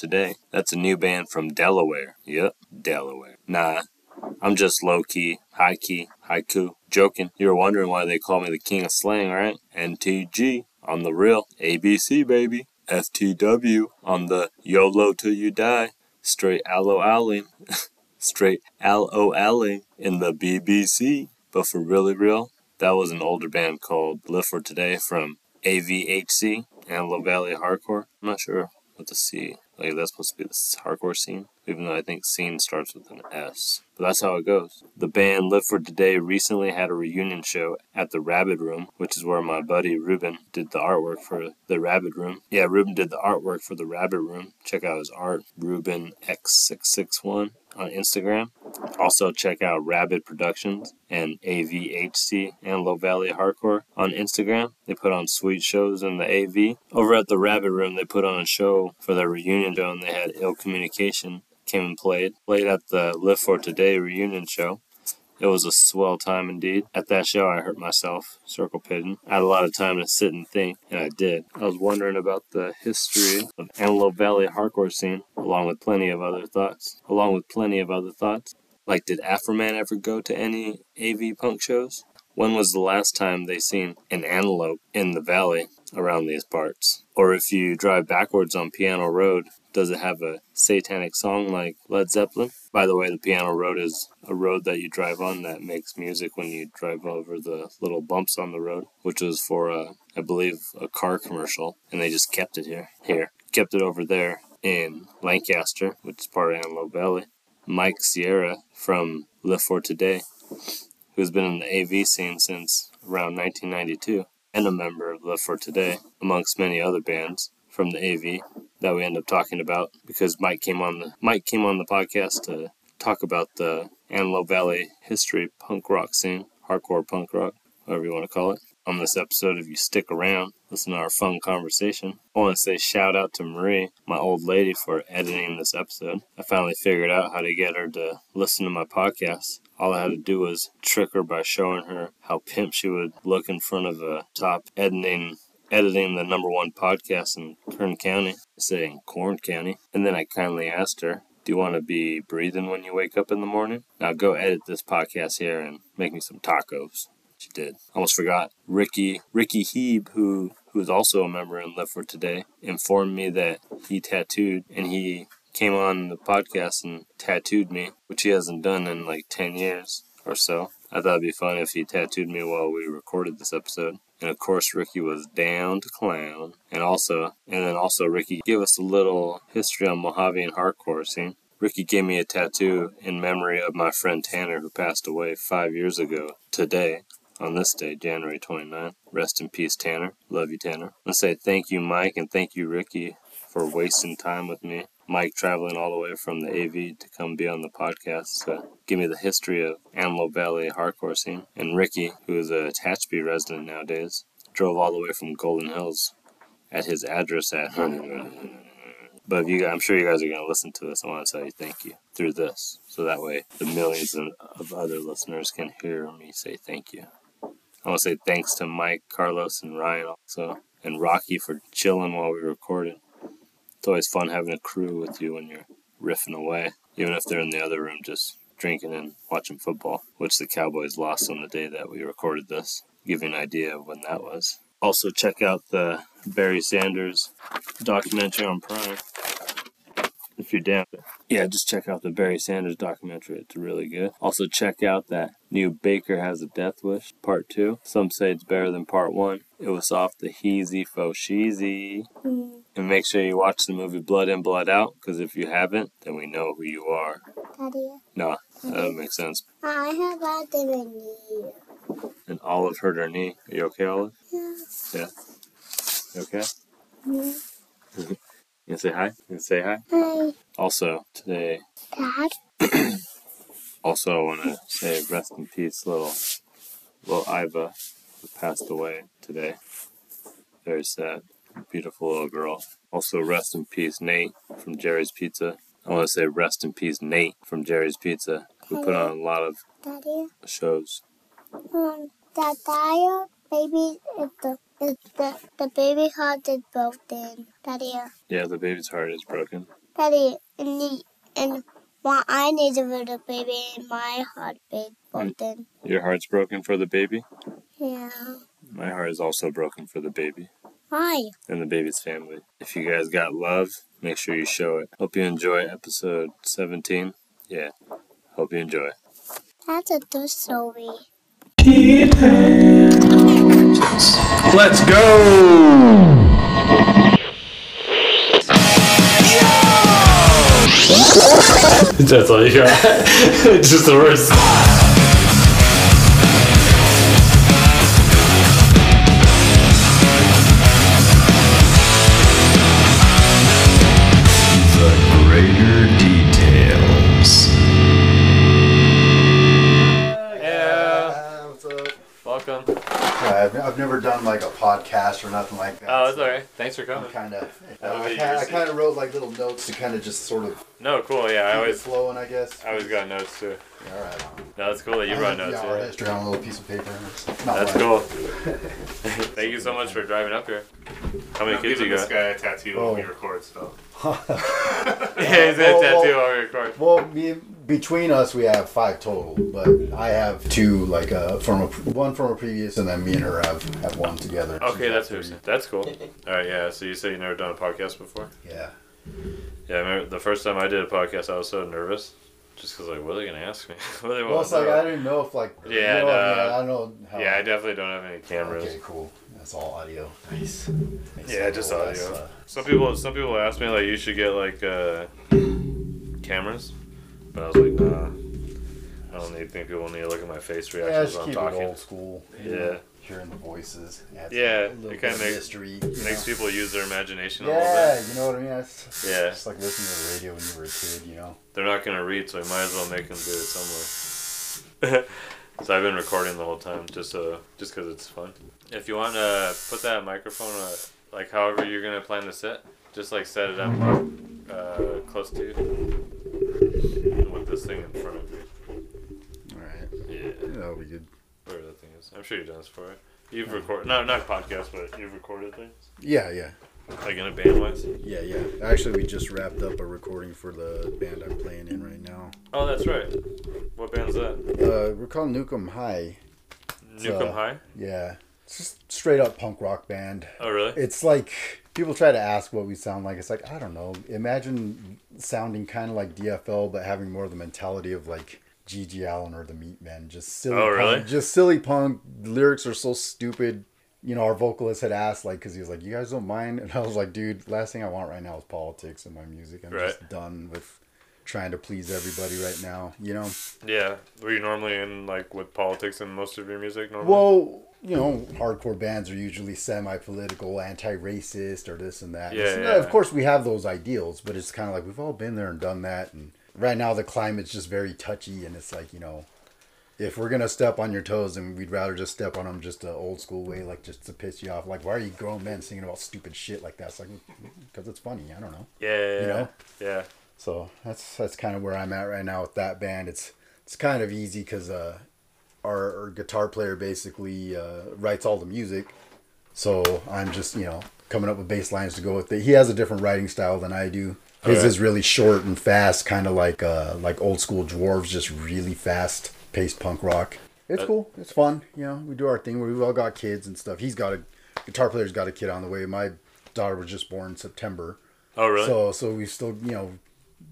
Today. That's a new band from Delaware. Yep, Delaware. Nah, I'm just low key, high key, haiku. Joking. You were wondering why they call me the king of slang, right? NTG on the real. ABC baby. FTW on the YOLO till you die. Straight aloe alley. Straight LOLing in the BBC. But for really real, that was an older band called Live for Today from AVHC Antelope Valley Hardcore. I'm not sure what the C, like that's supposed to be the hardcore scene, even though I think scene starts with an S. But that's how it goes. The band Live for Today recently had a reunion show at the Rabbit Room, which is where my buddy Ruben did the artwork for the Rabbit Room. Yeah, Ruben did the artwork for the Rabbit Room. Check out his art, Ruben X661 on Instagram. Also, check out Rabbit Productions and AVHC Antelope Valley Hardcore on Instagram. They put on sweet shows in the AV. Over at the Rabbit Room, they put on a show for their reunion show and they had Ill Communication came and played. Played at the Live for Today reunion show. It was a swell time indeed. At that show, I hurt myself, circle pitting. I had a lot of time to sit and think, and I did. I was wondering about the history of Antelope Valley hardcore scene, along with plenty of other thoughts. Along with plenty of other thoughts. Like, did Afroman ever go to any AV punk shows? When was the last time they seen an antelope in the valley around these parts? Or if you drive backwards on Piano Road, does it have a satanic song like Led Zeppelin? By the way, the Piano Road is a road that you drive on that makes music when you drive over the little bumps on the road, which was for, uh, I believe, a car commercial, and they just kept it here. Here. Kept it over there in Lancaster, which is part of Antelope Valley. Mike Sierra from Live for Today, who's been in the AV scene since around 1992, and a member of Live for Today, amongst many other bands from the AV that we end up talking about because Mike came on the Mike came on the podcast to talk about the Antelope Valley history punk rock scene, hardcore punk rock, whatever you want to call it. On this episode, if you stick around, listen to our fun conversation. I want to say shout out to Marie, my old lady, for editing this episode. I finally figured out how to get her to listen to my podcast. All I had to do was trick her by showing her how pimp she would look in front of a top editing editing the number one podcast in Kern County, saying Corn County. And then I kindly asked her, Do you want to be breathing when you wake up in the morning? Now go edit this podcast here and make me some tacos. She did. Almost forgot. Ricky Ricky Heeb, who who is also a member and Live for Today, informed me that he tattooed and he came on the podcast and tattooed me, which he hasn't done in like ten years or so. I thought it'd be fun if he tattooed me while we recorded this episode. And of course, Ricky was down to clown. And also, and then also, Ricky gave us a little history on Mojave and hardcore scene. Ricky gave me a tattoo in memory of my friend Tanner, who passed away five years ago today, on this day, January 29th. Rest in peace, Tanner. Love you, Tanner. I say thank you, Mike, and thank you, Ricky, for wasting time with me. Mike traveling all the way from the AV to come be on the podcast to give me the history of Antelope Valley hardcore scene. And Ricky, who is a Tehachapi resident nowadays, drove all the way from Golden Hills at his address at. But you, I'm sure you guys are going to listen to this. I want to you thank you through this, so that way the millions of other listeners can hear me say thank you. I want to say thanks to Mike, Carlos, and Ryan also, and Rocky for chilling while we recorded. It's always fun having a crew with you when you're riffing away, even if they're in the other room just drinking and watching football, which the Cowboys lost on the day that we recorded this. Give you an idea of when that was. Also, check out the Barry Sanders documentary on Prime. If you're down. Yeah, just check out the Barry Sanders documentary. It's really good. Also, check out that new Baker Has a Death Wish, part two. Some say it's better than part one. It was off the Heezy Fo Sheezy. Mm, And make sure you watch the movie Blood In, Blood Out, because if you haven't, then we know who you are. Daddy, No, that doesn't make sense. I have vitamin knee. And Olive hurt her knee. Are you okay, Olive? Yeah. You okay? Yeah. You gonna say hi? You gonna say hi? Hi, Also, today, Dad. also I want to say rest in peace, little, little Iva, who passed away today. Very sad. Beautiful little girl. Also, rest in peace, Nate from Jerry's Pizza. I want to say rest in peace, Nate from Jerry's Pizza, who put on a lot of Daddy. shows. Um, tire baby is the is the the baby heart is broken. Daddy, Yeah, the baby's heart is broken. Daddy, and the, and what I need for the baby and my heart is mm. broken. Your heart's broken for the baby? Yeah. My heart is also broken for the baby Why? and the baby's family. If you guys got love, make sure you show it. Hope you enjoy episode 17. Yeah, hope you enjoy. That's a good story. Let's go! That's all you got. Just the worst. Kind of. That'll I be kind yours. Kind of wrote like little notes to kind of just sort of No, cool. Yeah, I keep it always, flowing, I guess. I always got notes too. Yeah, all right. No, that's cool that you I brought have, notes. Yeah, our Yeah. history on a little piece of paper. It's not That's like- cool. Thank you so much for driving up here. How many I'm kids you giving got? this guy a tattoo Oh. while we record, so. Yeah, he's got a Well, tattoo well- while we record. Well, me, between us, we have five total, but I have two, like uh, from a one from a previous, and then me and her have, have one together. Okay, She's who's. That's cool. All right, yeah. So you say you never done a podcast before? Yeah. Yeah, I remember the first time I did a podcast, I was so nervous, just because like, what are they gonna ask me? what do they Well, it's like? I didn't know if like Yeah, you know, no. yeah, I don't know how. Yeah, I definitely don't have any cameras. Okay, cool. That's all audio. Nice. Makes Yeah, just little audio. less, uh, Some people, some people ask me like you should get like uh, cameras, but I was like, nah. I don't need think people need to look at my face reactions just when I'm keep talking. it old school. you Yeah. Hearing the voices. adds Yeah, a it kinda makes- mystery. you Makes people use their imagination a little Yeah, bit. you know what I mean. It's, Yeah. It's like listening to the radio when you were a kid. You know. They're not gonna read, so I might as well make them do it somewhere. so I've been recording the whole time, just uh, just because it's fun. If you want to put that microphone, uh, like however you're gonna plan to sit, just like set it up uh, close to you, with this thing in front of you. All right. Yeah. Yeah, that'll be good. Whatever that thing is. I'm sure you've done this before. You've recorded, no, not podcast, but you've recorded things? Yeah, yeah, Like in a band wise? yeah, yeah. Actually, we just wrapped up a recording for the band I'm playing in right now. Oh, that's right. What band's that? Uh, we're called Nukem High. It's, Nukem uh, High. Yeah, it's just straight up punk rock band. Oh, really? It's like people try to ask what we sound like. It's like I don't know. Imagine sounding kind of like DFL, but having more of the mentality of like G.G. Allen or the Meatmen. Just silly. Oh, really? Punk, just silly punk. The lyrics are so stupid. You know, our vocalist had asked like, because he was like, "You guys don't mind?" And I was like, "Dude, last thing I want right now is politics in my music. I'm just done with." Trying to please everybody right now, you know. yeah. Were you normally in like with politics in most of your music? Normally. Well, you know, hardcore bands are usually semi-political, anti-racist, or this and that. Yeah, yeah. Of course, we have those ideals, but it's kind of like we've all been there and done that. And right now, the climate's just very touchy, and it's like you know, if we're gonna step on your toes, then we'd rather just step on them just the old school way, like just to piss you off. Like, why are you grown men singing about stupid shit like that? It's like because it's funny. I don't know. yeah, yeah, you know? yeah. So that's that's kind of where I'm at right now with that band. It's it's kind of easy because uh, our, our guitar player basically uh, writes all the music, so I'm just you know coming up with bass lines to go with it. He has a different writing style than I do. His Alright. is really short and fast, kind of like uh, like old school dwarves, just really fast paced punk rock. It's Uh, cool. It's fun. You know, we do our thing. We've all got kids and stuff. He's got a guitar player's got a kid on the way. My daughter was just born in September. Oh, really? So so we still you know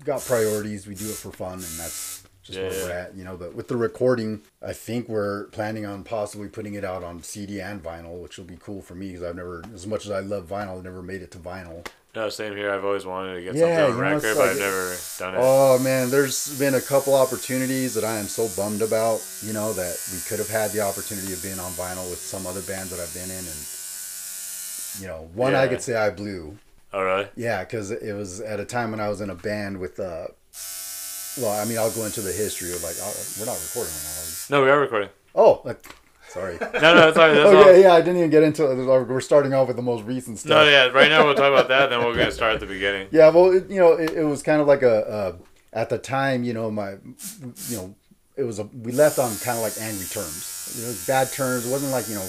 got priorities. We do it for fun, and that's just Yeah, where we're at. You know, but with the recording, I think we're planning on possibly putting it out on CD and vinyl, which will be cool for me because I've never, as much as I love vinyl, I've never made it to vinyl. no, same here. I've always wanted to get Yeah, something on you know, record, but like- I've never done it. Oh man, there's been a couple opportunities that I am so bummed about. You know that we could have had the opportunity of being on vinyl with some other bands that I've been in, and you know, one I could say I blew. All right. Yeah, because it was at a time when I was in a band with. uh Well, I mean, I'll go into the history of like oh, we're not recording right now. No, we are recording. Oh, like, sorry. No, no, sorry. That's okay, all. yeah, I didn't even get into it. We're starting off with the most recent stuff. No, yeah. Right now we'll talk about that. Then we're gonna start at the beginning. Yeah, well, it, you know, it, it was kind of like a, uh, at the time, you know, my, you know, it was a, we left on kind of like angry terms. You know, bad terms. It wasn't like, you know,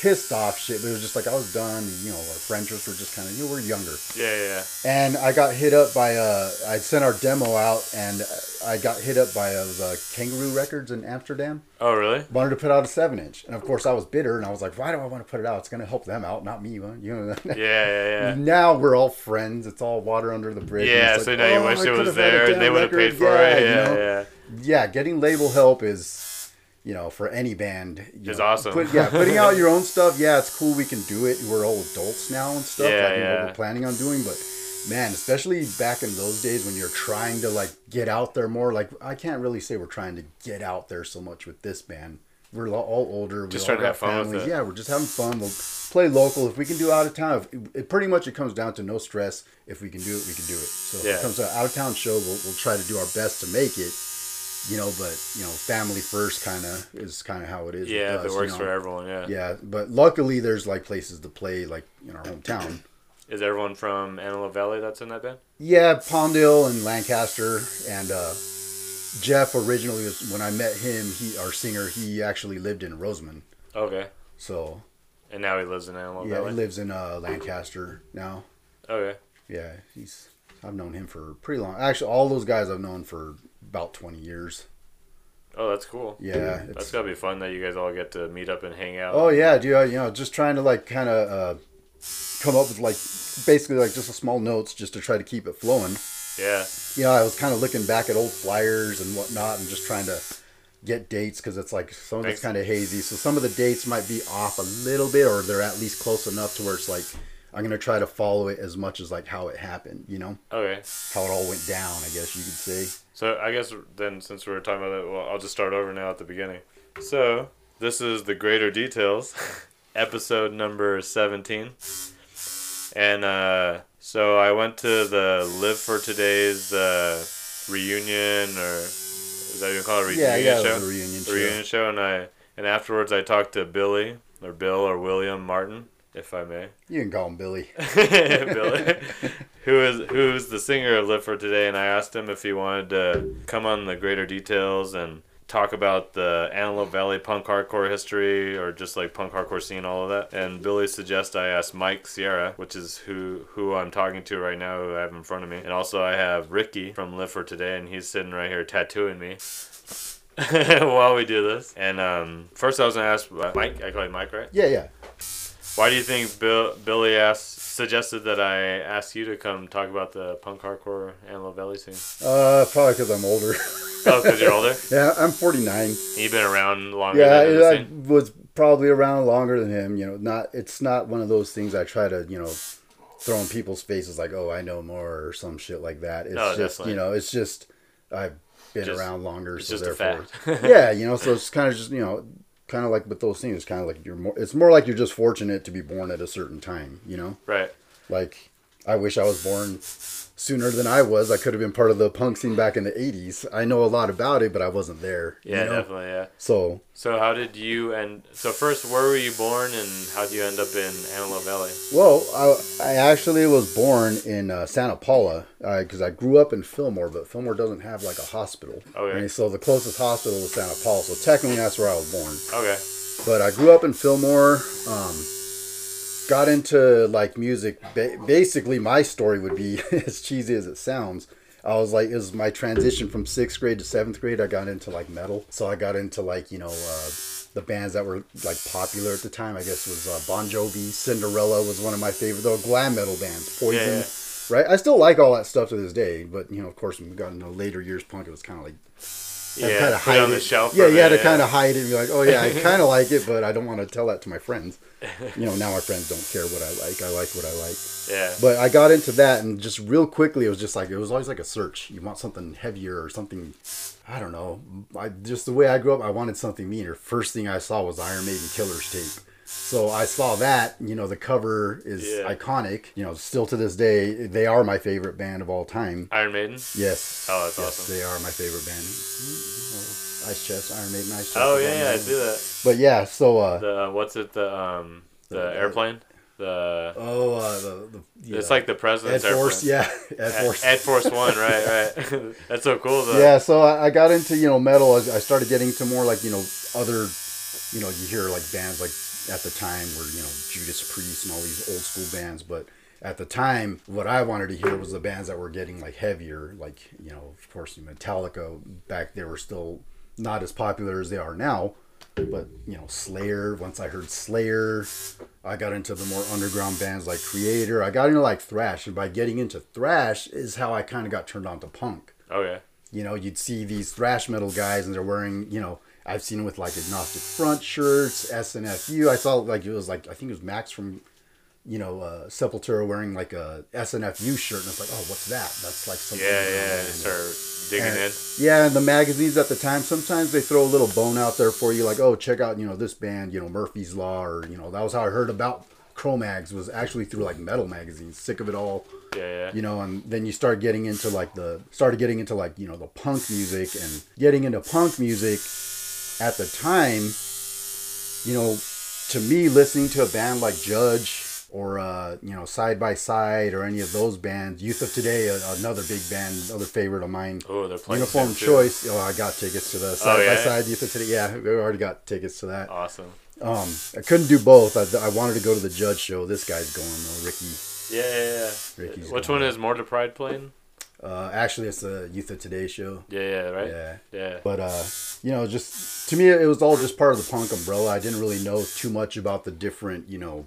pissed off shit, but it was just like I was done. And, you know, our friendships were just kind of, you know, we're younger. Yeah, yeah, yeah. And I got hit up by, uh, I'd sent our demo out and I got hit up by uh, the Kangaroo Records in Amsterdam. Oh, really? Wanted to put out a seven inch. And of course I was bitter and I was like, why do I want to put it out? It's going to help them out, not me. You know, Yeah, yeah, yeah. now we're all friends. It's all water under the bridge. Yeah, it's so like, now you "Oh, wish I it was have had a there and they would have paid for it. you Yeah, know? yeah. yeah. Getting label help is, you know, for any band Is know, awesome. Put, yeah, putting out your own stuff. Yeah, it's cool. We can do it. We're all adults now and stuff. Yeah, like, yeah. What we're planning on doing, but man, especially back in those days when you're trying to like get out there more. Like I can't really say we're trying to get out there so much with this band. We're all- older. We Just trying to have fun with it. Yeah, we're just having fun. We'll play local. If we can do out of town, if, it pretty much it comes down to no stress. If we can do it, we can do it. So if it comes to out of town show, we'll, we'll try to do our best to make it. You know, but you know, family first kind of is kind of how it is. Yeah, it works you know. for everyone, yeah. Yeah, but luckily there's like places to play like in our hometown. Is everyone from Antelope Valley that's in that band? Yeah, Palmdale and Lancaster and uh, Jeff originally was when I met him. He our singer. He actually lived in Rosamond, Okay. so And now he lives in Antelope yeah, Valley? he lives in uh, Lancaster now. Okay. Yeah, he's. I've known him for pretty long. Actually, all those guys I've known for about twenty years. Oh, that's cool. Yeah, That's it's, gotta be fun that you guys all get to meet up and hang out. oh yeah, dude. You know, just trying to like kind of uh, come up with like basically like just a small notes just to try to keep it flowing. Yeah. you know, I was kind of looking back at old flyers and whatnot, and just trying to get dates because it's like some of it's kind of hazy. So some of the dates might be off a little bit, or they're at least close enough to where it's like I'm gonna try to follow it as much as like how it happened. You know, Okay. how it all went down. I guess you could say. So I guess then, since we were talking about it, well, I'll just start over now at the beginning. So this is the greater details, episode number seventeen, and uh, so I went to the Live for Today's uh, reunion, or is that what you call it, a reunion yeah, yeah, show? a reunion show. reunion show, and I and afterwards I talked to Billy or Bill or William Martin, if I may. You can call him Billy. Billy, who is who's the singer of Live for Today, and I asked him if he wanted to come on the greater details and talk about the Antelope Valley punk hardcore history or just like punk hardcore scene, all of that. And Billy suggests I ask Mike Sierra, which is who who I'm talking to right now, who I have in front of me, and also I have Ricky from Live for Today, and he's sitting right here tattooing me. while we do this. And um, first, I was gonna ask uh, Mike. I call you Mike, right? Yeah, yeah. Why do you think Bill, Billy asked suggested that I ask you to come talk about the punk hardcore Antelope Valley scene? Uh, probably because I'm older. Oh, because you're older. yeah, I'm 49. You've been around longer Yeah, than the I, was probably around longer than him. You know, not it's not one of those things I try to you know throw in people's faces like, oh, I know more or some shit like that. It's No, just definitely. you know, it's just I've been Just- around longer, it's so just a therefore, fact. yeah, you know, so it's kind of just you know, kind of like with those things, kind of like you're more. It's more like you're just fortunate to be born at a certain time. You know, Right. like I wish I was born sooner than I was. I could have been part of the punk scene back in the '80s. I know a lot about it, but I wasn't there. you Yeah, know? definitely. Yeah. So So how did you and so first where were you born and how did you end up in Antelope Valley? Well, I, I actually was born in uh, Santa Paula because I grew up in Fillmore, but Fillmore doesn't have like a hospital. Okay. And so the closest hospital was Santa Paula. So technically, that's where I was born. Okay. But I grew up in Fillmore. Um, got into like music. Ba- basically, my story would be as cheesy as it sounds. I was like, it was my transition from sixth grade to seventh grade. I got into like metal. So I got into like, you know, uh, the bands that were like popular at the time. I guess was uh, Bon Jovi, Cinderella was one of my favorite. Though glam metal bands, Poison. Yeah, yeah. Right, I still like all that stuff to this day, but you know, of course, when we got into later years punk, it was kind of like Yeah. kind of hide on the it. shelf. Yeah, you had to kind of hide it and be like, oh yeah, I kind of like it, but I don't want to tell that to my friends. You know, now my friends don't care what I like. I like what I like. Yeah. But I got into that, and just real quickly, it was just like it was always like a search. You want something heavier or something. I don't know. I just the way I grew up, I wanted something meaner. First thing I saw was Iron Maiden Killer's tape. So I saw that. You know, the cover is Yeah. iconic. You know, still to this day, they are my favorite band of all time. Iron Maiden. Yes. Oh, that's yes, awesome. they are my favorite band. Ice Chest, Iron Maiden, Ice Chest. Oh yeah, yeah, I see that. But yeah, so uh, The what's it? The um the The- airplane. The oh, uh, the, the it's like the Ed president's Force, airplane. yeah, Ed Ed Force. Ed Force One, right, right. That's so cool though. yeah, so I, I got into you know metal. I, I started getting to more like you know other, you know, you hear like bands like at the time were you know Judas Priest and all these old school bands, but at the time, what I wanted to hear was the bands that were getting like heavier, like you know, of course, Metallica. Back they were still not as popular as they are now, but you know, Slayer. Once I heard Slayer, I got into the more underground bands like Kreator. I got into like thrash, and by getting into thrash is how I kind of got turned on to punk oh, Okay. you know, you'd see these thrash metal guys and they're wearing, you know, I've seen with like agnostic front shirts, SNFU. I saw like it was like I think it was Max from, you know, uh, Sepultura wearing like a SNFU shirt, and it's like, oh, what's that? That's like something. Yeah, yeah. and- Start digging and- in. Yeah, and the magazines at the time, sometimes they throw a little bone out there for you, like, oh, check out, you know, this band, you know, Murphy's Law, or you know, that was how I heard about Cro-Mags was actually through like metal magazines. Sick of it all Yeah, yeah. you know and then you start getting into like the started getting into like you know the punk music and getting into punk music at the time you know to me listening to a band like judge or uh, you know side by side or any of those bands youth of today a, another big band another favorite of mine Oh, they're playing uniform soon, too. choice oh i got tickets to the side yeah? by side youth of today yeah we already got tickets to that Awesome. um i couldn't do both I, I wanted to go to the judge show this guy's going though ricky Yeah, yeah, yeah. Ricky's Which going. one is More to Pride playing? Uh actually it's the youth of today show Yeah, yeah, right. yeah Yeah. But uh, you know, just to me, it was all just part of the punk umbrella. I didn't really know too much about the different, you know,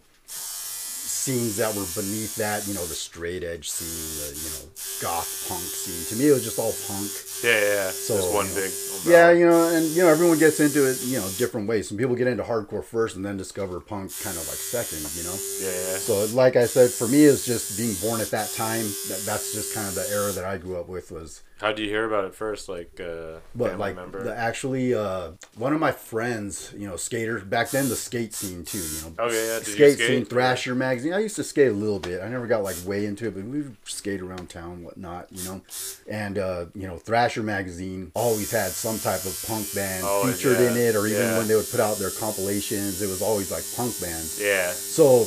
scenes that were beneath that. You know, the straight edge scene, the you know, goth punk scene. To me, it was just all punk. Yeah, yeah, yeah. So, Just one you know, big. Yeah, you know, and you know, everyone gets into it, you know, different ways. Some people get into hardcore first, and then discover punk kind of like second. You know. Yeah, yeah. So, like I said, for me, it's just being born at that time. That, that's just kind of the era that I grew up with. Was How do you hear about it first? Like, uh, family like member? the, actually, uh, one of my friends, you know, skaters back then, the skate scene too. You know, Okay, yeah. Did you skate, skate? scene, Thrasher magazine. I used to skate a little bit. I never got like way into it, but we skate around town, whatnot. You know, and uh, you know, Thrasher magazine always had some type of punk band Always, featured in it, or even yeah. when they would put out their compilations, it was always like punk bands. yeah. So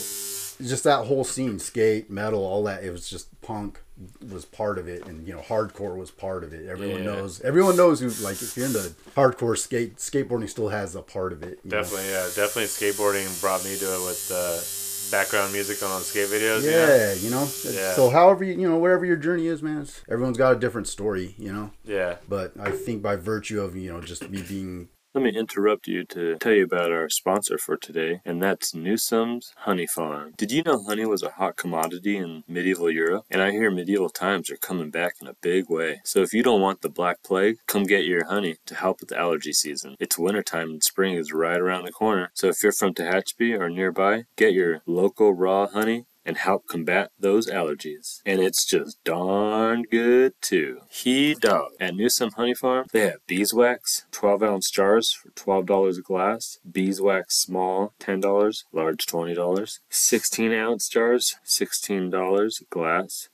just that whole scene, skate, metal, all that, it was just punk was part of it and you know hardcore was part of it everyone Yeah. knows everyone knows who like if you're into hardcore skate skateboarding still has a part of it you know? Definitely, yeah. Definitely skateboarding brought me to it with uh, background music on skate videos. you know? Yeah, you know. Yeah. So however you you know whatever your journey is, man, it's, everyone's got a different story, you know. Yeah. But I think by virtue of you know just me being Let me interrupt you to tell you about our sponsor for today, and that's Newsom's Honey Farm. Did you know honey was a hot commodity in medieval Europe? And I hear medieval times are coming back in a big way. So if you don't want the Black Plague, come get your honey to help with the allergy season. It's wintertime and spring is right around the corner. So if you're from Tehachapi or nearby, get your local raw honey and help combat those allergies. And it's just darn good too. He dog. At Newsom Honey Farm, they have beeswax, 12 ounce jars for $12 a glass, beeswax small, $10, large $20, 16 ounce jars, $16 a glass,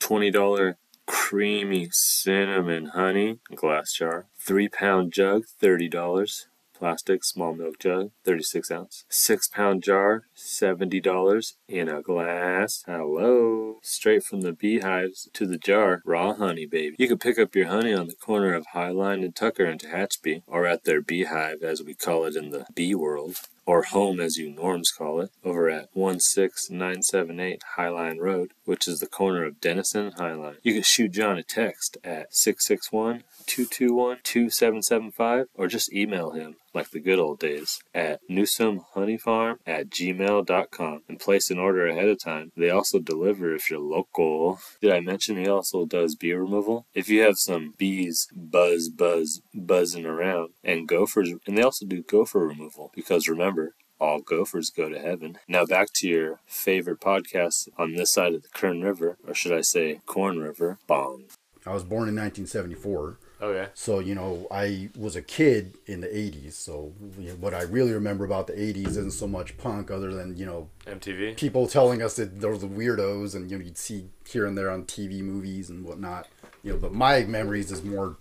$20 creamy cinnamon honey glass jar, 3 pound jug, $30 plastic small milk jug, 36 ounce. Six pound jar, $70 in a glass. Hello. Straight from the beehives to the jar, raw honey, baby. You can pick up your honey on the corner of Highline and Tucker in Tehachapi, or at their beehive, as we call it in the bee world. Or home as you norms call it, over at 16978 Highline Road, which is the corner of Denison and Highline. You can shoot John a text at 661 221 2775 or just email him like the good old days at newsomhoneyfarm at gmail.com and place an order ahead of time. They also deliver if you're local. Did I mention he also does bee removal? If you have some bees buzz, buzz, buzzing around and gophers, and they also do gopher removal because remember, all gophers go to heaven. Now back to your favorite podcast on this side of the Kern River, or should I say Corn River? Bong. I was born in 1974. Okay. So, you know, I was a kid in the 80s. So, what I really remember about the 80s isn't so much punk, other than, you know, MTV. people telling us that there was the weirdos and, you know, you'd see here and there on TV movies and whatnot. You know, but my memories is more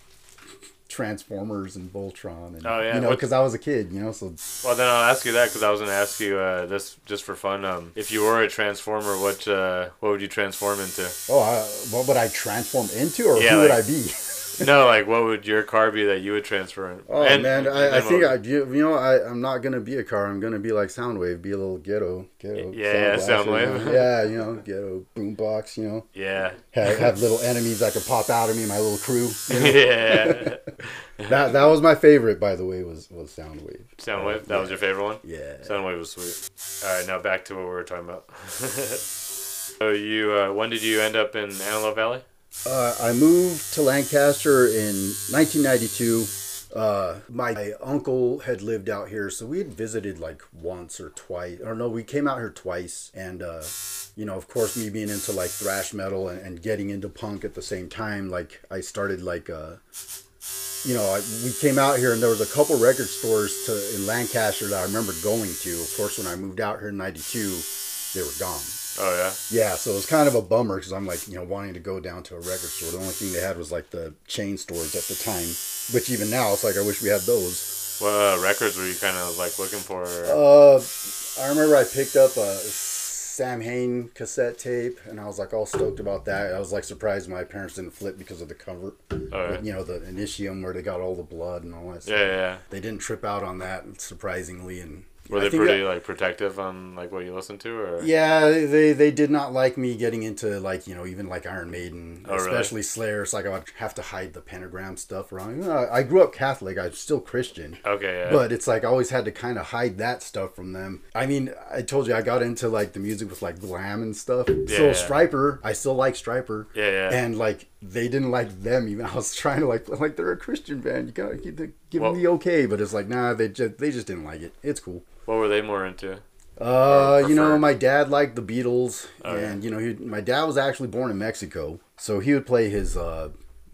Transformers and Voltron. And, Oh, yeah. You know, because I was a kid, you know, so Well, then I'll ask you that because I was going to ask you uh, this just for fun. Um, if you were a transformer, what uh, what would you transform into? Oh, I, what would I transform into, or Yeah, who would I be? No, like what would your car be that you would transfer in? Oh And- man, I, I think I you, you know I I'm not gonna be a car. I'm gonna be like Soundwave, be a little ghetto, ghetto. Yeah, yeah, Soundwave. you know? Yeah, you know, ghetto boombox. You know, yeah, have, have little enemies that could pop out of me, my little crew. yeah. That that was my favorite, by the way, was was Soundwave. Soundwave. That was your favorite one. Yeah. Soundwave was sweet. All right, now back to what we were talking about. so you, uh, when did you end up in Antelope Valley? Uh, I moved to Lancaster in 1992. Uh, my uncle had lived out here, so we had visited like once or twice. Or no, we came out here twice, and uh, you know, of course, me being into like thrash metal and, and getting into punk at the same time, like I started like uh, you know, I, we came out here and there was a couple record stores to in Lancaster that I remember going to. Of course, when I moved out here in '92, they were gone. Oh yeah. Yeah, so it was kind of a bummer because I'm like, you know, wanting to go down to a record store. The only thing they had was like the chain stores at the time, which even now it's like I wish we had those. What uh, records were you kind of like looking for? Uh, I remember I picked up a Samhain cassette tape, and I was like all stoked about that. I was like surprised my parents didn't flip because of the cover. oh yeah. You know, the Initium where they got all the blood and all that. Stuff. Yeah, yeah. They didn't trip out on that, surprisingly, and Were they pretty that- like protective on like what you listened to, or Yeah, they they did not like me getting into like you know even like Iron Maiden, Oh, really? especially Slayer. It's like I would have to hide the pentagram stuff around. I grew up Catholic. I'm still Christian, Okay, yeah. but it's like I always had to kind of hide that stuff from them. I mean, I told you I got into like the music with like glam and stuff. Yeah, so yeah. Stryper, I still like Stryper. Yeah, yeah. And like they didn't like them even. I was trying to like like they're a Christian band. You gotta give, the- Well- them the okay, but it's like nah, they just they just didn't like it. It's cool. what were they more into? Uh, you know, my dad liked the Beatles, Oh, yeah. and you know, he, my dad was actually born in Mexico, so he would play his, uh,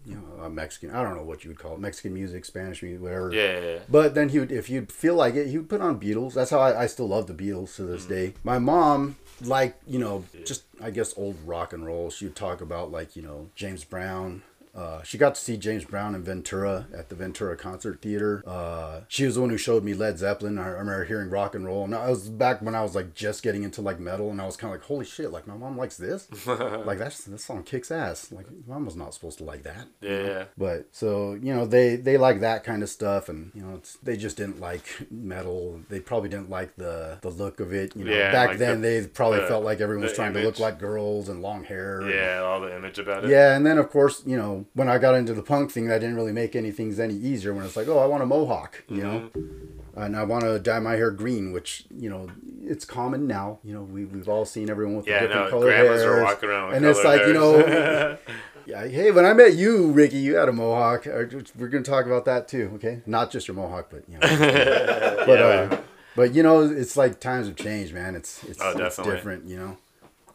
you know, uh, Mexican. I don't know what you would call it, Mexican music, Spanish music, whatever. Yeah, yeah, yeah. But then he would, if you'd feel like it, he would put on Beatles. That's how I, I still love the Beatles to Mm. this day. My mom liked, you know, just I guess old rock and roll. She would talk about like, you know, James Brown, Uh, she got to see James Brown in Ventura at the Ventura Concert Theater. Uh, she was the one who showed me Led Zeppelin. I remember hearing rock and roll. And I was back when I was like just getting into like metal, and I was kind of like, holy shit! Like my mom likes this. like that's this song kicks ass. Like mom was not supposed to like that. Yeah, yeah. But so you know they they like that kind of stuff, and you know it's, they just didn't like metal. They probably didn't like the the look of it. You know, Yeah, back like then the- they probably the- felt like everyone was trying to look like girls and long hair. and- Yeah, all the image about it. yeah, and then of course, you know, when I got into the punk thing, that didn't really make any things any easier. When it's like, oh, I want a mohawk, you know, Mm-hmm. and I want to dye my hair green, which you know, it's common now. You know, we we've all seen everyone with the Yeah, different no, color grandmas hairs, are walking around with and it's like you know, yeah, hey, when I met you, Ricky, you had a mohawk. Uh, We're gonna talk about that too, okay? Not just your mohawk, but you know, but Yeah, uh, but you know, it's like times have changed, man. It's it's, Oh, it's different, you know.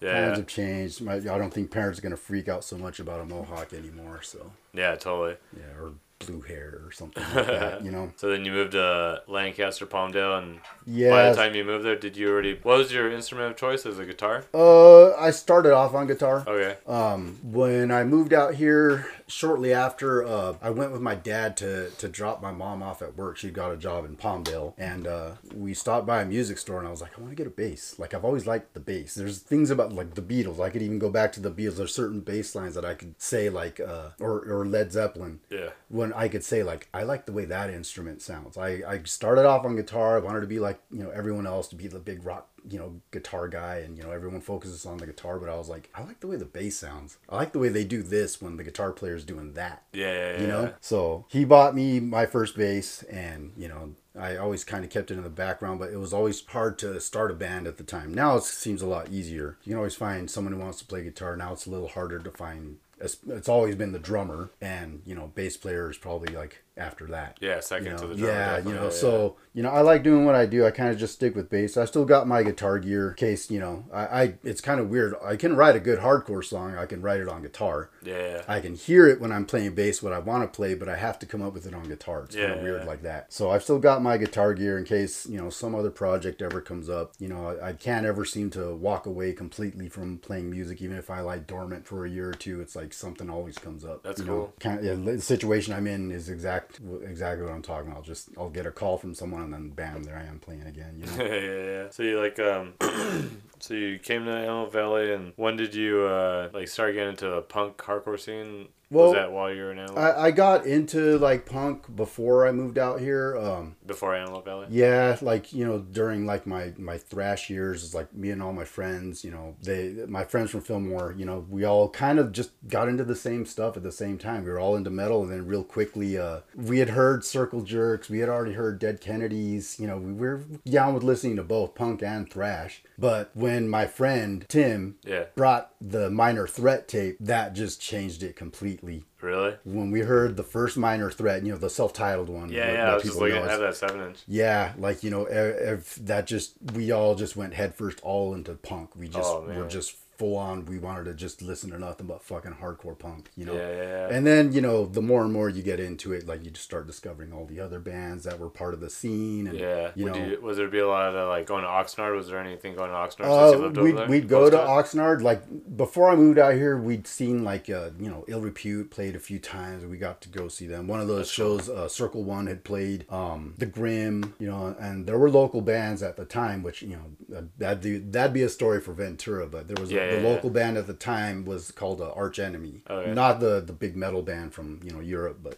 Yeah, Times have changed. My, I don't think parents are gonna freak out so much about a mohawk anymore. So yeah, totally. yeah, or blue hair or something like that, you know. So then you moved to Lancaster, Palmdale, and by the time you moved there, did you already? What was your instrument of choice as a guitar? Uh, I started off on guitar. Okay. Um, when I moved out here shortly after, uh, I went with my dad to to drop my mom off at work. She got a job in Palmdale, and uh, we stopped by a music store, and I was like, I want to get a bass. Like I've always liked the bass. There's things about like the Beatles. I could even go back to the Beatles. There's certain bass lines that I could say like, uh, or or Led Zeppelin. Yeah. when I could say like I like the way that instrument sounds. I, I started off on guitar. I wanted to be like you know everyone else to be the big rock you know guitar guy, and you know everyone focuses on the guitar. But I was like I like the way the bass sounds. I like the way they do this when the guitar player is doing that. Yeah, yeah, yeah. You know. So he bought me my first bass, and you know I always kind of kept it in the background, but it was always hard to start a band at the time. Now it seems a lot easier. You can always find someone who wants to play guitar. Now it's a little harder to find. It's, always been the drummer, and you know, bass player is probably like after that. Yeah, second You know, to the drummer. yeah, you know, yeah, so you know, I like doing what I do. I kind of just stick with bass. I still got my guitar gear in case you know. I, I it's kind of weird. I can write a good hardcore song. I can write it on guitar. yeah, yeah. I can hear it when I'm playing bass, what I want to play, but I have to come up with it on guitar. It's kind of weird yeah. like that. So I've still got my guitar gear in case, you know, some other project ever comes up. You know, I, I can't ever seem to walk away completely from playing music, even if I lie dormant for a year or two. It's like something always comes up. That's you know? cool. Kind of, yeah, the situation I'm in is exact exactly what I'm talking about. I'll just I'll get a call from someone and then bam, there I am playing again. You know. yeah, yeah, yeah. So you like um, so you came to Antelope Valley, and when did you uh like start getting into the punk hardcore scene? Well, was that while you were in Antelope? I, I got into like punk before I moved out here. Um, Before Antelope Valley? Yeah, like you know, during like my my thrash years, it's like me and all my friends. You know, they my friends from Fillmore. You know, we all kind of just got into the same stuff at the same time. We were all into metal, and then real quickly, uh, we had heard Circle Jerks. We had already heard Dead Kennedys. You know, we were down with listening to both punk and thrash. But when my friend Tim Yeah. brought the Minor Threat tape, that just changed it completely Really? when we heard the first minor threat, you know, the self-titled one. Yeah, yeah. I was just looking. know I as- have that seven inch. yeah, like you know, if, if that just we all just went headfirst all into punk. We just Oh, were just full on. We wanted to just listen to nothing but fucking hardcore punk. You know. Yeah, yeah, yeah. And then you know, the more and more you get into it, like you just start discovering all the other bands that were part of the scene. And, Yeah. You Would know. you, was there be a lot of like going to Oxnard? Was there anything going to Oxnard since you Uh, lived we'd, over there? we'd go to? Oxnard. Like before I moved out here, we'd seen like uh, you know Ill Repute played a few times. We got to go see them. One of those shows, uh, Circle One had played. Um, the Grim, you know, and there were local bands at the time, which you know uh, that'd be, that'd be a story for Ventura. But there was Yeah, a, yeah, the local band at the time was called uh, Arch Enemy, Oh, not the the big metal band from you know Europe, but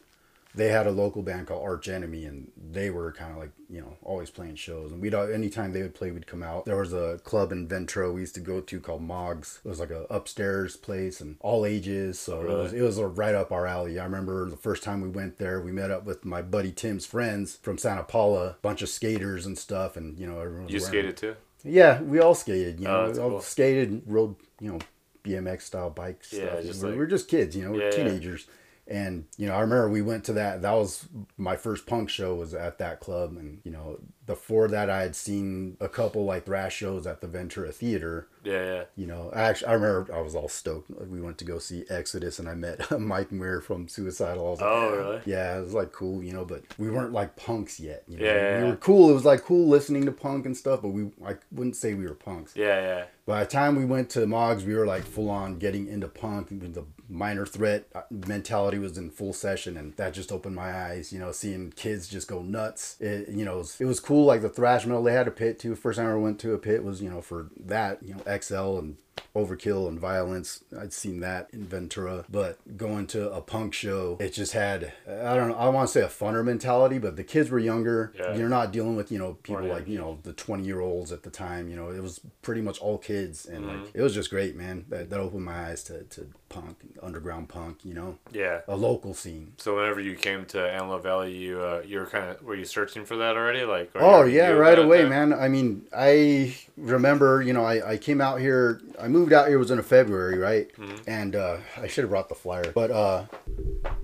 they had a local band called Arch Enemy, and they were kind of like you know always playing shows. And we'd uh, anytime they would play, we'd come out. There was a club in Ventura we used to go to called Moggs. It was like a upstairs place and all ages, so it was it was right up our alley. I remember the first time we went there, we met up with my buddy Tim's friends from Santa Paula, bunch of skaters and stuff, and you know everyone. was You skated too? Yeah, we all skated. You Oh, know, that's we all cool. skated, rode, you know, BMX style bikes. Yeah, stuff. just we like- we were just kids. You know, we Yeah, were yeah. teenagers. And you know, I remember we went to that. That was my first punk show. Was at that club, and you know, before that I had seen a couple like thrash shows at the Ventura Theater. Yeah, yeah. You know, I actually I remember I was all stoked. We went to go see Exodus, and I met Mike Muir from Suicidal. Like, Oh, really? Yeah, it was like cool, you know, but we weren't like punks yet. You know? Yeah, yeah, we were cool. It was like cool listening to punk and stuff, but we I wouldn't say we were punks. Yeah, yeah. By the time we went to Moggs, we were like full on getting into punk. The minor threat uh, mentality was in full session, and that just opened my eyes. You know, seeing kids just go nuts. It, you know, it was, it was cool. Like the thrash metal, they had a pit too. First time I went to a pit was you know for that. You know, XL and overkill and violence. I'd seen that in Ventura, but going to a punk show, it just had I don't know. I want to say a funner mentality, but the kids were younger. Yeah. You're not dealing with you know people More like you know the 20 year olds at the time. You know, it was pretty much all kids, and Mm-hmm. like it was just great, man. That that opened my eyes to to punk, underground punk. You know, Yeah. a local scene. So whenever you came to Antelope Valley, you uh, you were kind of were you searching for that already? Like Oh yeah, right away, man. I mean, I remember, you know, I, I came out here. I moved out here was in February, right? And uh, I should have brought the flyer, but uh,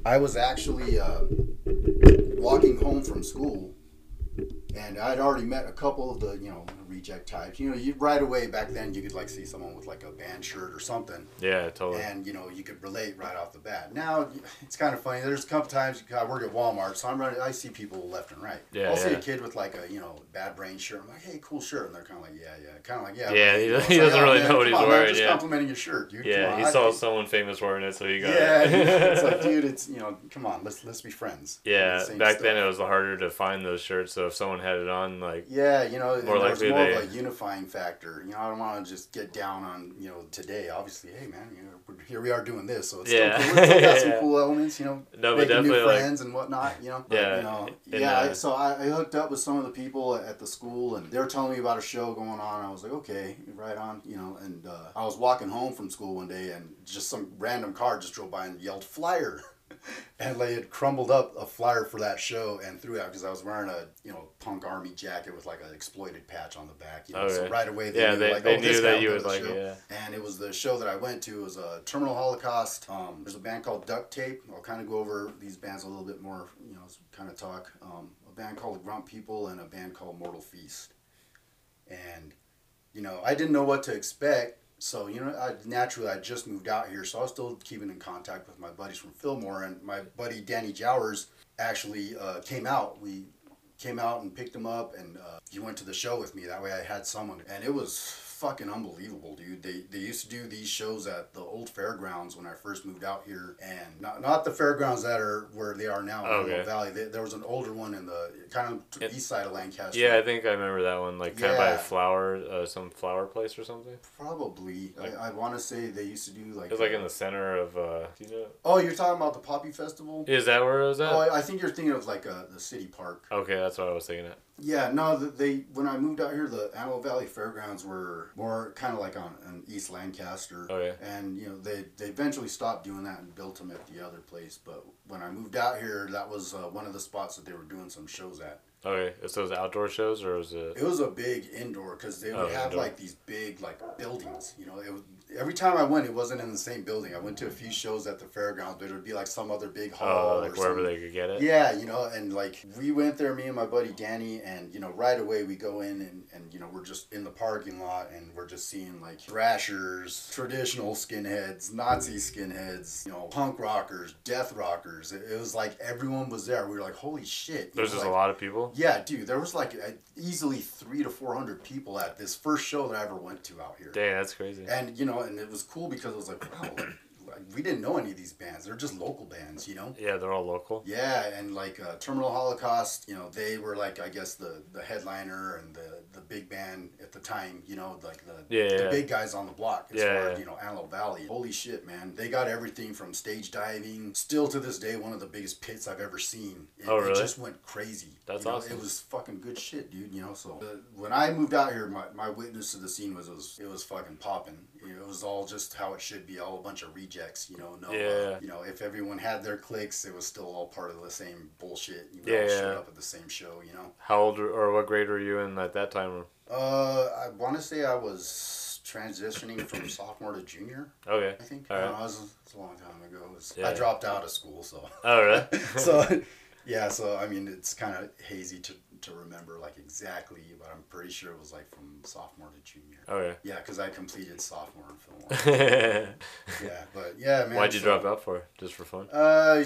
I was actually uh, walking home from school, and I'd already met a couple of the, you know, reject types. You know, you right away back then you could like see someone with like a band shirt or something Yeah, totally. and you know you could relate right off the bat. Now it's kind of funny. There's a couple times I work at Walmart, so I'm running. I see people left and right. Yeah, I'll see a kid with like a you know bad brain shirt. I'm like, hey, cool shirt, and they're kind of like, yeah, yeah, kind of like, yeah. Yeah, he you doesn't- really oh, man, know what he's on, man, wearing, Just yeah. complimenting your shirt, dude. Yeah, on, he I- saw someone famous wearing it, so he got Yeah, it. it's like, dude, it's you know, come on, let's let's be friends. yeah, Same back stuff. then it was harder to find those shirts. So if someone had it on, like Yeah, you know, More likely they- of a unifying factor. You know, I don't want to just get down on you know today. Obviously, hey man, you know, here we are doing this, so it's Yeah. still cool. It's still got some cool elements, you know, No, making new like- friends and whatnot. You know, But, Yeah, you know, and, yeah. Uh, so I, I hooked up with some of the people at the school, and they were telling me about a show going on. I was like, okay, right on, you know. And uh, I was walking home from school one day, and just some random car just drove by and yelled flyer. and they had crumbled up a flyer for that show and threw out because I was wearing a you know punk army jacket with like an exploited patch on the back. You know, so right away they yeah, knew they, like they oh, this knew that you go would to the like show. Yeah. And it was the show that I went to. It was a Terminal Holocaust. Um, there's a band called Duct Tape. I'll kind of go over these bands a little bit more. You know, kind of talk. Um, a band called Grunt People and a band called Mortal Feast. And you know, I didn't know what to expect. So you know, I, naturally I just moved out here, so I was still keeping in contact with my buddies from Fillmore, and my buddy Danny Jowers actually uh, came out. We came out and picked him up, and uh, he went to the show with me. That way, I had someone, and it was fucking unbelievable, dude. They they used to do these shows at the old fairgrounds when I first moved out here, and not not the fairgrounds that are where they are now in Okay. Valley. They, there was an older one in the kind of It- east side of Lancaster. Yeah, I think I remember that one, like kind of by a flower, uh, some flower place or something. Probably. Like- I, I want to say they used to do like. It was like in the center of. Uh, you know? Oh, you're talking about the Poppy Festival? Is that where it was at? Oh, I I think you're thinking of like uh, the city park. okay, that's what I was thinking. At. Yeah, no, the, they when I moved out here, the Antelope Valley Fairgrounds were more kind of like on, on East Lancaster. Okay. And you know they they eventually stopped doing that and built them at the other place. But when I moved out here, that was uh, one of the spots that they were doing some shows at. Okay, so it was outdoor shows or was it? It was a big indoor because they would Oh, have indoor. like these big like buildings. You know, it was, every time I went, it wasn't in the same building. I went to a few shows at the fairgrounds, but it would be like some other big oh, hall Oh, or like wherever some- they could get it. Yeah, you know, and like we went there, me and my buddy Danny, and you know, right away we go in and, and you know, we're just in the parking lot and we're just seeing like thrashers, traditional skinheads, Nazi skinheads, you know, punk rockers, death rockers. It, it was like everyone was there. We were like, holy shit. There's just like- a lot of people. Yeah, dude, there was like easily three to four hundred people at this first show that I ever went to out here. Dang, that's crazy. And you know, and it was cool because it was like, wow, like, like, we didn't know any of these bands. They're just local bands, you know. Yeah, they're all local. Yeah, and like uh, Terminal Holocaust, you know, they were like I guess the the headliner and the the big band at the time, you know, like the Yeah, the yeah. big guys on the block as Yeah, far as you know Antelope Valley. Holy shit, man! They got everything from stage diving, still to this day one of the biggest pits I've ever seen. It, Oh, It just went crazy. That's you know, awesome. It was fucking good shit, dude. You know, so the, when I moved out here, my, my witness to the scene was it was it was fucking popping. It was all just how it should be, all a bunch of rejects. You know, no, uh, Yeah. you know, if everyone had their cliques, it was still all part of the same bullshit. You Yeah, all yeah. showed up at the same show. You know, How old or what grade were you in at that time? Uh, I want to say I was transitioning from sophomore to junior. Okay. I think. All I right. it was, it was a long time ago. Was- Yeah. I dropped out of school, so. Oh, really? so yeah so i mean it's kind of hazy to to remember like exactly, but I'm pretty sure it was like from sophomore to junior. Oh yeah. Yeah, because I completed sophomore in Fillmore. yeah, but yeah, man. Why'd you so- drop out for? Just for fun? Uh,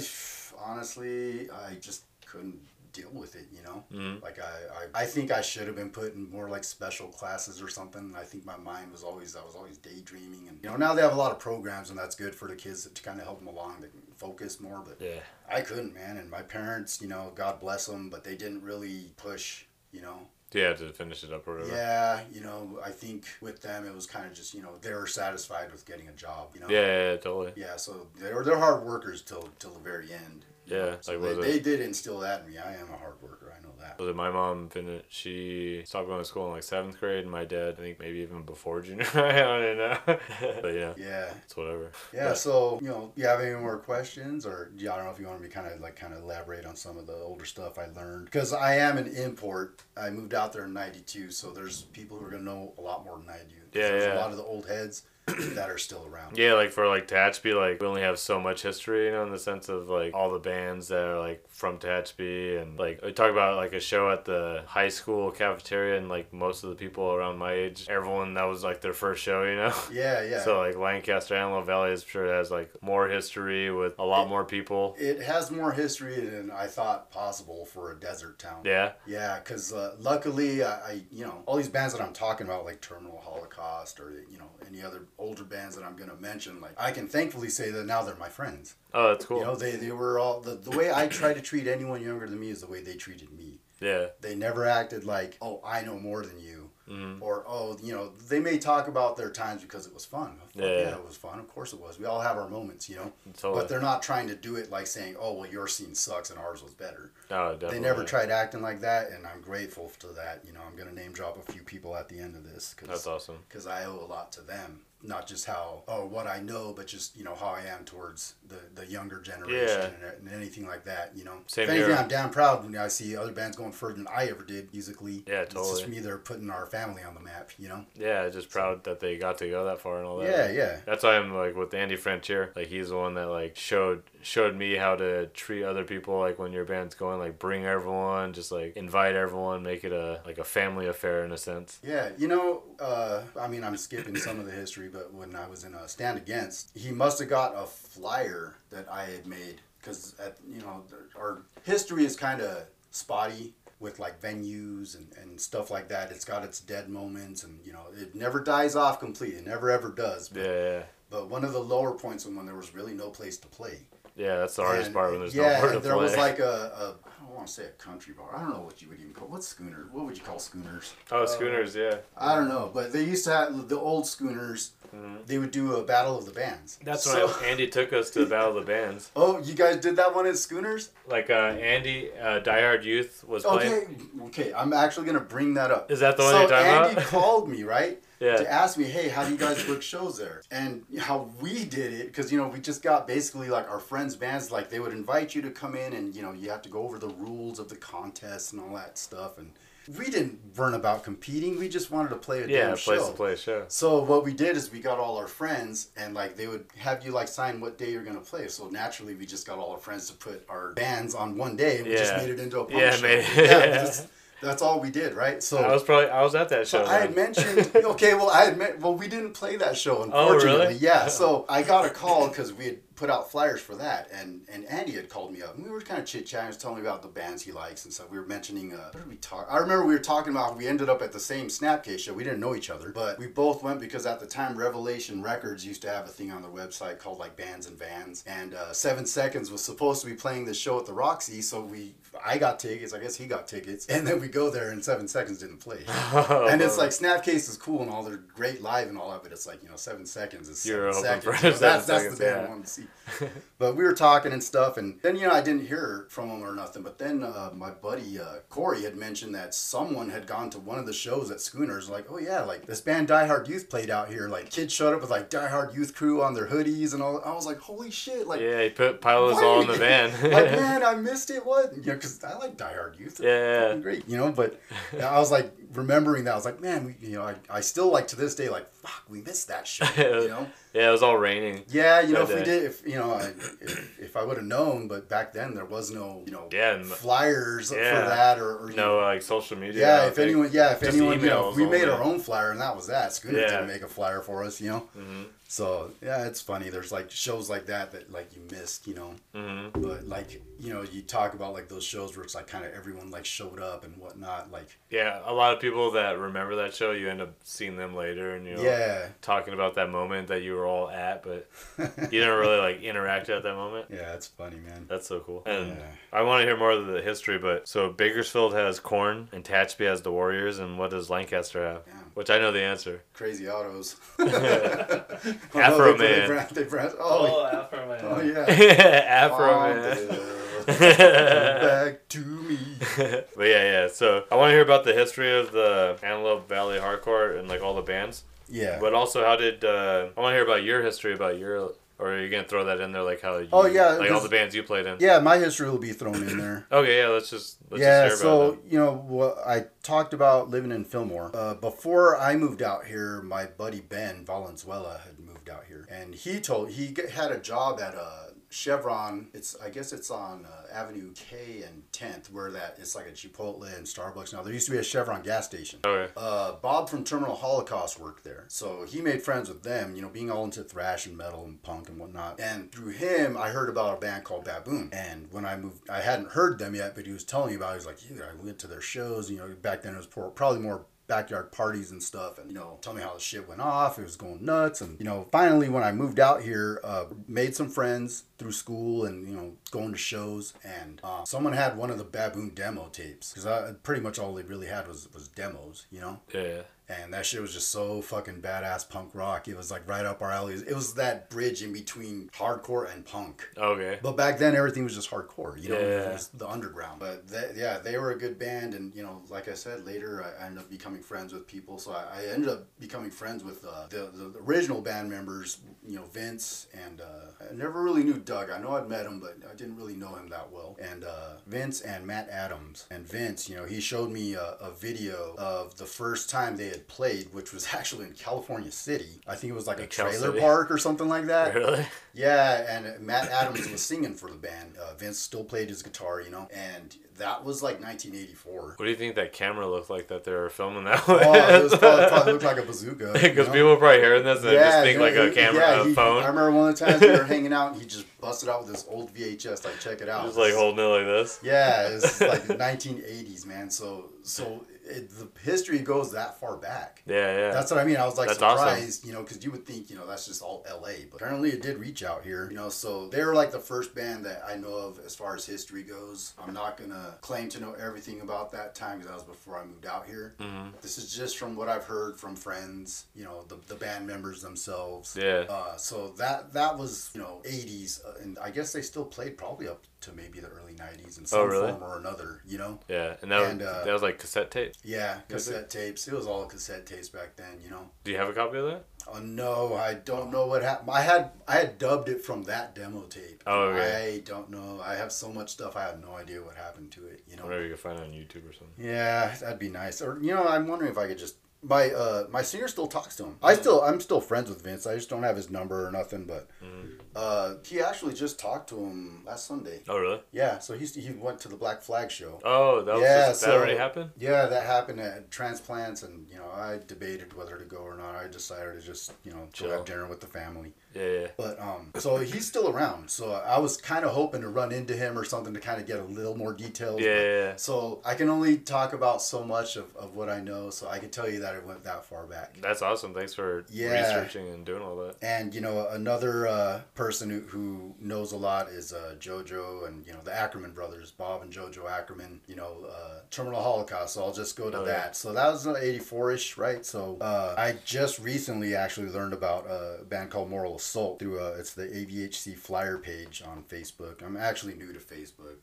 honestly, I just couldn't deal with it. You know, Mhm. like I, I, I think I should have been put in more like special classes or something. I think my mind was always, I was always daydreaming, and you know, now they have a lot of programs, and that's good for the kids to kind of help them along, to focus more. But Yeah. I couldn't, man. And my parents, you know, God bless them, but they didn't really push. You know, Yeah, to finish it up or whatever. yeah, you know, I think with them it was kind of just, you know, they were satisfied with getting a job. You know. Yeah, yeah, yeah, totally. Yeah, so they're they're hard workers till till the very end. Yeah, so like, they, was they did instill that in me. I am a hard worker. I know that. Was it my mom finished? She stopped going to school in like seventh grade, and my dad, I think maybe even before junior high. I don't even know. but yeah, Yeah, it's whatever. yeah. But- So you know, you have any more questions, or yeah, I don't know if you want me to kind of like kind of elaborate on some of the older stuff I learned because I am an import. I moved out there in '92, so there's people who are gonna know a lot more than I do. Yeah, yeah. A lot of the old heads that are still around. Yeah, like for like Tehachapi, like we only have so much history, you know, in the sense of like all the bands that are like from Tehachapi, and like we talk about like a show at the high school cafeteria, and like most of the people around my age, everyone that was like their first show, you know. Yeah, yeah. So like Lancaster, Antelope Valley is sure has like more history with a lot more people. it has more history than I thought possible for a desert town. Yeah, Yeah, because uh, luckily, I, I, you know, all these bands that I'm talking about, like Terminal Holocaust or, you know, any other older bands that I'm going to mention, like, I can thankfully say that now they're my friends. oh that's cool. You know, they, they were all, the, the way I try to treat anyone younger than me is the way they treated me. yeah, They never acted like, oh, I know more than you. Mhm. Or, oh, you know, they may talk about their times because it was fun. Yeah. yeah, it was fun. Of course it was. We all have our moments, you know. totally. But they're not trying to do it like saying, oh, well, your scene sucks and ours was better oh, definitely. they never tried acting like that, and I'm grateful to that. You know, I'm gonna name drop a few people at the end of this Cause, That's awesome. because I owe a lot to them. Not just how or what I know, but just you know how I am towards the the younger generation and, and anything like that. You know, Same if anything, here. I'm damn proud when I see other bands going further than I ever did musically. Yeah, It's just totally. for me, they're putting our family on the map. You know. Yeah, just proud that they got to go that far and all that. Yeah, yeah. That's why I'm like with Andy Frontier. Like he's the one that like showed showed me how to treat other people. Like when your band's going, like bring everyone, just like invite everyone, make it a like a family affair in a sense. Yeah, you know, uh, I mean, I'm skipping some of the history, but when I was in a Stand Against, he must have got a flyer that I had made because, you know, our history is kind of spotty with like venues and, and stuff like that. It's got its dead moments, and you know, it never dies off completely. It never ever does. But, Yeah, yeah, but one of the lower points when there was really no place to play. Yeah. That's the hardest And, part when there's yeah, nowhere to and there play. was like a, a I don't want to say a country bar. I don't know what you would even call what's schooner. What would you call schooners? oh, schooners, yeah. I don't know, but they used to have the old schooners. They would do a battle of the bands. Mm-hmm. That's So- when Andy took us to the Battle of the Bands. Oh, you guys did that one at Schooners? Like uh, Andy, uh, Die Hard Youth was playing. Okay, okay. I'm actually gonna bring that up. Is that the one so you're talking Andy about? called me right Yeah. to ask me, hey, how do you guys book shows there? And how we did it, because you know we just got basically like our friends' bands, like they would invite you to come in, and you know you have to go over the rules of the contest and all that stuff, and we didn't learn about competing. We just wanted to play a Yeah, damn place show. to play a show. So what we did is we got all our friends and like they would have you like sign what day you're gonna play. So naturally we just got all our friends to put our bands on one day and we just made it into a punk Yeah, show. made it- yeah, yeah. That's all we did, right? So I was probably I was at that show. so I had mentioned okay, well I had met, well we didn't play that show Oh, unfortunately. really? Yeah, so I got a call because we had put out flyers for that, and and Andy had called me up, and we were kind of chit chatting. Was telling me about the bands he likes and stuff. We were mentioning uh, what did we talk? I remember we were talking about we ended up at the same Snapcase show. We didn't know each other, but we both went because at the time Revelation Records used to have a thing on their website called like Bands and Vans, and uh, Seven Seconds was supposed to be playing this show at the Roxy, so we I got tickets. I guess he got tickets, and then we go there, and Seven Seconds didn't play. and it's like Snapcase is cool and all they're great live and all that, but it's like you know seven seconds is You're seven seconds. You know, seven that's that's the band yeah. I wanted to see. but we were talking and stuff, and then you know I didn't hear from him or nothing. But then uh, my buddy uh, Corey had mentioned that someone had gone to one of the shows at Schooners, like oh yeah, like this band Die Hard Youth played out here. Like kids showed up with like Die Hard Youth crew on their hoodies and all. I was like holy shit, like. yeah, he put pilots why- all in the van. like man, I missed it. What? You know, because I like Die Hard Youth. They're Yeah. great. You know, but I was like remembering that. I was like, man, we, you know, I, I still like to this day, like, fuck, we missed that show. You know. Yeah, it was all raining. Yeah, you know, if we did, if you know, I, if, if I would have known, but back then there was no, you know, Yeah, flyers Yeah. for that, or, or No know, like social media. Yeah, if think. anyone, yeah, if Just anyone, you know, we made our own flyer, and that was that. Schooner Yeah. didn't make a flyer for us, you know. Mhm. So yeah, it's funny. There's like shows like that that like you missed, you know. Mhm. But like you know, you talk about like those shows where it's like kind of everyone like showed up and whatnot. Like Yeah, a lot of people that remember that show, you end up seeing them later, and you're yeah, talking about that moment that you were all at, but you didn't really like interact at that moment. yeah, that's funny, man. That's so cool. And Yeah. I want to hear more of the history, but so Bakersfield has Korn and Tehachapi has the Warriors, and what does Lancaster have? Yeah. Which I know the answer. Crazy Otto's. Afro they, they, Man. brand- they brand- oh, Afroman. oh yeah. Afro Oh, man. Back to me. but yeah, yeah. So I want to hear about the history of the Antelope Valley Hardcore and like all the bands. Yeah. But also, how did uh, I want to hear about your history about your? Or are you gonna throw that in there, like how? You, Oh, yeah, like all the bands you played in. Yeah, my history will be thrown in there. Okay, yeah. Let's just let's yeah, just so about you know what I talked about living in Fillmore. Uh, before I moved out here, my buddy Ben Valenzuela had moved out here, and he told he had a job at uh, Chevron. It's I guess it's on uh, Avenue K and 10th, where that it's like a Chipotle and Starbucks now. There used to be a Chevron gas station. Okay. Uh, Bob from Terminal Holocaust worked there. So he made friends with them, you know, being all into thrash and metal and punk and whatnot. And through him, I heard about a band called Baboon. And when I moved, I hadn't heard them yet, but he was telling me about it. He was like, yeah, I went to their shows. You know, back then it was por- probably more backyard parties and stuff and you know tell me how the shit went off it was going nuts. And you know finally when i moved out here uh, made some friends through school and you know going to shows. And uh, someone had one of the baboon demo tapes because pretty much all they really had was was demos you know? Yeah. And that shit was just so fucking badass punk rock. It was like right up our alley. It was that bridge in between hardcore and punk. Okay. But back then, everything was just hardcore, you know, Yeah. it was the underground. But they, yeah, they were a good band, and you know, like I said, later I ended up becoming friends with people. So I, I ended up becoming friends with uh, the, the the original band members, you know, Vince and uh, I never really knew Doug. I know I'd met him, but I didn't really know him that well. And uh, Vince and Matt Adams. And Vince, you know, he showed me a, a video of the first time they had played, which was actually in California City. I think it was like a Like trailer City? park or something like that. Really? Yeah, and Matt Adams was singing for the band. Uh, Vince still played his guitar, you know, and that was like 1984. What do you think that camera looked like that they were filming that Oh, it was probably, probably looked like a bazooka. Because you know? people are probably hearing this and just think yeah, like a camera, yeah, a he- phone. I remember one of the times we were hanging out, and he just busted out with this old VHS, like check it out. Just like holding it like this. Yeah, it's like the 1980s, man. So, so it, the history goes that far back. Yeah, yeah. That's what I mean. I was like That's awesome. surprised, you know, because you would think, you know, that's just all LA. But apparently it did reach out here, you know. So they're like the first band that I know of as far as history goes. I'm not going to claim to know everything about that time because that was before I moved out here. Mhm. This is just from what I've heard from friends, you know, the, the band members themselves. Yeah. Uh, so that that was, you know, 80s. Uh, and I guess they still played probably up to maybe the early 90s in some Oh, really? form or another, you know. Yeah, and that was And, uh, that was like cassette tape. Yeah, cassette tapes. It was all cassette tapes back then, you know. Do you have a copy of that? Oh no, I don't know what happened. I had I had dubbed it from that demo tape. Oh, okay. I don't know. I have so much stuff. I have no idea what happened to it. You know. Whatever you can find on YouTube or something. Yeah, that'd be nice. Or you know, I'm wondering if I could just my uh my singer still talks to him. I still I'm still friends with Vince. I just don't have his number or nothing. But Mm-hmm. Uh he actually just talked to him last Sunday. Oh, really? Yeah, so he's he went to the Black Flag show. Oh, that was Yeah, just, that so- already happened. Yeah, that happened at transplants, and you know, I debated whether to go or not. I decided to just you know chill, Chill. have dinner with the family. Yeah, yeah. But um, so he's still around. So I was kind of hoping to run into him or something to kind of get a little more details. Yeah, yeah, yeah. So I can only talk about so much of, of what I know. So I can tell you that it went that far back. That's awesome. Thanks for Yeah. researching and doing all that. And you know, another uh, person who, who knows a lot is uh, JoJo and you know the Ackerman brothers, Bob and JoJo Ackerman. You know, uh, Terminal Holocaust. So I'll just go to Oh, yeah. that. So that was '84 ish, right? So uh, I just recently actually learned about a band called Moral Assault through uh, it's the AVHC flyer page on Facebook. I'm actually new to Facebook.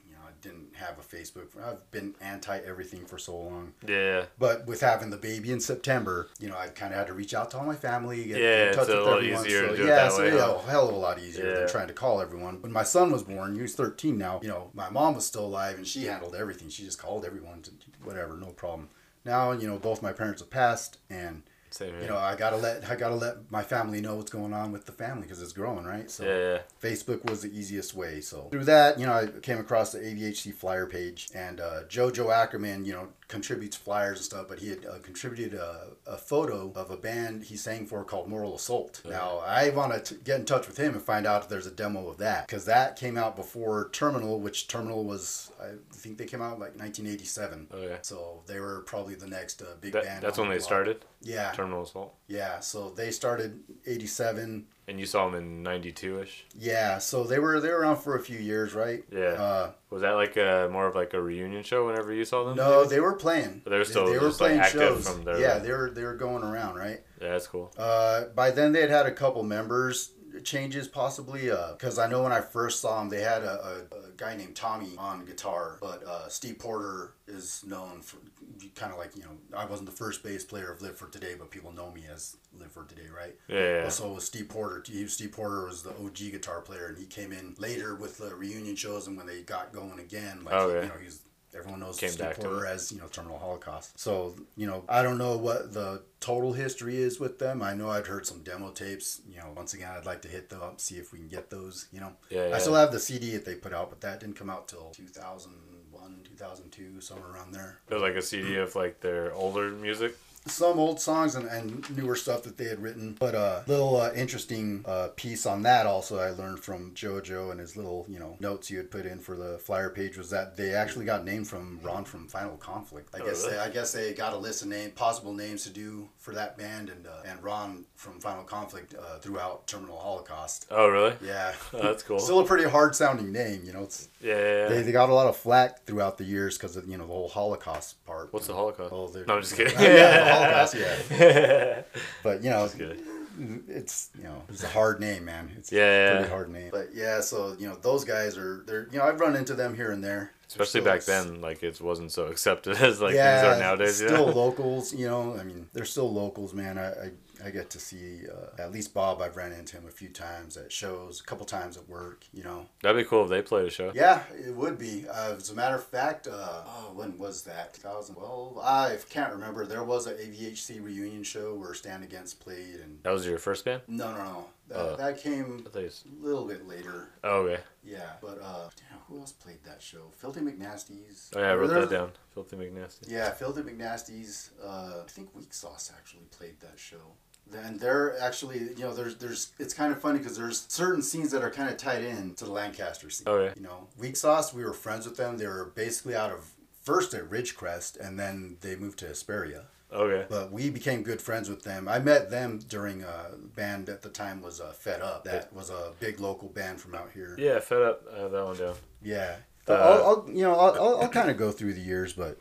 You know, I didn't have a Facebook. I've been anti everything for so long. Yeah, But with having the baby in September, you know, I kind of had to reach out to all my family, get, Yeah, in touch with everyone. easier so, to do it yeah, so way, yeah, huh? a hell of a lot easier Yeah. than trying to call everyone. When my son was born, he was 13 now. You know, my mom was still alive, and she handled everything. She just called everyone to whatever, no problem. Now, you know, both my parents have passed, and Same here. you know, I gotta let I gotta let my family know what's going on with the family because it's growing, right? So yeah, yeah. Facebook was the easiest way. So through that, you know, I came across the AVHC flyer page, and uh, Jojo Ackerman, you know, contributes flyers and stuff, but he had uh, contributed a, a photo of a band he sang for called Moral Assault. Now, I want to get in touch with him and find out if there's a demo of that because that came out before Terminal, which Terminal was, I think they came out like 1987. Oh yeah. So they were probably the next uh, big That, band. that's when the they started Yeah, Terminal Assault, yeah. So they started 87. And you saw them in '92 ish. Yeah, so they were they were around for a few years, right? Yeah. Uh, Was that like a more of like a reunion show whenever you saw them? no, they were playing. But they were still they were just, like, playing shows. from their- yeah, they were they were going around, right? Yeah, that's cool. Uh, by then they had had a couple members changes possibly because I know when I first saw them they had a, a, a guy named Tommy on guitar but uh, Steve Porter is known for kind of like you know I wasn't the first bass player of Live for Today but people know me as Live for Today right Yeah, yeah. well, so was Steve Porter. Steve Porter was the OG guitar player, and he came in later with the reunion shows. And when they got going again, like Oh, yeah. you know, he's everyone knows Came Steve Porter as you know Terminal Holocaust. So you know, I don't know what the total history is with them. I know I'd heard some demo tapes. You know, once again, I'd like to hit them up, see if we can get those. You know, Yeah, I still have the CD that they put out, but that didn't come out till 2001, 2002, somewhere around there. It was like a CD of like their older music. Some old songs and, and newer stuff that they had written. But a uh, little uh, interesting uh, piece on that also I learned from JoJo and his little you know notes you had put in for the flyer page was that they actually got named from Ron from Final Conflict. I Oh, guess really? they, I guess they got a list of name possible names to do for that band and uh, and Ron from Final Conflict uh, throughout Terminal Holocaust. Oh, really? Yeah, Oh, that's cool. Still a pretty hard sounding name, you know. It's Yeah, yeah, yeah. they, they got a lot of flack throughout the years because of you know the whole Holocaust part. What's the Holocaust? Oh, no, I'm just kidding. yeah, the Holocaust. Yeah, but you know, it's you know it's a hard name, man. It's Yeah, pretty hard name. But yeah, so you know those guys are they're you know I've run into them here and there. Especially back s- then, like it wasn't so accepted as like yeah, things are nowadays. Yeah. Still yeah. locals, you know. I mean, they're still locals, man. I I, I get to see uh, at least Bob. I've ran into him a few times at shows, a couple times at work. You know. That'd be cool if they played a show. Yeah, it would be. Uh, as a matter of fact, uh, oh, when was that? 2012? I can't remember. There was a AVHC reunion show where Stand Against played, and That was your first band? no, no, no. That, Uh, that came I thought you s- a little bit later. Oh, okay. Yeah, but uh, damn, who else played that show? Filthy McNasty's. Oh yeah, I wrote that down. Filthy McNasty. Yeah, Filthy McNasty's. Uh, I think Weak Sauce actually played that show. Then they're actually, you know, there's, there's, it's kind of funny because there's certain scenes that are kind of tied in to the Lancaster scene. Oh, yeah. You know, Weak Sauce, we were friends with them. They were basically out of first at Ridgecrest, and then they moved to Hesperia. Okay. But we became good friends with them. I met them during a band at the time was uh, Fed Up. That was a big local band from out here. Yeah, fed up. I have that one down. Yeah. Uh, I'll, I'll you know I'll, I'll, I'll kind of go through the years, but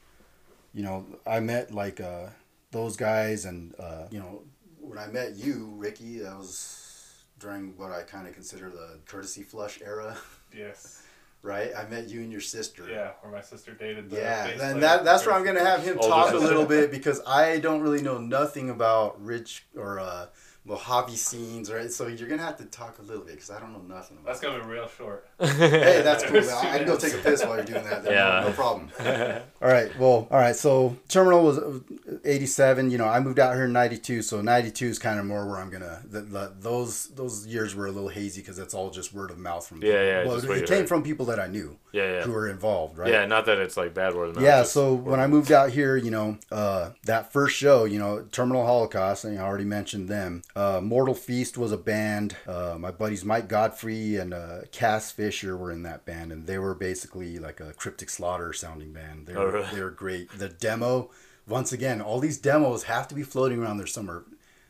you know I met like uh, those guys, and uh, you know when I met you, Ricky, that was during what I kind of consider the courtesy flush era, Yes. right? I met you and your sister. Yeah, where my sister dated the Yeah, and that, that's where I'm gonna have him talk a little bit because I don't really know nothing about Rich or uh, Mojave scenes, right? So you're gonna have to talk a little bit because I don't know nothing about. That's gonna be real short. Hey, that's cool. man. I can go take a piss while you're doing that. Then. Yeah. No, no problem. all right. Well, all right. So Terminal was uh, 87. You know, I moved out here in 92. So 92 is kind of more where I'm gonna. The, the, those those years were a little hazy because it's all just word of mouth from. Yeah, yeah, Well, it, it came heard. from people that I knew Yeah, yeah. who were involved, right? Yeah, not that it's like bad word of mouth. Yeah, so when I moved out here, you know, uh, that first show, you know, Terminal Holocaust, and I already mentioned them. Uh, Mortal Feast was a band. Uh, my buddies Mike Godfrey and uh, Cass Fisher were in that band, and they were basically like a Cryptic Slaughter sounding band. They Oh, really? they were great. The demo, once again, all these demos have to be floating around there somewhere.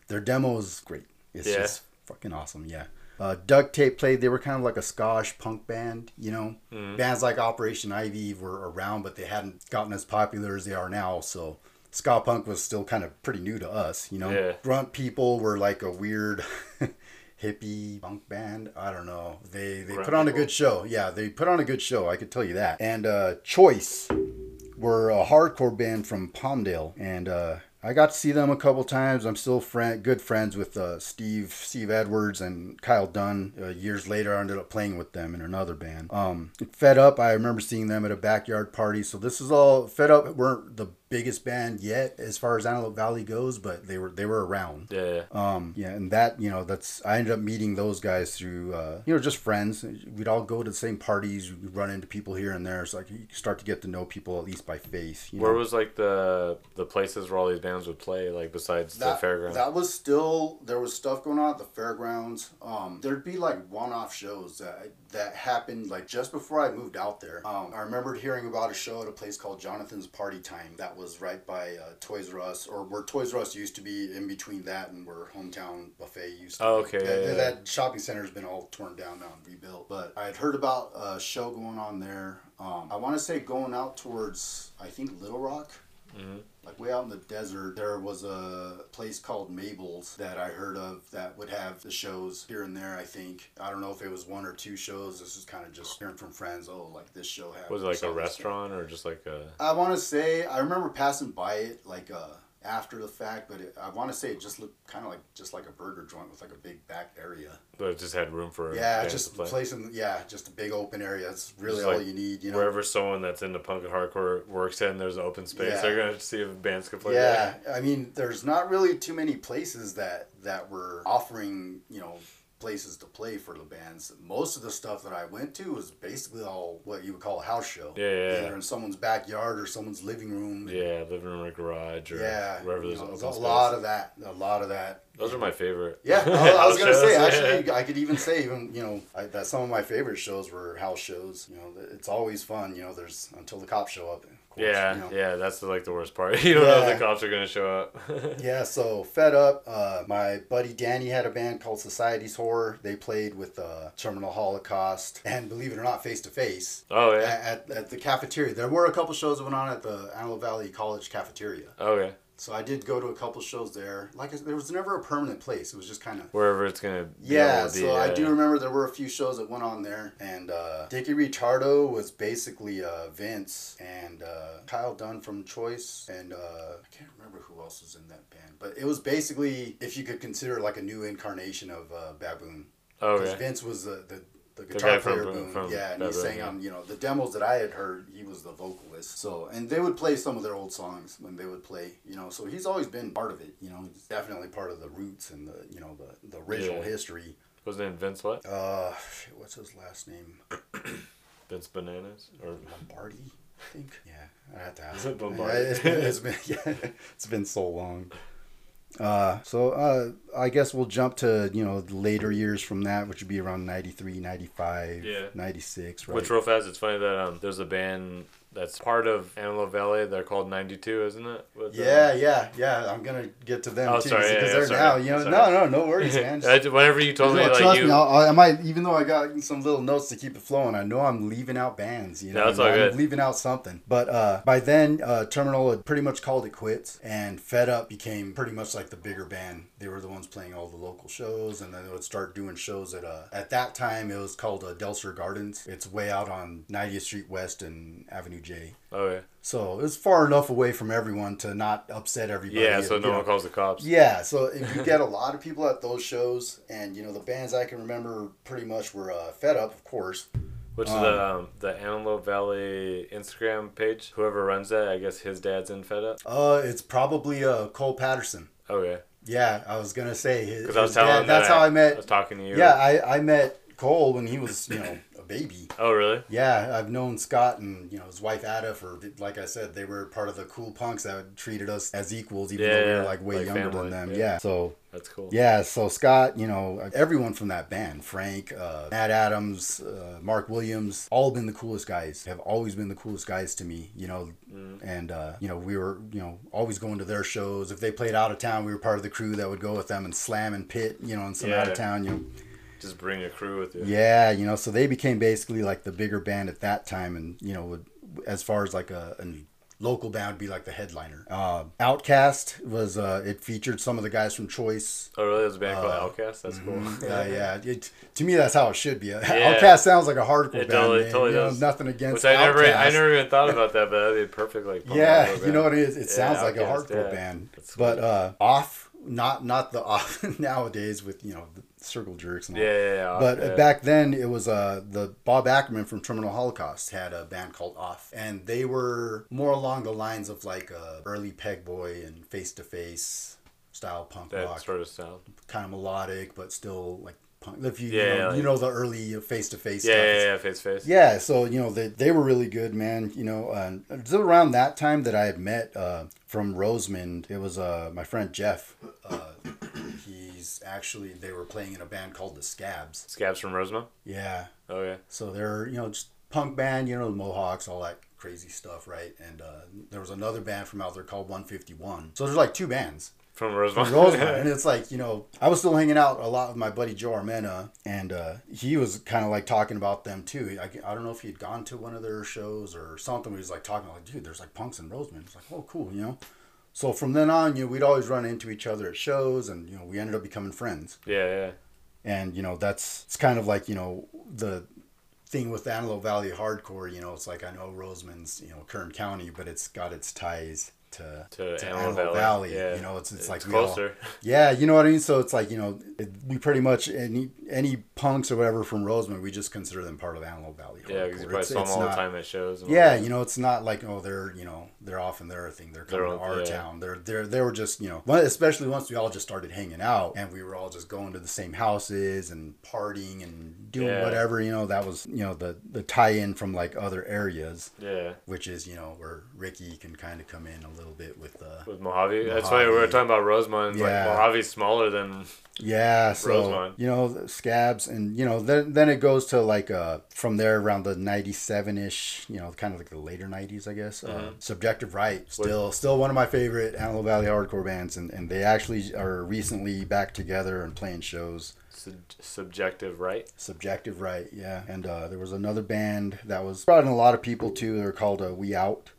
Their demo is great. It's Yeah. just fucking awesome, yeah. Uh, Duct Tape played. They were kind of like a Scottish punk band, you know. Mm-hmm. Bands like Operation Ivy were around, but they hadn't gotten as popular as they are now. So ska punk was still kind of pretty new to us, you know. Yeah. Grunt People were like a weird hippie punk band. I don't know. They they Grunt put on a good show. Yeah, they put on a good show. I could tell you that. And uh, Choice were a hardcore band from Palmdale, and uh, I got to see them a couple times. I'm still friend, good friends with uh, Steve Steve Edwards and Kyle Dunn. Uh, years later, I ended up playing with them in another band. Um, Fed Up, I remember seeing them at a backyard party. So this is all Fed Up weren't the biggest band yet as far as Antelope Valley goes, but they were they were around. Yeah, yeah. Um, yeah, and that you know that's I ended up meeting those guys through uh, you know just friends. We'd all go to the same parties. We'd run into people here and there. It's like you start to get to know people at least by face. You Where know? was like the the places where all these bands would play, like besides that, the fairground? That was still there was stuff going on at the fairgrounds. Um, there'd be like one-off shows that that happened like just before I moved out there. Um, I remembered hearing about a show at a place called Jonathan's Party Time that was right by uh, Toys R Us, or where Toys R Us used to be. In between that and where Hometown Buffet used to. Oh, be. okay, That, yeah, yeah. that shopping center's been all torn down now and rebuilt. But I had heard about a show going on there. Um, I want to say going out towards I think Little Rock. Like way out in the desert, there was a place called Mabel's that I heard of that would have the shows here and there. I think I don't know if it was one or two shows. This is kind of just hearing from friends. Oh, like this show had. was it like a so and so. restaurant or just like a? I want to say I remember passing by it like uh, after the fact, but it, I want to say it just looked kind of like just like a burger joint with like a big back area. But it just had room for Yeah, just place yeah, just a big open area. That's really Just all like you need. You know. Wherever someone that's into punk and hardcore works in, there's an open space. Yeah. They're gonna see if bands can play. Yeah, there. I mean, there's not really too many places that that were offering, you know, places to play for the bands. Most of the stuff that I went to was basically all what you would call a house show. Yeah, yeah, Either in someone's backyard or someone's living room. Yeah, living room or garage or Yeah, wherever you there's know, open a space. lot of that. A lot of that. Those are my favorite. Yeah, I, I was gonna say actually, yeah. I could even say even you know I, that some of my favorite shows were house shows. You know, it's always fun. You know, there's until the cops show up. Course, Yeah, you know. yeah, that's like the worst part. You don't know if the cops are gonna show up. Yeah, so Fed Up, uh, my buddy Danny had a band called Society's Horror. They played with uh, Terminal Holocaust and believe it or not, face to face. Oh, yeah? At, at the cafeteria. There were a couple shows that went on at the Antelope Valley College cafeteria. okay, So I did go to a couple shows there. Like I, there was never a permanent place. It was just kind of wherever it's gonna. Be yeah, to be, so I do remember there were a few shows that went on there, and uh, Dickie Ritardo was basically uh, Vince and uh, Kyle Dunn from Choice, and uh, I can't remember who else was in that band, but it was basically if you could consider like a new incarnation of uh, Baboon. Oh, Because okay. Vince was the, the, the guitar from player Boone- Boone. from yeah, and he sang on, you know, the demos that I had heard, he was the vocalist. So, and they would play some of their old songs when they would play, you know, so he's always been part of it, you know, he's definitely part of the roots and the, you know, the, the original Yeah. history. Was it Vince what? Uh, shit, what's his last name? Vince Bananas or Lombardi, I think. Yeah, I have to ask. Is it Lombardi? it's been, it's been, yeah, it's been so long. Uh, so uh, I guess we'll jump to you know later years from that, which would be around 93, 95, Yeah. 96, right? Which real fast, it's funny that um, there's a band that's part of Antelope Valley. They're called 92, isn't it? With, Yeah, yeah, yeah. I'm gonna get to them Oh, too yeah, because yeah, they're sorry, now. You know, sorry. no, no, no worries, man. Ju- Whenever you told me, No, like trust you, me, I'll, I might even though I got some little notes to keep it flowing. I know I'm leaving out bands. You know, No, it's I'm all good. leaving out something. But uh, by then, uh, Terminal had pretty much called it quits, and Fed Up became pretty much like the bigger band. They were the ones playing all the local shows, and then they would start doing shows at uh, at that time it was called uh, Delcer Gardens. It's way out on 90th Street West and Avenue J. oh yeah, So it's far enough away from everyone to not upset everybody. yeah. So you no know. one calls the cops. Yeah, so if you get a lot of people at those shows, and you know the bands I can remember pretty much were uh, Fed Up, of course. Which is the um, the Antelope Valley Instagram page. Whoever runs that, I guess his dad's in Fed Up. Uh, it's probably uh, Cole Patterson. Okay, Yeah, I was gonna say his. because I was telling dad- that's that how I met. I was talking to you. Yeah, I, I met Cole when he was you know baby. Oh really? Yeah, I've known Scott and you know his wife Ada for like I said they were part of the cool punks that treated us as equals even though we were like way like younger family, than them. yeah. Yeah, so That's cool. Yeah, so Scott, you know, everyone from that band, Frank, uh, Matt Adams, uh, Mark Williams, all been the coolest guys. Have always been the coolest guys to me, you know. And uh, you know, we were, you know, always going to their shows. If they played out of town, we were part of the crew that would go with them and slam and pit, you know, in some Yeah. out of town, you know. Just bring a crew with you. Yeah, you know, so they became basically like the bigger band at that time, and you know, would, as far as like a, an local band would be like the headliner. Uh, Outcast was uh, it featured some of the guys from Choice. Oh, really? There's a band called Uh, Outcast. That's cool. Yeah, yeah. It, to me, that's how it should be. Yeah. Outcast sounds like a hardcore It band. totally- man. totally you know, does. nothing against Which I never, I never even thought about that, but that'd be perfect. Like, Yeah, you know what it is. It Yeah, sounds like a hardcore yeah. band. That's But uh, off, not not the off nowadays with you know the circle jerks and all. Yeah, yeah, yeah. But yeah. back then, it was uh, the Bob Ackerman from Terminal Holocaust had a band called Off, and they were more along the lines of like uh, early Pegboy and Face to Face style punk that rock, sort of sound. kind of melodic, but still like punk. If you, Yeah, you, know, like- you know the early Face to Face Yeah, yeah, yeah, face to face. Yeah, so you know they they were really good, man. You know, was around that time that I had met uh, from Rosamond. It was uh, my friend Jeff. Uh, he's actually they were playing in a band called the Scabs. Scabs from Rosamond. Yeah, Oh yeah. so they're you know just punk band. You know the Mohawks, all that crazy stuff, right? And uh, there was another band from out there called One Fifty One. So there's like two bands. From Rosamond. from Rosamond. and it's like, you know, I was still hanging out a lot with my buddy Joe Armena, and uh, he was kind of like talking about them too. I, I don't know if he'd gone to one of their shows or something. He was like talking like, dude, there's like punks in Rosamond. It's like, oh, cool, you know. So from then on, you know, we'd always run into each other at shows, and you know, we ended up becoming friends. yeah, yeah. And you know, that's it's kind of like you know the thing with Antelope Valley hardcore. You know, it's like I know Rosamond's you know Kern County, but it's got its ties to To, to Antelope Valley. Valley. Yeah. You know, it's it's, like it's all- closer. yeah, you know what I mean. So it's like you know, it, we pretty much any any punks or whatever from Rosamond, we just consider them part of Antelope Valley. yeah, because you probably It's- saw them all the time at shows. and Yeah, you know, it's not like oh they're you know they're off in their thing. They're coming They're to our yeah. town. They're they're they were just you know especially once we all just started hanging out and we were all just going to the same houses and partying and doing Yeah. whatever. You know that was you know the the tie in from like other areas, Yeah. which is you know where Ricky can kind of come in a little bit with uh With Mojave. That's why we were talking about Rosamond. Like Yeah. Mojave's smaller than Yeah, so Rosamond. you know scabs, and you know then then it goes to like uh from there around the '97 ish, you know, kind of like the later '90s, I guess. Uh, Mm-hmm. Subjective Right, still still one of my favorite Antelope Valley hardcore bands, and, and they actually are recently back together and playing shows. sub- subjective, right? Subjective Right, yeah, and uh, there was another band that was brought in a lot of people too. They're called uh, We Out.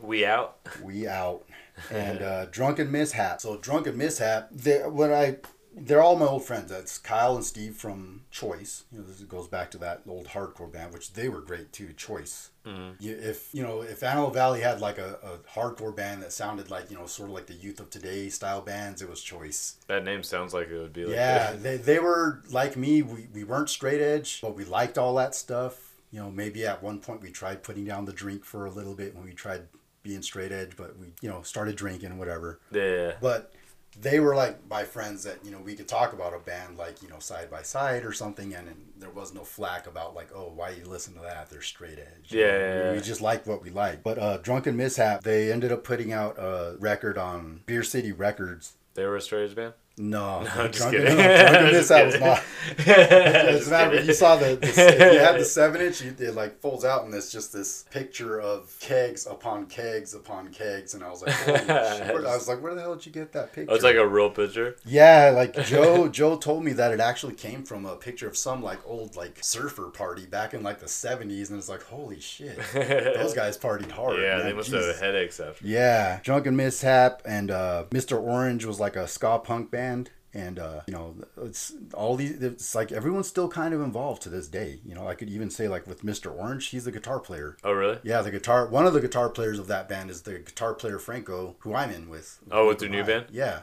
We out. We out. And uh, Drunken Mishap. So Drunken Mishap, they when I they're all my old friends. That's Kyle and Steve from Choice. You know, this goes back to that old hardcore band, which they were great too. Choice. Mm-hmm. You, if you know, if Antelope Valley had like a, a hardcore band that sounded like you know, sort of like the Youth of Today style bands, it was Choice. That name sounds like it would be like Yeah, that. they, they were like me. We, we weren't straight edge, but we liked all that stuff. You know, maybe at one point we tried putting down the drink for a little bit when we tried being straight edge, but we, you know, started drinking, whatever. Yeah. But they were like my friends that, you know, we could talk about a band like, you know, side by side or something, and, and there was no flack about like, oh, why you listen to that? They're straight edge. Yeah, yeah, we- yeah. We just like what we like But uh, Drunken Mishap, they ended up putting out a record on Beer City Records. They were a straight edge band? No, No, I'm just Drunken, kidding. Drunken I'm just Mishap was not. As a matter of fact, you saw the, the if you had the seven inch, you, it like folds out and it's just this picture of kegs upon kegs upon kegs, and I was like, Holy shit. I was like, where the hell did you get that picture? Oh, it's like a real picture. yeah, like Joe. Joe told me that it actually came from a picture of some like old like surfer party back in like the seventies, and it's like, holy shit, those guys partied hard. yeah, man. they must Jesus. have headaches after. Yeah, Drunken Mishap and uh, Mr. Orange was like a ska punk band. And uh, you know, it's all these. It's like everyone's still kind of involved to this day. You know, I could even say like with Mr. Orange, he's the guitar player. Oh, really? Yeah, the guitar. One of the guitar players of that band is the guitar player Franco, who I'm in with. Oh, with their new band? Yeah,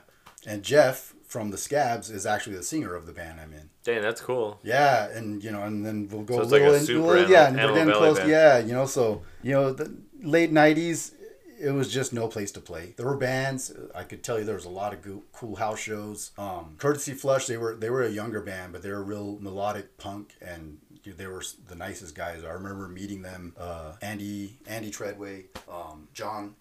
and Jeff from the Scabs is actually the singer of the band I'm in. Dang, that's cool. Yeah, and you know, and then we'll go So a like a little in, super yeah, and we're getting close. band. Yeah, you know, so you know, the late '90s, it was just no place to play. There were bands. I could tell you there was a lot of go- cool house shows. Um, Courtesy Flush, they were they were a younger band, but they were real melodic punk and. They were the nicest guys. I remember meeting them. Uh, Andy, Andy Treadway, um, John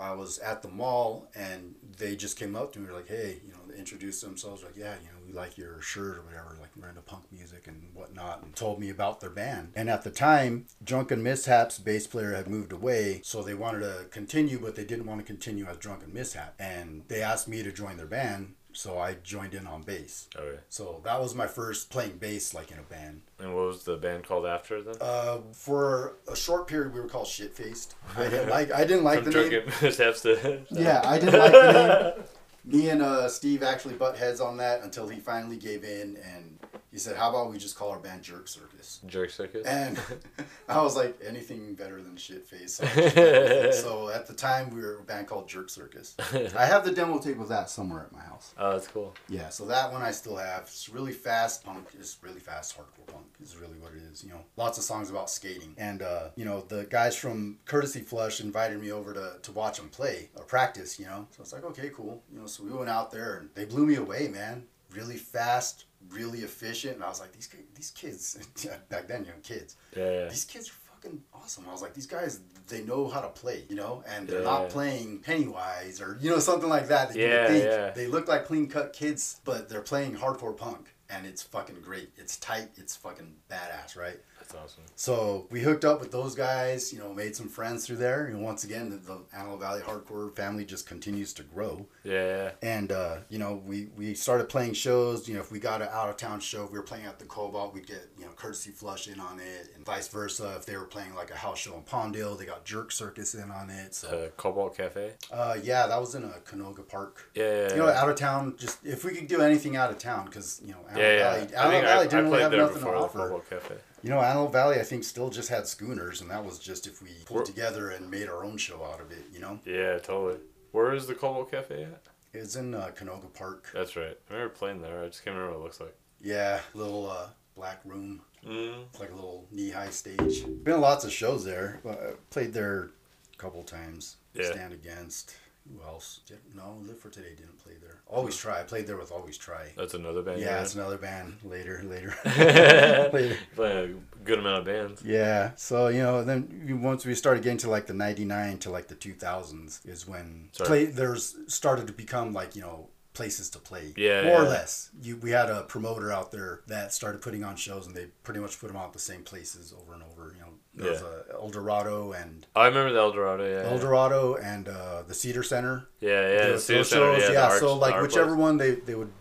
I was at the mall and they just came up to me like, hey, you know, they introduced themselves like, yeah, you know, we like your shirt or whatever, like we're into punk music and whatnot, and told me about their band. And at the time, Drunken Mishaps bass player had moved away, so they wanted to continue, but they didn't want to continue as Drunken Mishap. And they asked me to join their band. so I joined in on bass. Okay. So that was my first playing bass like in a band. And what was the band called after then? Uh, for a short period, we were called Shit Faced. I didn't like. I didn't like the name. drunken mishaps to. Yeah, I didn't like the name. Me and uh, Steve actually butt heads on that until he finally gave in and he said, "How about we just call our band Jerk Circus?" Jerk Circus. And I was like, anything better than shit face. So, so at the time, we were a band called Jerk Circus. I have the demo tape of that somewhere at my house. oh, that's cool. Yeah, so that one I still have. It's really fast punk. It's really fast hardcore punk. Is really what it is. You know, lots of songs about skating. And uh, you know, the guys from Courtesy Flush invited me over to to watch them play or practice. You know, so it's like okay, cool. You know, so we went out there and they blew me away, man. Really fast, really efficient, and I was like, these these kids back then, you know, kids Yeah. these kids are fucking awesome. I was like, these guys, they know how to play, you know, and they're Yeah. not playing Pennywise or you know something like that. That Yeah, think. yeah. They look like clean cut kids, but they're playing hardcore punk, and it's fucking great. It's tight. It's fucking badass, right? That's awesome. So we hooked up with those guys, you know, made some friends through there. And once again, the, the Antelope Valley hardcore family just continues to grow. Yeah. And uh, you know, we we started playing shows. You know, if we got an out of town show, if we were playing at the Cobalt, we'd get you know courtesy flush in on it, and vice versa. If they were playing like a house show in Palmdale, they got Jerk Circus in on it. So Uh, Cobalt Cafe. uh, yeah, that was in a Canoga Park. Yeah. yeah, You know, out of town. Just if we could do anything out of town, because you know, Antelope yeah. Valley, I Antelope I, Valley I didn't really have nothing to offer. Cobalt Cafe. You know, Antelope Valley, I think, still just had schooners, and that was just if we pulled We're- together and made our own show out of it. You know, Yeah, totally. Where is the Cobalt Cafe at? it's in uh, Canoga Park. That's right. I remember playing there. I just can't remember what it looks like. Yeah, little uh, black room. Mm. It's like a little knee-high stage. Been lots of shows there. Uh, played there a couple times. Yeah. Stand Against. Who else? Did, no, Live for Today didn't play there. Always oh. Try. I played there with Always Try. That's another band. Yeah, you're it's another band. Later, later. in? later. Playing a good amount of bands. Yeah. So you know, then once we started getting to like the '99 to like the 2000s is when Sorry. play there's started to become like you know places to play. Yeah, More or less. You we had a promoter out there that started putting on shows, and they pretty much put them out at the same places over and over. You know, there was Yeah. uh, El Dorado and I remember the El Dorado. Yeah. El Dorado and uh, the Cedar Center. Yeah, yeah. There the Cedar Center, shows, yeah, yeah. the so like whichever Place. one they they would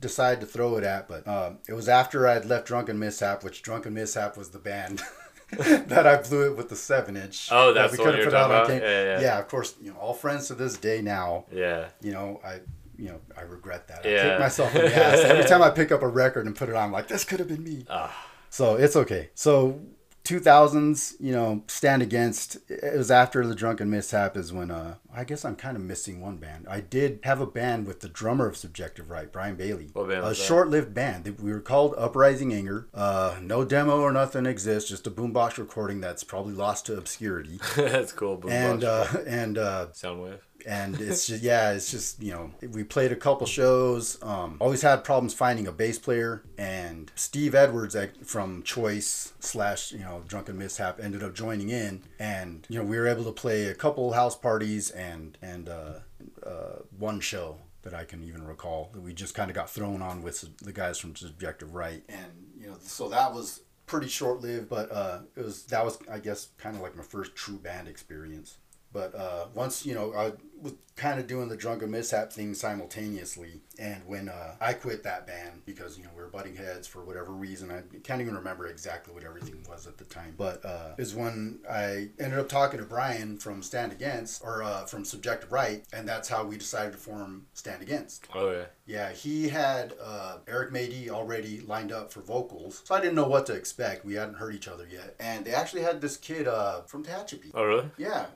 decide to throw it at, but um, it was after I had left Drunken Mishap, which Drunken Mishap was the band. that I blew it with the seven inch. Oh, that that's the one could've put out on tape. Yeah, yeah. of course. You know, all friends to this day now. Yeah. You know, I, you know, I regret that. I Yeah. kick myself in the ass every time I pick up a record and put it on. I'm like, this could have been me. Ah. So it's okay. So 2000s, you know, stand against. It was after the drunken mishap is when uh I guess I'm kind of missing one band. I did have a band with the drummer of Subjective Right, Brian Bailey. What band a short-lived band. We were called Uprising Anger. Uh, no demo or nothing exists. Just a boombox recording that's probably lost to obscurity. that's cool. Boombox. and uh, and uh, Soundwave. And it's just yeah it's just you know we played a couple shows um always had problems finding a bass player. And steve edwards from choice slash you know drunken mishap ended up joining in. And you know we were able to play a couple house parties and and uh, uh one show that I can even recall that we just kind of got thrown on with the guys from Subjective Right, and you know, so that was pretty short lived, but uh, it was that was I guess kind of like my first true band experience. But uh, once you know, I was kind of doing the drunken mishap thing simultaneously, and when uh, I quit that band because you know we were butting heads for whatever reason, I can't even remember exactly what everything was at the time. But uh, is when I ended up talking to Brian from Stand Against or uh, from Subjective Right, and that's how we decided to form Stand Against. Oh yeah. Yeah, he had uh, Eric Mady already lined up for vocals, so I didn't know what to expect. We hadn't heard each other yet, and they actually had this kid uh, from Tehachapi. Oh really? Yeah,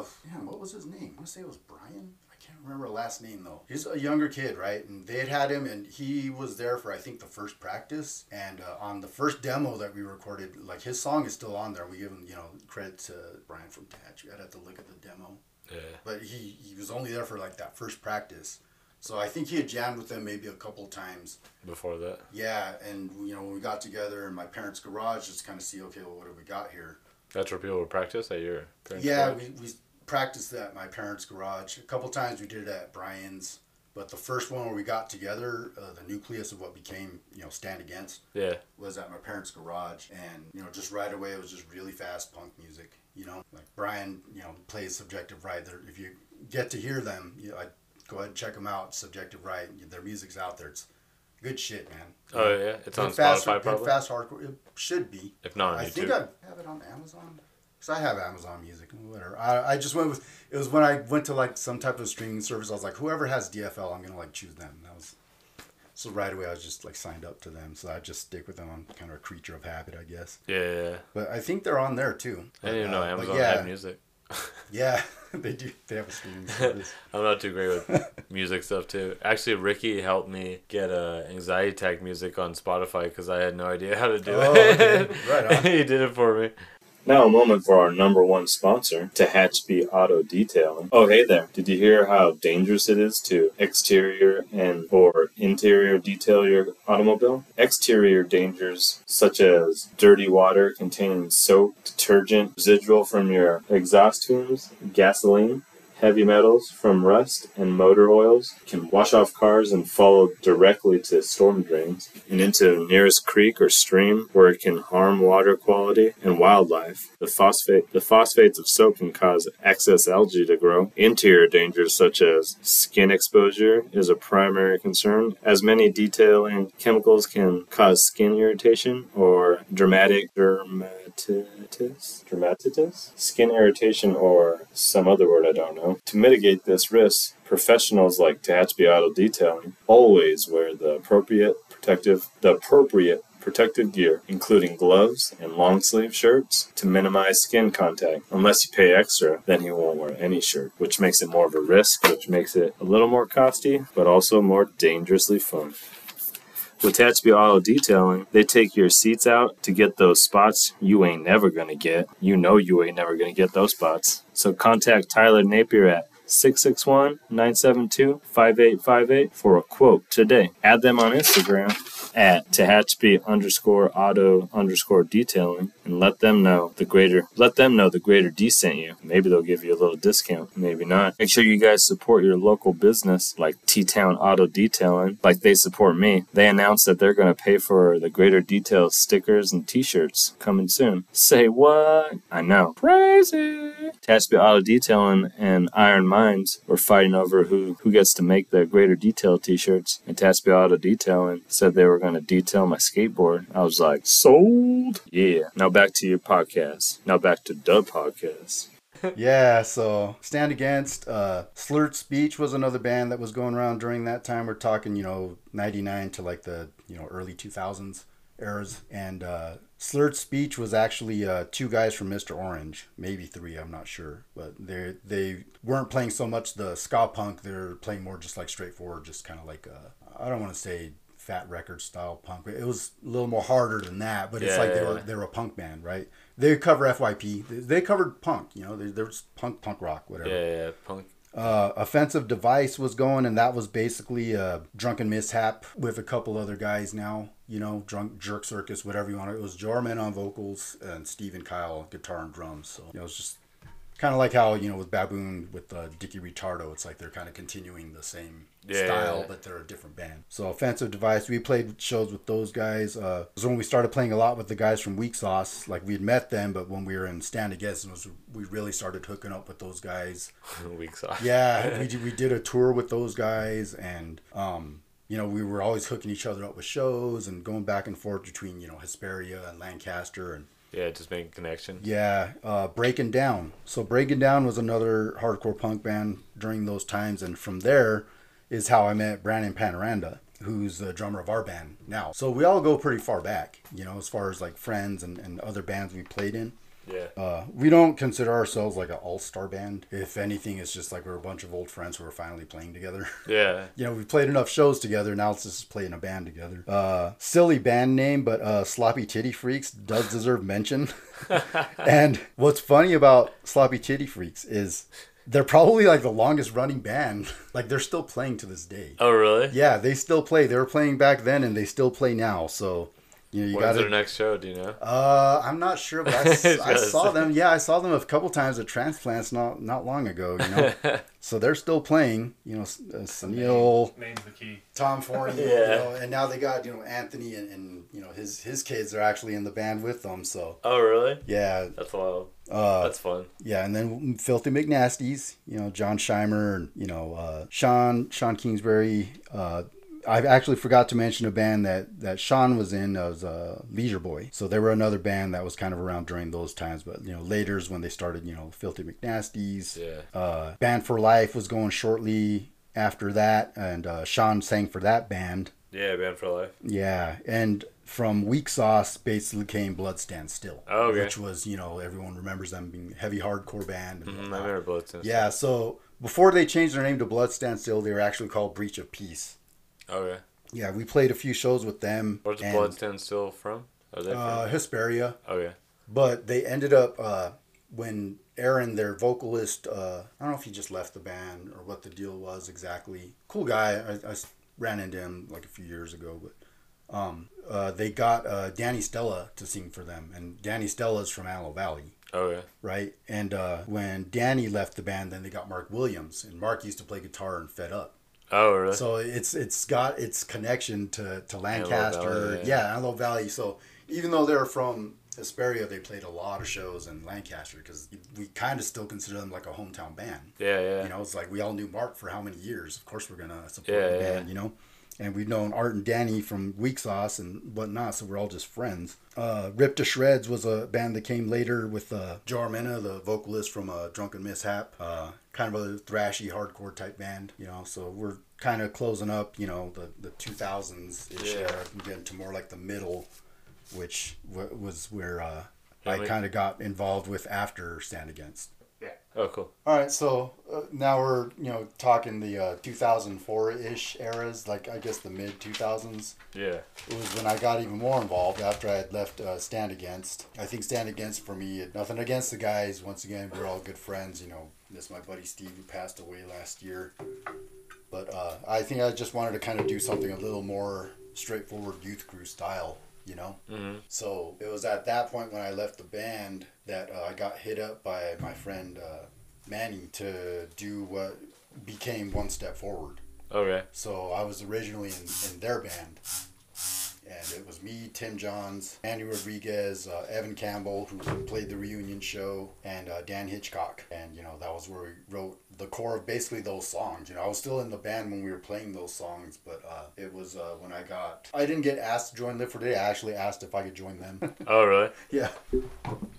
uh, man, what was his name? I want to say it was Brian. I can't remember last name though. He's a younger kid, right? And they had had him, and he was there for I think the first practice. And uh, on the first demo that we recorded, like his song is still on there. We give him, you know, credit to Brian from Tehachapi. I'd have to look at the demo Yeah. but he, he was only there for like that first practice. So I think he had jammed with them maybe a couple times. Before that. Yeah, and you know when we got together in my parents' garage, just kind of see okay, well, what have we got here? That's where people would practice at your parents' yeah, garage? we, we practiced at my parents' garage a couple times. We did it at Brian's, but the first one where we got together, uh, the nucleus of what became you know Stand Against Yeah. was at my parents' garage, and you know, just right away it was just really fast punk music. You know, like Brian, you know, plays subjective right. There, if you get to hear them, you know, I Go ahead and check them out. Subjective Right. Their music's out there. It's good shit, man. Oh yeah, it's on fast, Spotify good probably. fast hardcore. It should be. If not I YouTube. think I have it on Amazon. Cause I have Amazon Music, whatever. I, I just went with it was when I went to like some type of streaming service. I was like, whoever has DFL, I'm gonna like choose them. That was so right away. I was just like signed up to them, so I just stick with them. I'm kind of a creature of habit, I guess. yeah. But I think they're on there too. I didn't even know Uh, but Amazon yeah, had music. Yeah, they do. They have a streaming service. I'm not too great with music stuff too. Actually, Ricky helped me get uh, anxiety attack music on Spotify because I had no idea how to do Oh, it. okay. Right on. he did it for me. Now a moment for our number one sponsor, Tehachapi Auto Detailing. Oh hey there, did you hear how dangerous it is to exterior and or interior detail your automobile? Exterior dangers such as dirty water containing soap, detergent, residual from your exhaust fumes, gasoline, Heavy metals from rust and motor oils can wash off cars and follow directly to storm drains and into the nearest creek or stream where it can harm water quality and wildlife. The phosphate the phosphates of soap can cause excess algae to grow. Interior dangers such as skin exposure is a primary concern, as many detailing chemicals can cause skin irritation or dramatic dermatitis, dermatitis, skin irritation, or some other word I don't know. To mitigate this risk, professionals like Tehachapi Auto Detailing always wear the appropriate protective, the appropriate protective gear, including gloves and long sleeve shirts to minimize skin contact. Unless you pay extra, then he won't wear any shirt, which makes it more of a risk, which makes it a little more costly, but also more dangerously fun. With Tehachapi Auto Detailing, they take your seats out to get those spots you ain't never gonna get. You know you ain't never gonna get those spots. So contact Tyler Napier at 661-972-5858 for a quote today. Add them on Instagram at Tehachapi underscore auto underscore detailing and let them know the greater let them know the greater D sent you. Maybe they'll give you a little discount, maybe not. Make sure you guys support your local business like T Town Auto Detailing, like they support me. They announced that they're gonna pay for the greater detail stickers and t shirts coming soon. Say what? I know. Crazy. Tehachapi Auto Detailing and Iron Minds were fighting over who, who gets to make the greater detail t-shirts. And Tehachapi Auto Detailing said they were going to detail my skateboard. I was like, sold. Yeah. Now back to your podcast. Now back to the podcast. yeah, so Stand Against, uh, Slurred Speech was another band that was going around during that time. We're talking, you know, 99 to like the, you know, early 2000s eras. And uh, Slurred Speech was actually uh, two guys from Mr. Orange, maybe three, I'm not sure. But they they weren't playing so much the ska punk, they're playing more just like straightforward, just kind of like, uh, I don't want to say fat record style punk. It was a little more harder than that, but it's Yeah, like they were yeah. they were a punk band, right? They cover FYP. They, they covered punk, you know. There there was punk, punk rock, whatever. Yeah, yeah, punk. Uh, Offensive Device was going, and that was basically a drunken mishap with a couple other guys now. You know, drunk jerk circus, whatever you want. It was Jarman on vocals and Steve and Kyle guitar and drums. So you know, it's just kind of like how you know with Baboon with uh, Dickie Ritardo, it's like they're kind of continuing the same Yeah, style, yeah, but they're a different band. So Offensive Device, we played shows with those guys. Uh, it was when we started playing a lot with the guys from Weak Sauce. Like we'd met them, but when we were in Stand Against, was we really started hooking up with those guys. Weeks off. Yeah, we did, we did a tour with those guys, and um, you know, we were always hooking each other up with shows and going back and forth between you know Hesperia and Lancaster and Yeah, just making connections. yeah, uh, Breaking Down. So Breaking Down was another hardcore punk band during those times, and from there is how I met Brandon Panoranda, who's the drummer of our band now. So we all go pretty far back, you know, as far as like friends and, and other bands we played in. Yeah. Uh, we don't consider ourselves like an all-star band. If anything, it's just like we're a bunch of old friends who are finally playing together. Yeah. you know, we played enough shows together. Now let's just play in a band together. Uh, silly band name, but uh, Sloppy Titty Freaks does deserve mention. and what's funny about Sloppy Titty Freaks is they're probably like the longest running band. like they're still playing to this day. Oh, really? Yeah, they still play. They were playing back then, and they still play now. So You know, you When's got their next show? Do you know? Uh, I'm not sure, but I, s- He's I saw them. Yeah, I saw them a couple times at transplants not not long ago. You know, so they're still playing. You know, S- uh, Sunil, Name's the key. Tom Forney, you Yeah. know, and now they got you know Anthony and, and you know his his kids are actually in the band with them. So oh, really? yeah, That's wild. uh, That's fun. yeah, and then Filthy McNasties, you know John Scheimer, and you know uh, Sean Sean Kingsbury. Uh, I actually forgot to mention a band that that Sean was in as was uh, Leisure Boy. So they were another band that was kind of around during those times. But you know later is when they started. You know Filthy McNasties. Yeah. Uh, band for Life was going shortly after that, and uh, Sean sang for that band. Yeah, Band for Life. Yeah, and from Weak Sauce basically came Blood Stand Still, Oh, okay. which was you know everyone remembers them being a heavy hardcore band. And Mm, I remember Bloodstone. Yeah, so before they changed their name to Blood Stand Still, they were actually called Breach of Peace. Okay. Yeah, Yeah, we played a few shows with them. Where's and, Bloodstone still from? Are they Uh, from? Hesperia, Okay. but they ended up uh, when Aaron, their vocalist, uh, I don't know if he just left the band or what the deal was exactly. Cool guy. I, I ran into him like a few years ago, but um, uh, they got uh, Danny Stella to sing for them, and Danny Stella's from Antelope Valley. Okay. right? And uh, when Danny left the band, then they got Mark Williams, and Mark used to play guitar and Fed Up. Oh, really? So it's it's got its connection to to Lancaster, Valley, yeah, yeah. Antelope Valley. So even though they're from Hesperia, they played a lot of shows in Lancaster because we kind of still consider them like a hometown band. yeah, yeah. You know, it's like we all knew Mark for how many years. Of course, we're gonna support Yeah, the band. You know. And we've known Art and Danny from Weak Sauce and whatnot, so we're all just friends. Uh, Rip to Shreds was a band that came later with uh, Joe the vocalist from uh, Drunken Mishap. Uh, kind of a thrashy, hardcore type band, you know. So we're kind of closing up, you know, the, the 2000s ish Yeah. era and getting to more like the middle, which w- was where uh, Yeah, I kind of got involved with after Stand Against. Oh, cool. All right, so uh, now we're you know talking the uh, 2004 ish eras, like I guess the mid 2000s. Yeah. It was when I got even more involved after I had left uh, Stand Against. I think Stand Against for me, nothing against the guys. Once again, we're all good friends. You know, this my buddy Steve who passed away last year. But uh, I think I just wanted to kind of do something a little more straightforward youth crew style. You know. hmm So it was at that point when I left the band that uh, I got hit up by my friend uh, Manny to do what became One Step Forward. Okay. So I was originally in, in their band. And it was me, Tim Johns, Andy Rodriguez, uh, Evan Campbell, who played the reunion show, and uh, Dan Hitchcock. And, you know, that was where we wrote the core of basically those songs. You know, I was still in the band when we were playing those songs, but uh, it was uh, when I got. I didn't get asked to join Live for Today. I actually asked if I could join them. Oh, really? yeah.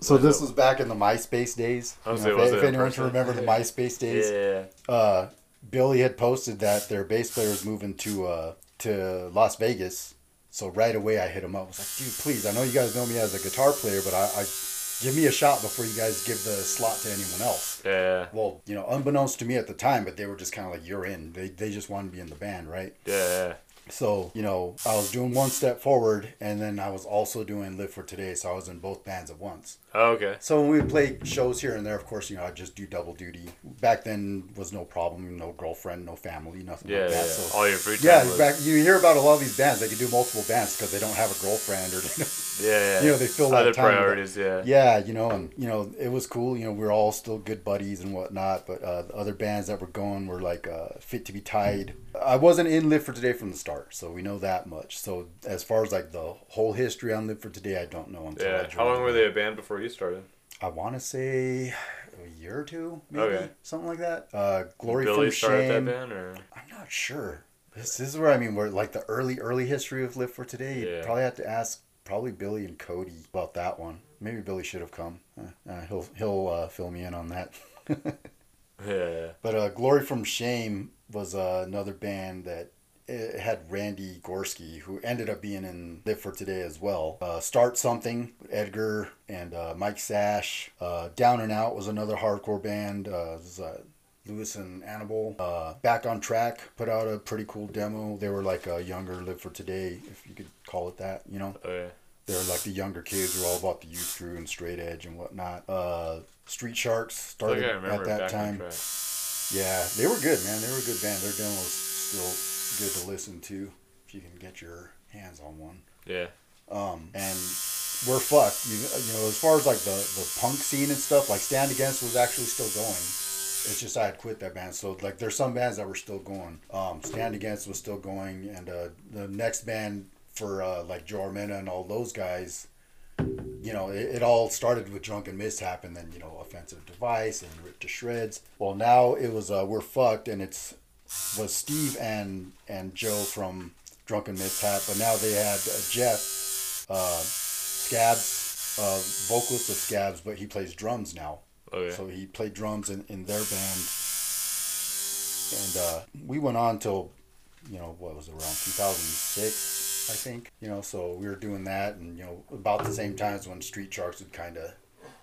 So this was back in the MySpace days. I was You know, gonna if, was if anyone can person? remember the MySpace days Yeah. uh, Billy had posted that their bass player was moving to uh, to Las Vegas. So right away I hit him up. I was like, dude, please, I know you guys know me as a guitar player, but I, I give me a shot before you guys give the slot to anyone else. Yeah. Well, you know, unbeknownst to me at the time, but they were just kind of like, you're in. They, they just wanted to be in the band, right? Yeah. So, you know, I was doing one step forward, and then I was also doing Live for Today, so I was in both bands at once. Oh, okay. So when we play shows here and there, of course, you know, I'd just do double duty. Back then was no problem, no girlfriend, no family, nothing Yeah, like yeah. that. So All your free time. yeah, was- back, you hear about a lot of these bands. They can do multiple bands because they don't have a girlfriend or yeah, yeah. you know, they fill Other time priorities, yeah. yeah, you know, and you know, it was cool. You know, we are all still good buddies and whatnot. But uh, the other bands that were going were like uh, Fit to Be Tied. I wasn't in Live for Today from the start, so we know that much. So as far as like the whole history on Live for Today, I don't know until I Yeah. joined. How long were they a band before you started? I want to say a year or two, maybe Okay. something like that. Uh, Glory Billy from Shame. that band, or I'm not sure. This, this is where I mean, where like the early, early history of Live for Today. You Yeah. probably have to ask probably Billy and Cody about that one. Maybe Billy should have come. Uh, uh, he'll he'll uh, fill me in on that. yeah, But uh, Glory from Shame was uh, another band that it had Randy Gorski, who ended up being in Live for Today as well. Uh, Start Something, Edgar and uh, Mike Sash. Uh, Down and Out was another hardcore band. Uh, uh, Lewis and Annabelle. Uh, Back on Track put out a pretty cool demo. They were like a younger Live for Today, if you could call it that, you know? oh yeah. They're like the younger kids who were all about the youth crew and straight edge and whatnot. Uh, Street Sharks started at that back time. Yeah, they were good, man. They were a good band. Their demo was still good to listen to if you can get your hands on one. Yeah. Um, and we're fucked. You, you know, as far as like the, the punk scene and stuff, like Stand Against was actually still going. It's just I had quit that band. So like there's some bands that were still going. Um, Stand Against was still going, and uh, the next band for uh, like Joe Armenta and all those guys, you know, it, it all started with Drunken Mishap, and then you know, Offensive Device and Ripped to Shreds. Well, now it was uh, We're Fucked, and it's was Steve and and Joe from Drunken Mishap, but now they had uh, Jeff uh, Scabs, uh, vocalist of Scabs, but he plays drums now. Okay. So he played drums in, in their band. And uh, we went on till, you know, what was it, around 2006, I think. You know, so we were doing that, and, you know, about the same times when Street Sharks had kind of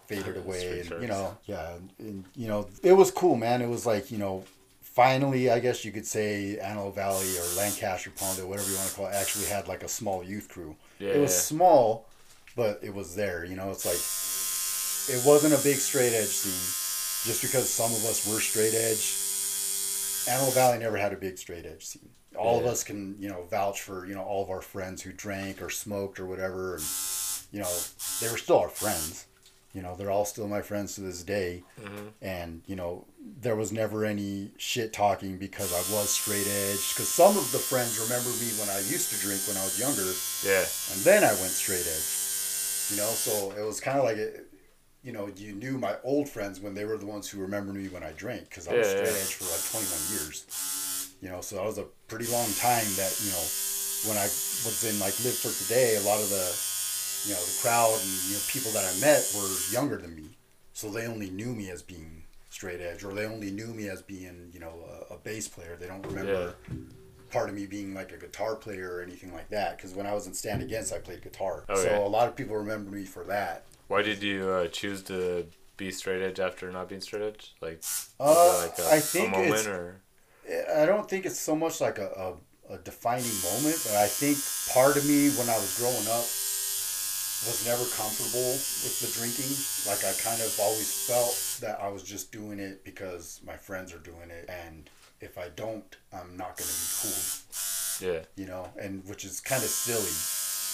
faded away. Street and, Sharks. you know, yeah. And, you know, it was cool, man. It was like, you know, finally, I guess you could say Antelope Valley or Lancaster Palmdale, whatever you want to call it, actually had like a small youth crew. It was Yeah. small, but it was there. You know, it's like it wasn't a big straight edge scene. Just because some of us were straight edge, Antelope Valley never had a big straight edge scene. All of us can, you know, vouch for, you know, all of our friends who drank or smoked or whatever, and you know, they were still our friends. You know, they're all still my friends to this day. Mm-hmm. And, you know, there was never any shit talking because I was straight edge. Because some of the friends remember me when I used to drink when I was younger, Yeah. and then I went straight edge. You know, so it was kind of like, it, you know, you knew my old friends when they were the ones who remembered me when I drank because I was Yeah, straight yeah. edge for like 21 years. You know, so that was a pretty long time that, you know, when I was in like Live for Today, a lot of the, you know, the crowd and, you know, people that I met were younger than me. So they only knew me as being straight edge or they only knew me as being, you know, a, a bass player. They don't remember part of me being like a guitar player or anything like that. Because when I was in Stand Against, I played guitar. Okay. So a lot of people remember me for that. Why did you uh, choose to be straight edge after not being straight edge? Like, Uh, like a, I think it's- or I don't think it's so much like a, a, a defining moment, but I think part of me when I was growing up was never comfortable with the drinking. Like I kind of always felt that I was just doing it because my friends are doing it, and if I don't, I'm not going to be cool. yeah, you know, and which is kind of silly.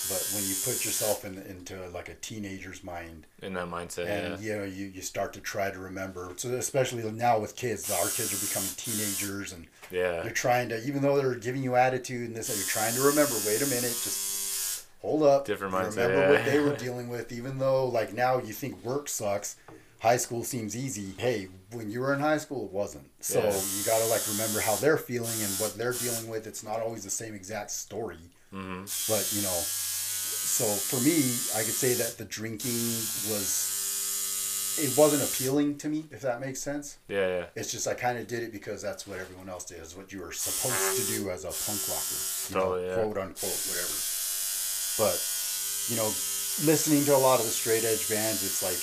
But when you put yourself in, into like a teenager's mind, in that mindset? and yeah. you know, you, you start to try to remember. So especially now with kids, our kids are becoming teenagers, and Yeah. you're trying to, even though they're giving you attitude and this, you're trying to remember. Wait a minute, just hold up. Different mindset, Remember what they were dealing with, even though like now you think work sucks. High school seems easy. Hey, when you were in high school, it wasn't. So Yeah. you got to like remember how they're feeling and what they're dealing with. It's not always the same exact story hmm but you know so for me i could say that the drinking was it wasn't appealing to me if that makes sense Yeah, yeah. it's just i kind of did it because that's what everyone else did is what you were supposed to do as a punk rocker you Totally, know, yeah. quote unquote whatever but you know listening to a lot of the straight edge bands it's like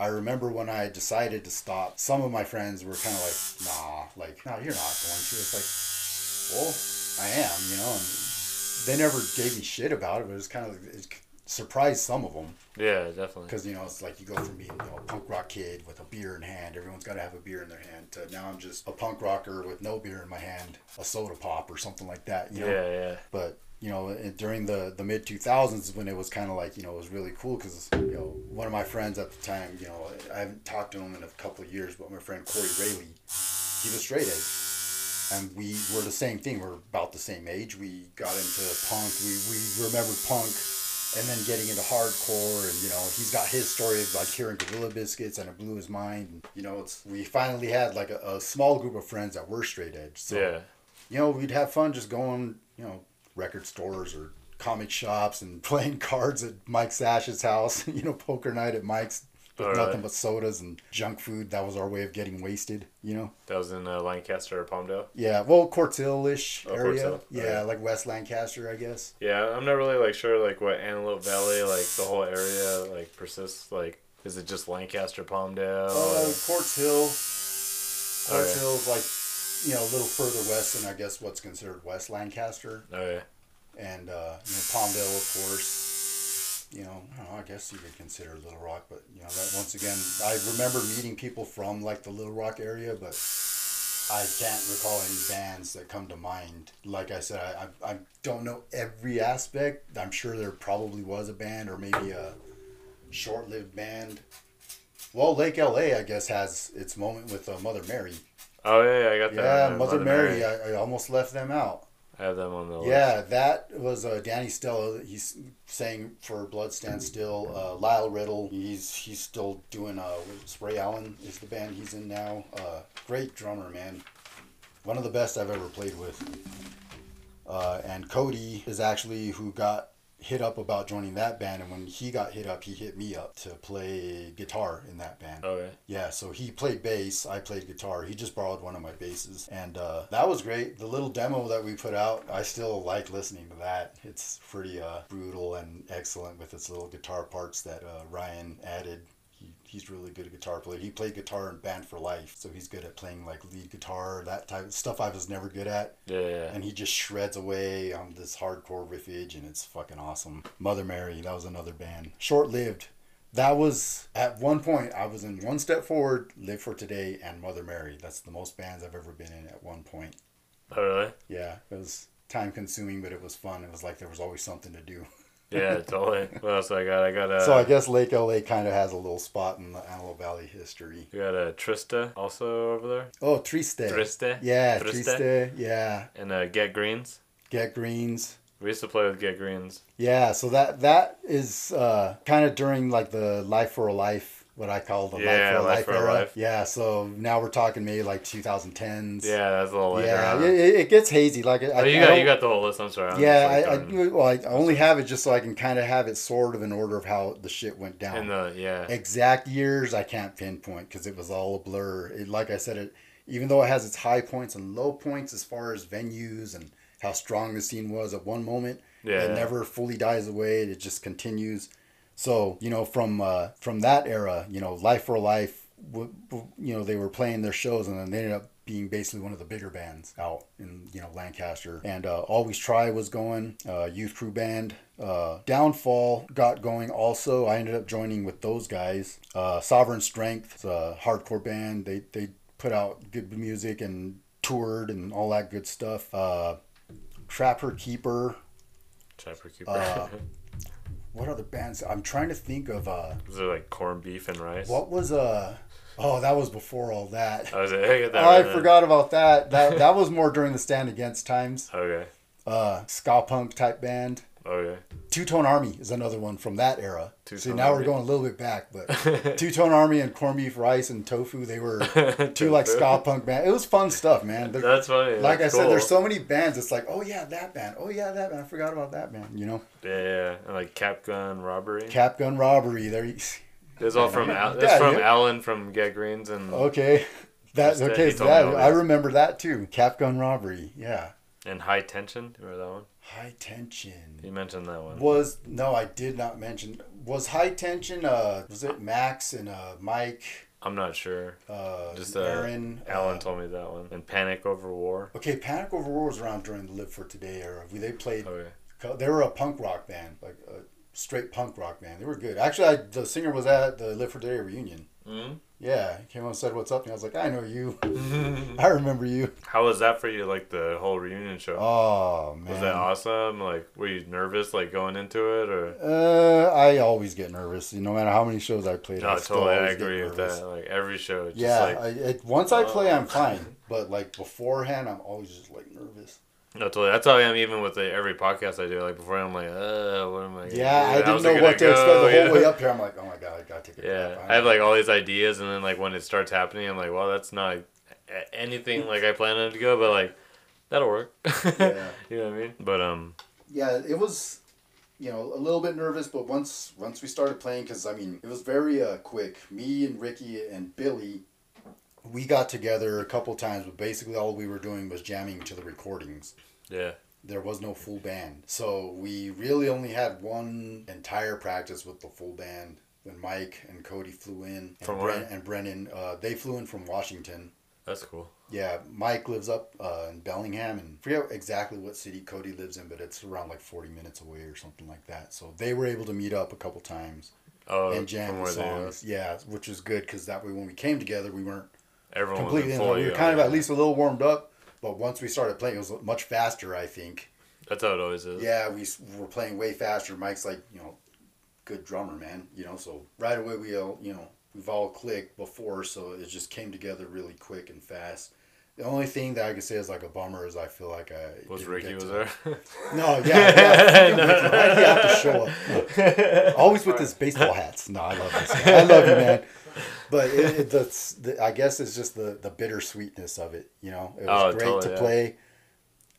I remember when I decided to stop, some of my friends were kind of like, nah, like, no, you're not going to. It's like, well, I am, you know, and they never gave me shit about it, but it was kind of, it surprised some of them. Yeah, definitely. Because, you know, it's like you go from being you know, a punk rock kid with a beer in hand, everyone's got to have a beer in their hand, to now I'm just a punk rocker with no beer in my hand, a soda pop or something like that, you know? Yeah, yeah. but you know eh, during the the mid 2000s when it was kind of like you know it was really cool because you know one of my friends at the time you know i haven't talked to him in a couple of years but my friend corey rayleigh he was straight edge and we were the same thing we're about the same age. We got into punk we, we remembered punk and then getting into hardcore and you know he's got his story of like hearing gorilla biscuits and it blew his mind and you know it's we finally had like a, a small group of friends that were straight edge. So yeah. you know, we'd have fun just going, you know, record stores or comic shops and playing cards at Mike Sash's house, you know, poker night at Mike's with All nothing right. but sodas and junk food. That was our way of getting wasted, you know? That was in uh, Lancaster or Palmdale. Yeah, well, Quartz Hill-ish Oh, area. Quartz Hill. Yeah, Okay. like West Lancaster, I guess. Yeah, I'm not really like sure like what Antelope Valley, like the whole area, like persists. Like, is it just Lancaster, Palmdale? Uh, Quartz Hill. Quartz Okay. Hill's like, you know, a little further west than I guess what's considered West Lancaster. oh yeah. and uh, you know Palmdale, of course. You know, I, don't know, I guess you could consider Little Rock, but you know that once again, I remember meeting people from like the Little Rock area, but I can't recall any bands that come to mind. Like I said, I, I, I don't know every aspect. I'm sure there probably was a band or maybe a short-lived band. Well, Lake LA, I guess, has its moment with uh, Mother Mary. Oh yeah, yeah I got that. Yeah, Mother, Mary. I, I almost left them out. I have them on the list. Yeah, that was uh, Danny Stella. He's sang for Blood Stand Still. Uh, Lyle Riddle. He's he's still doing. Uh, Ray Allen is the band he's in now. Uh, great drummer, man. One of the best I've ever played with. Uh, and Cody is actually who got hit up about joining that band, and when he got hit up, he hit me up to play guitar in that band. Okay. Yeah, so he played bass, I played guitar. He just borrowed one of my basses, and uh, that was great. The little demo that we put out, I still like listening to that. It's pretty uh, brutal and excellent with its little guitar parts that uh, Ryan added. He, he's really good at guitar player. He played guitar in Band for Life, so he's good at playing like lead guitar, that type of stuff I was never good at. Yeah, yeah. and he just shreds away on this hardcore riffage and it's fucking awesome. Mother mary that was another band. Short-lived. That was at one point i was in one step forward live for today and mother mary. That's the most bands i've ever been in at one point. Oh really? yeah it was time consuming but it was fun. It was like there was always something to do Yeah, totally. What else I got? I got a. so i guess lake la kind of has a little spot in the antelope valley history You got a Trista also over there, oh triste Triste? yeah Triste? triste yeah and uh, Get Greens. get greens We used to play with Get Greens. Yeah, so that that is uh, kind of during like the Life for a Life, what I call the Yeah, Life Life Life era. Life. Yeah, so now we're talking maybe like 2010s. Yeah, that's a little later. yeah, it, it gets hazy. Like I, Oh, you I got you got the whole list. I'm sorry. I'm yeah, I, I, well, I only have it just so I can kind of have it sort of in order of how the shit went down. in the yeah. exact years I can't pinpoint because it was all a blur. It, like I said, it even though it has its high points and low points as far as venues and how strong the scene was at one moment, Yeah, it yeah. never fully dies away. It just continues. So you know, from uh, from that era, you know, Life for Life, w- w- you know, they were playing their shows, and then they ended up being basically one of the bigger bands out in you know Lancaster. And uh, Always Try was going, uh, Youth Crew Band. Uh, Downfall got going also. I ended up joining with those guys. Uh, Sovereign Strength, it's a hardcore band. They they put out good music and toured and all that good stuff. Uh, Trapper Keeper. Trapper Keeper. What other bands? I'm trying to think of. Uh, Was it like corned beef and rice? what was uh? Oh, that was before all that. I was like, hey, that I right now. forgot about that. That that was more during the Stand Against times. Okay. Uh, ska punk type band. Okay. Two Tone Army is another one from that era. Two See, Tone now we're going a little bit back, but Two Tone Army and Corned Beef Rice and Tofu, they were two like ska punk band. It was fun stuff, man. They're- That's funny. like That's I said, there's so many bands. It's like, oh yeah, that band. Oh yeah, that band. I forgot about that band. You know, Yeah, yeah. And like Cap Gun Robbery. Cap Gun Robbery. There. You, It's all from Al- Yeah, that's from yeah. Alan from Get Greens and okay, that Just uh, that okay. he So told me that I remember that too. Cap Gun Robbery. Yeah. and High Tension. Remember that one? High Tension. You mentioned that one. Was no, I did not mention. Was High Tension? Uh, was it Max and uh Mike? I'm not sure. Uh, Just uh, Aaron. Alan uh, told me that one. And Panic Over War. Okay, Panic Over War was around during the Live for Today era. We they played. Okay. They were a punk rock band, like a straight punk rock band. They were good. Actually, I, the singer was at the Live for Today reunion. Mm-hmm. Yeah, he came on and said, "What's up?" And I was like, "I know you. I remember you." How was that for you? Like the whole reunion show. Oh man, was that awesome? Like, were you nervous like going into it or? Uh, I always get nervous. No matter how many shows I played, No, I still totally. I agree with that. Like every show, Yeah, like I, it, once I play, I'm Oh. fine. But like beforehand, I'm always just like nervous. No, totally. That's how I am even with the, every podcast I do. Like before, I'm like, uh, what am I? Gonna Yeah, do? I didn't know what to expect go? the whole way up here. I'm like, oh my god, I gotta take a Yeah. I have like all these ideas, and then like when it starts happening, I'm like, well, that's not anything like I planned it to go, but like that'll work. Yeah. you know what I mean? But um, yeah, it was, you know, a little bit nervous, but once once we started playing, because I mean, it was very uh, quick. Me and Ricky and Billy, we got together a couple times, but basically all we were doing was jamming to the recordings. yeah, There was no full band, so we really only had one entire practice with the full band. When Mike and Cody flew in, and, From Bren- where? and Brennan, uh, they flew in from Washington. that's cool. Yeah, Mike lives up uh, in Bellingham, and I forget exactly what city Cody lives in, but it's around like forty minutes away or something like that. So they were able to meet up a couple times Oh, and jam from the where they are. songs. Yeah, which was good because that way when we came together, we weren't Everyone completely. was in We were kind of at least a little warmed up, but once we started playing, it was much faster. I think. That's how it always is. Yeah, we were playing way faster. Mike's like, you know, good drummer, man. You know, so right away we all, you know, we've all clicked before, so it just came together really quick and fast. The only thing that I can say is like a bummer is I feel like I Was Ricky was there? No, yeah, yeah. Ricky. Why did he have to show up? Always with his baseball hats. No, I love this. Guy. I love you, man. But it, it, that's the, I guess it's just the the bittersweetness of it. You know, it was Oh, great totally, to yeah. play.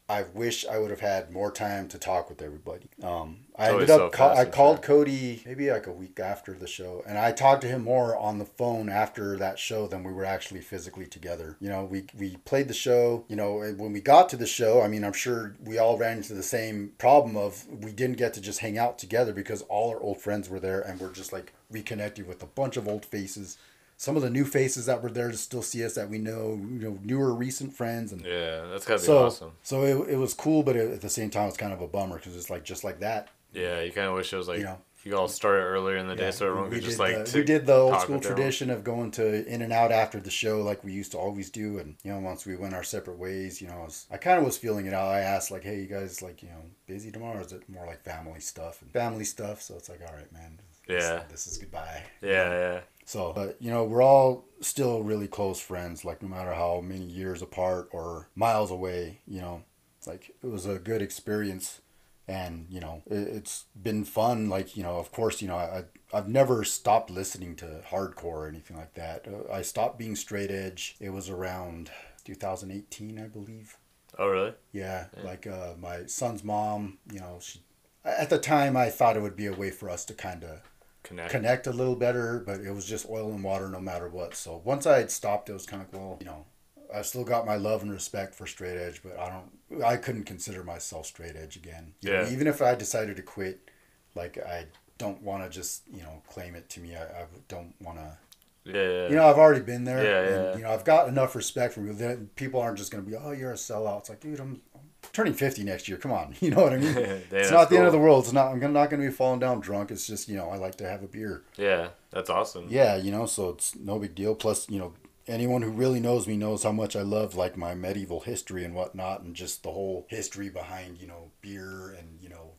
I wish I would have had more time to talk with everybody. Um, I ended up. Fast I called. Cody maybe like a week after the show, and I talked to him more on the phone after that show than we were actually physically together. You know, we we played the show. You know, when we got to the show, I mean, I'm sure we all ran into the same problem of we didn't get to just hang out together because all our old friends were there, and we're just like reconnected with a bunch of old faces. Some of the new faces that were there to still see us that we know, you know, newer recent friends, and yeah, that's gotta be so awesome. so it, it was cool, but it, at the same time, it's kind of a bummer because it's like just like that. Yeah, you kind of wish it was like You know. you all started earlier in the day, Yeah, so everyone could just like the, we did the old school everyone. tradition of going to In-N-Out after the show like we used to always do and you know once we went our separate ways you know I, was, I kind of was feeling it out I asked like hey you guys like you know busy tomorrow or is it more like family stuff and family stuff so it's like all right man this- Yeah. this is goodbye Yeah, yeah. so, but you know, we're all still really close friends. Like no matter how many years apart or miles away, you know, like it was a good experience, and you know, it, it's been fun. Like you know, of course, you know, I I've never stopped listening to hardcore or anything like that. Uh, I stopped being straight edge. It was around 2018, I believe. Oh, really? Yeah, like uh, my son's mom. You know, she at the time I thought it would be a way for us to kind of Connect. connect a little better, but it was just oil and water no matter what. So once I had stopped, it was kind of well, you know, I still got my love and respect for straight edge, but I don't, I couldn't consider myself straight edge again. You know, Yeah. even if I decided to quit, like I don't want to just you know claim it to me. I, I don't want to. Yeah. You know, I've already been there. Yeah, and, yeah. You know, I've got enough respect for people. That people aren't just going to be, oh, you're a sellout. It's like, dude, I'm, I'm turning 50 next year. Come on. You know what I mean? Damn, it's not the end of the world. It's not, I'm not going to be falling down drunk. It's just, you know, I like to have a beer. yeah, that's awesome. Yeah, you know, so it's no big deal. Plus, you know, anyone who really knows me knows how much I love like my medieval history and whatnot, and just the whole history behind you know beer and you know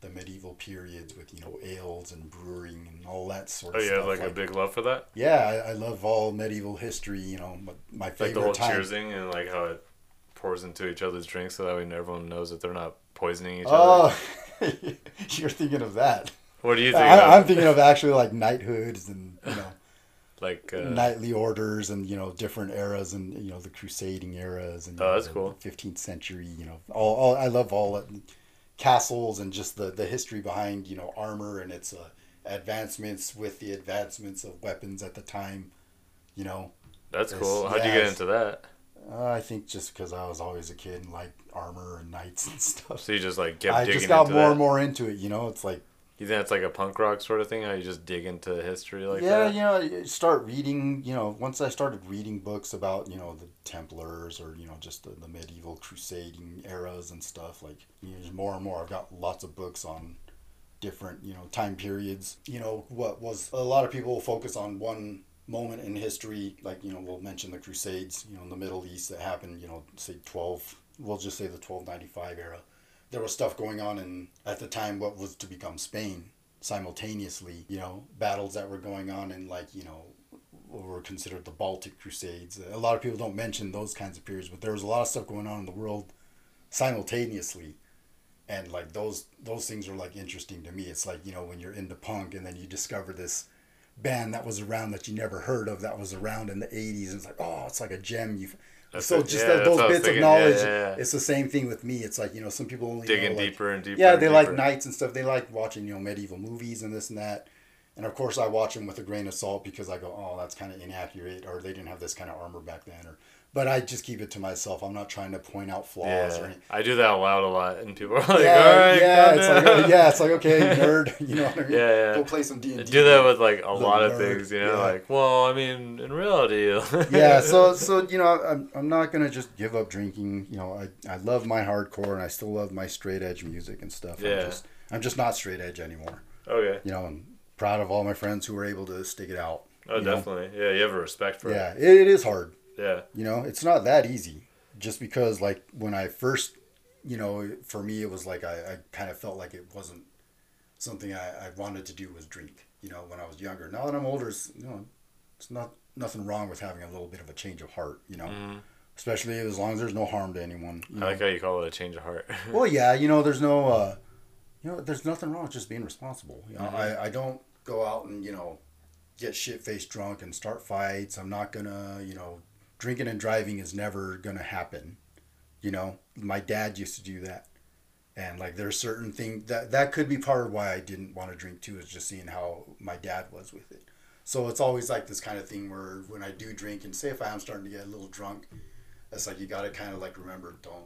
the medieval periods with you know ales and brewing and all that sort of stuff. Oh, of you stuff. have like a big love for that? yeah, I, I love all medieval history. You know, my, my favorite Like the whole time. cheersing and like how it pours into each other's drinks so that way everyone knows that they're not poisoning each other. Oh, you're thinking of that. What do you think? I, I'm thinking of actually like knighthoods and you know. Like uh, knightly orders and you know different eras and you know the crusading eras and Oh, that's the cool. 15th century you know all, all I love all that castles and just the the history behind you know armor and its uh, advancements with the advancements of weapons at the time you know that's cool. How'd you get into that? uh, I think just because I was always a kid and liked armor and knights and stuff So you just like kept I digging just got more that. and more into it you know it's like You think that's like a punk rock sort of thing? How you just dig into history like yeah, that? Yeah, you know, start reading, you know, once I started reading books about, you know, the Templars or, you know, just the, the medieval crusading eras and stuff, like, you know, more and more. I've got lots of books on different, you know, time periods. You know, what was a lot of people will focus on one moment in history, like, you know, we'll mention the Crusades, you know, in the Middle East that happened, you know, say 12, we'll just say the 1295 era. There was stuff going on in, at the time, what was to become Spain simultaneously, you know, battles that were going on in like, you know, what were considered the Baltic Crusades. A lot of people don't mention those kinds of periods, but there was a lot of stuff going on in the world simultaneously. And like those those things are like interesting to me. It's like, you know, when you're into punk and then you discover this band that was around that you never heard of that was around in the 80s and it's like, oh, it's like a gem you That's so it. just Yeah, that, those what I was bits of knowledge, Yeah, yeah, it's the same thing with me. It's like, you know, some people only Digging know, like, deeper and deeper. yeah, they like knights and stuff. They like watching, you know, medieval movies and this and that. And of course, I watch them with a grain of salt because I go, oh, that's kind of inaccurate, or they didn't have this kind of armor back then, or. But I just keep it to myself. I'm not trying to point out flaws or Yeah, anything. I do that loud a lot, and people are like, yeah, "All right, yeah, it's down." like, oh, yeah, it's like okay, nerd. You know what I mean? Yeah, yeah. Go play some D and D. do that with like a lot of things, you know, yeah. like, well, I mean, in reality, yeah, so so you know, I'm, I'm not gonna just give up drinking. You know, I, I love my hardcore and I still love my straight edge music and stuff. Yeah. I'm just I'm just not straight edge anymore. okay, You know, I'm proud of all my friends who were able to stick it out. oh, you know? definitely, yeah, you have a respect for Yeah, it. it, it is hard. Yeah. You know, it's not that easy. Just because, like, when I first, you know, for me, it was like I, I kind of felt like it wasn't something I, I wanted to do was drink. You know, when I was younger. Now that I'm older, it's, you know, it's not nothing wrong with having a little bit of a change of heart. You know, Mhm. especially as long as there's no harm to anyone. I know? like how you call it a change of heart. Well, yeah, you know, there's no, uh, you know, there's nothing wrong with just being responsible. You know, Mhm. I, I don't go out and, you know, get shit faced drunk and start fights. I'm not gonna, you know, drinking and driving is never gonna happen. You know, my dad used to do that. And like there's certain things that that could be part of why I didn't want to drink too is just seeing how my dad was with it. So it's always like this kind of thing where when I do drink and say if I am starting to get a little drunk, it's like you got to kind of like remember don't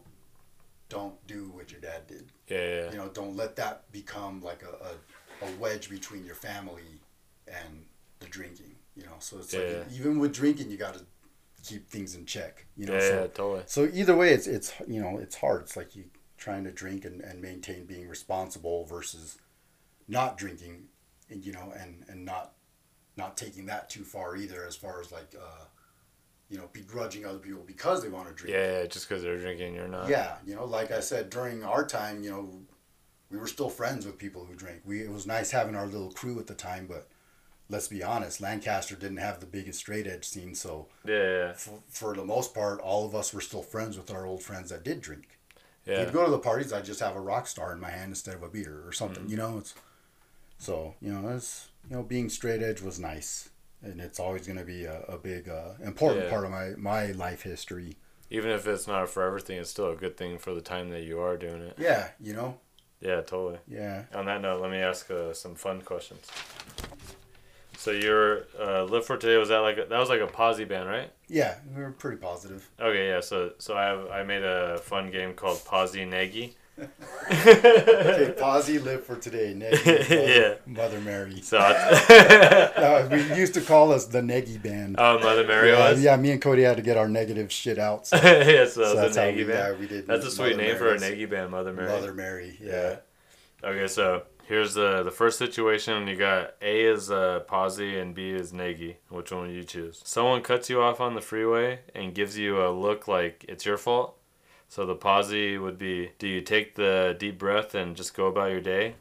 don't do what your dad did. yeah, yeah. You know, don't let that become like a, a, a wedge between your family and the drinking. You know, so it's Yeah. like even with drinking, you got to keep things in check. You know, yeah, so yeah, totally. so either way, it's it's you know it's hard. It's like you trying to drink and, and maintain being responsible versus not drinking, and you know, and and not not taking that too far either. As far as like uh, you know, begrudging other people because they want to drink. Yeah, yeah, just because they're drinking, you're not. Yeah, you know, like I said during our time, you know, we were still friends with people who drank. We it was nice having our little crew at the time, but let's be honest, Lancaster didn't have the biggest straight edge scene, so Yeah, for, for the most part, all of us were still friends with our old friends that did drink. yeah. We'd go to the parties. I'd just have a Rockstar in my hand instead of a beer or something. Mm-hmm. You know, it's so you know, it's you know, being straight edge was nice, and it's always going to be a, a big uh, important Yeah. part of my my life history. Even if it's not for everything, it's still a good thing for the time that you are doing it. Yeah, you know, Yeah, totally. yeah. On that note, let me ask uh, some fun questions. So your uh, live for today was that like a, that was like a posse band, right? Yeah, we were pretty positive. Okay, yeah. So so I have I made a fun game called Posse Negi. Okay, Posy live for today. Neggy, Yeah. Mother Mary. So Uh, we used to call us the Neggy Band. oh, Mother Mary yeah, was. yeah, me and Cody had to get our negative shit out. So, yeah, so, so that's a how we, band. yeah, we did. That's a sweet Mother name for a Mary's. Negi band, Mother Mary. Mother Mary. Yeah. Okay, so here's the the first situation. You got A is uh, Posy and B is Negi. Which one will you choose? Someone cuts you off on the freeway and gives you a look like it's your fault. So the Posy would be: Do you take the deep breath and just go about your day,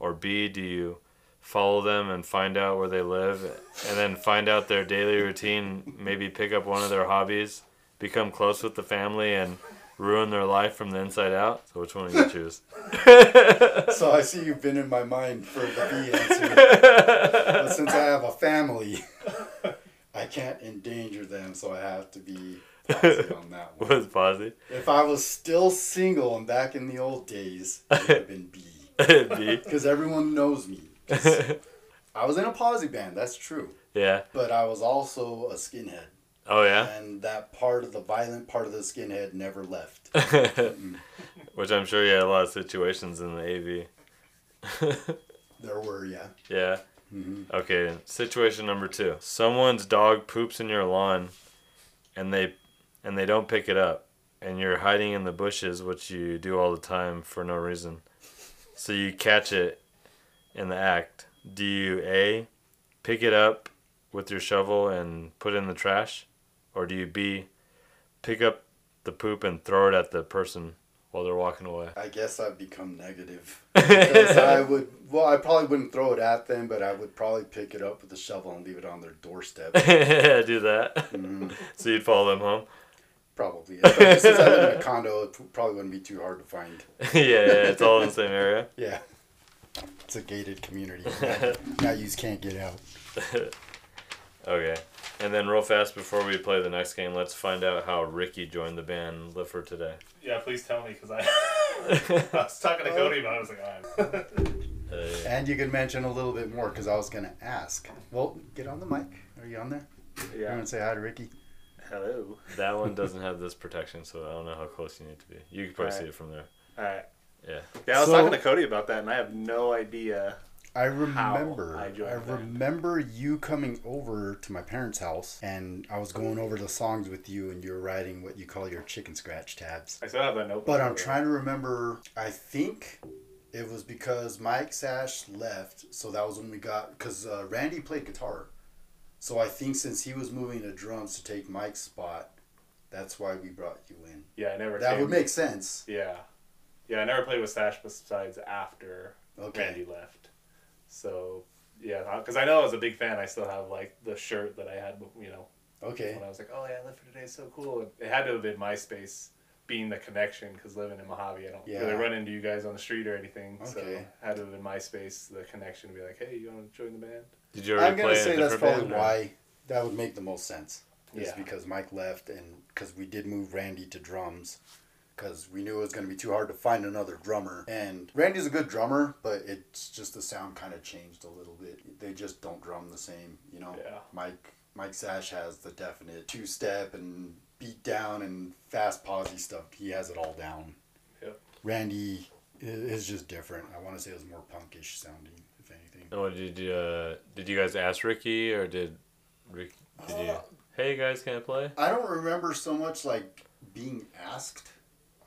or B, do you follow them and find out where they live, and then find out their daily routine? Maybe pick up one of their hobbies, become close with the family, and ruin their life from the inside out. So which one do you choose? So I see you've been in my mind for the B answer. but since I have a family, I can't endanger them, so I have to be positive on that one. With Posy. If I was still single and back in the old days, it would have been B. B. Because everyone knows me. I was in a posse band, that's true. yeah. But I was also a skinhead. Oh yeah. And that part of the violent part of the skinhead never left. Which I'm sure you had a lot of situations in the AV. There were, yeah. Yeah. hmm Okay. Situation number two. Someone's dog poops in your lawn, and they and they don't pick it up, and you're hiding in the bushes, which you do all the time for no reason. So you catch it in the act. Do you a pick it up with your shovel and put it in the trash, or do you b pick up the poop and throw it at the person while they're walking away? I guess I've become negative. Because I would, well, I probably wouldn't throw it at them, but I would probably pick it up with a shovel and leave it on their doorstep. do that. Mhm. So you'd follow them home. Probably. Yeah. But since I live in a condo, it probably wouldn't be too hard to find. yeah, yeah, it's all in the same area. Yeah. It's a gated community. Now, now you can't get out. Okay. And then real fast before we play the next game, let's find out how Ricky joined the band Live for Today. Yeah, please tell me because I, I was talking to Cody, but I was like, oh, Uh, And you could mention a little bit more because I was going to ask. Well, get on the mic. Are you on there? You yeah. want to say hi to Ricky? Hello. that one doesn't have this protection, so I don't know how close you need to be. You can probably see it from there. All right. Yeah. Yeah, I was So- talking to Cody about that, and I have no idea. I remember. I I, remember you coming over to my parents' house, and I was going over the songs with you, and you were writing what you call your chicken scratch tabs. I still have that notebook. But I'm trying to remember. I think it was because Mike Sash left, so that was when we got because uh, Randy played guitar, So I think since he was moving to drums to take Mike's spot, that's why we brought you in. Yeah, I never. That came- would make sense. Yeah, yeah. I never played with Sash besides after Okay. Randy left. So yeah, because I know I was a big fan. I still have like the shirt that I had. You know, Okay. when I was like, oh yeah, Live for Today is so cool. It had to have been MySpace being the connection because living in Mojave, I don't Yeah. really run into you guys on the street or anything. So Okay. had to have been MySpace the connection to be like, hey, you want to join the band? Did you already I'm gonna play say that's probably band, or- why that would make the most sense. Is Yeah. because Mike left and because we did move Randy to drums because we knew it was going to be too hard to find another drummer. And Randy's a good drummer, but it's just the sound kind of changed a little bit. They just don't drum the same, you know. Yeah. Mike Mike Sash has the definite two step and beat down and fast posy stuff. He has it all down. Yep. Randy is just different. I want to say it was more punkish sounding, if anything. And what did you uh, did you guys ask Ricky or did Rick did you? Uh, Hey guys, can I play? I don't remember so much like being asked.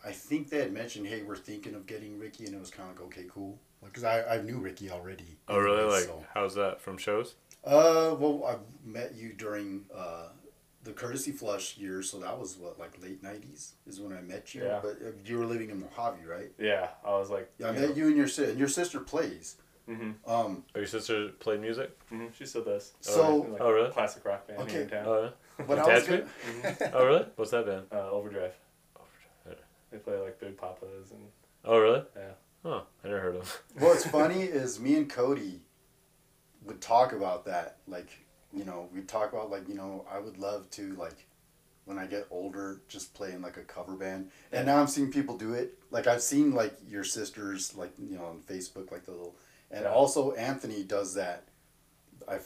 I think they had mentioned, "Hey, we're thinking of getting Ricky," and it was kind of like, "Okay, cool," because I, I knew Ricky already. Oh really? Like so- how's that from shows? Uh, well, I met you during uh the courtesy flush years, so that was what like late '90s is when I met you. Yeah. But uh, you were living in Mojave, right? Yeah, I was like, Yeah, I met know- you and your sister. And your sister plays. Mhm. Um, Oh, your sister played music? Mhm, She still does. So- Like, Oh, really? Classic rock band Okay. here in town. Oh yeah. but I was Attachment? gonna, Oh really? What's that band? Uh, Overdrive. Overdrive. They play like Big Papas and Oh really? Yeah. Oh, I never heard of. 'em. What's funny is me and Cody would talk about that. Like, you know, we'd talk about like, you know, I would love to like when I get older just play in like a cover band. And now I'm seeing people do it. Like I've seen like your sisters like, you know, on Facebook like the little and Yeah. also Anthony does that. I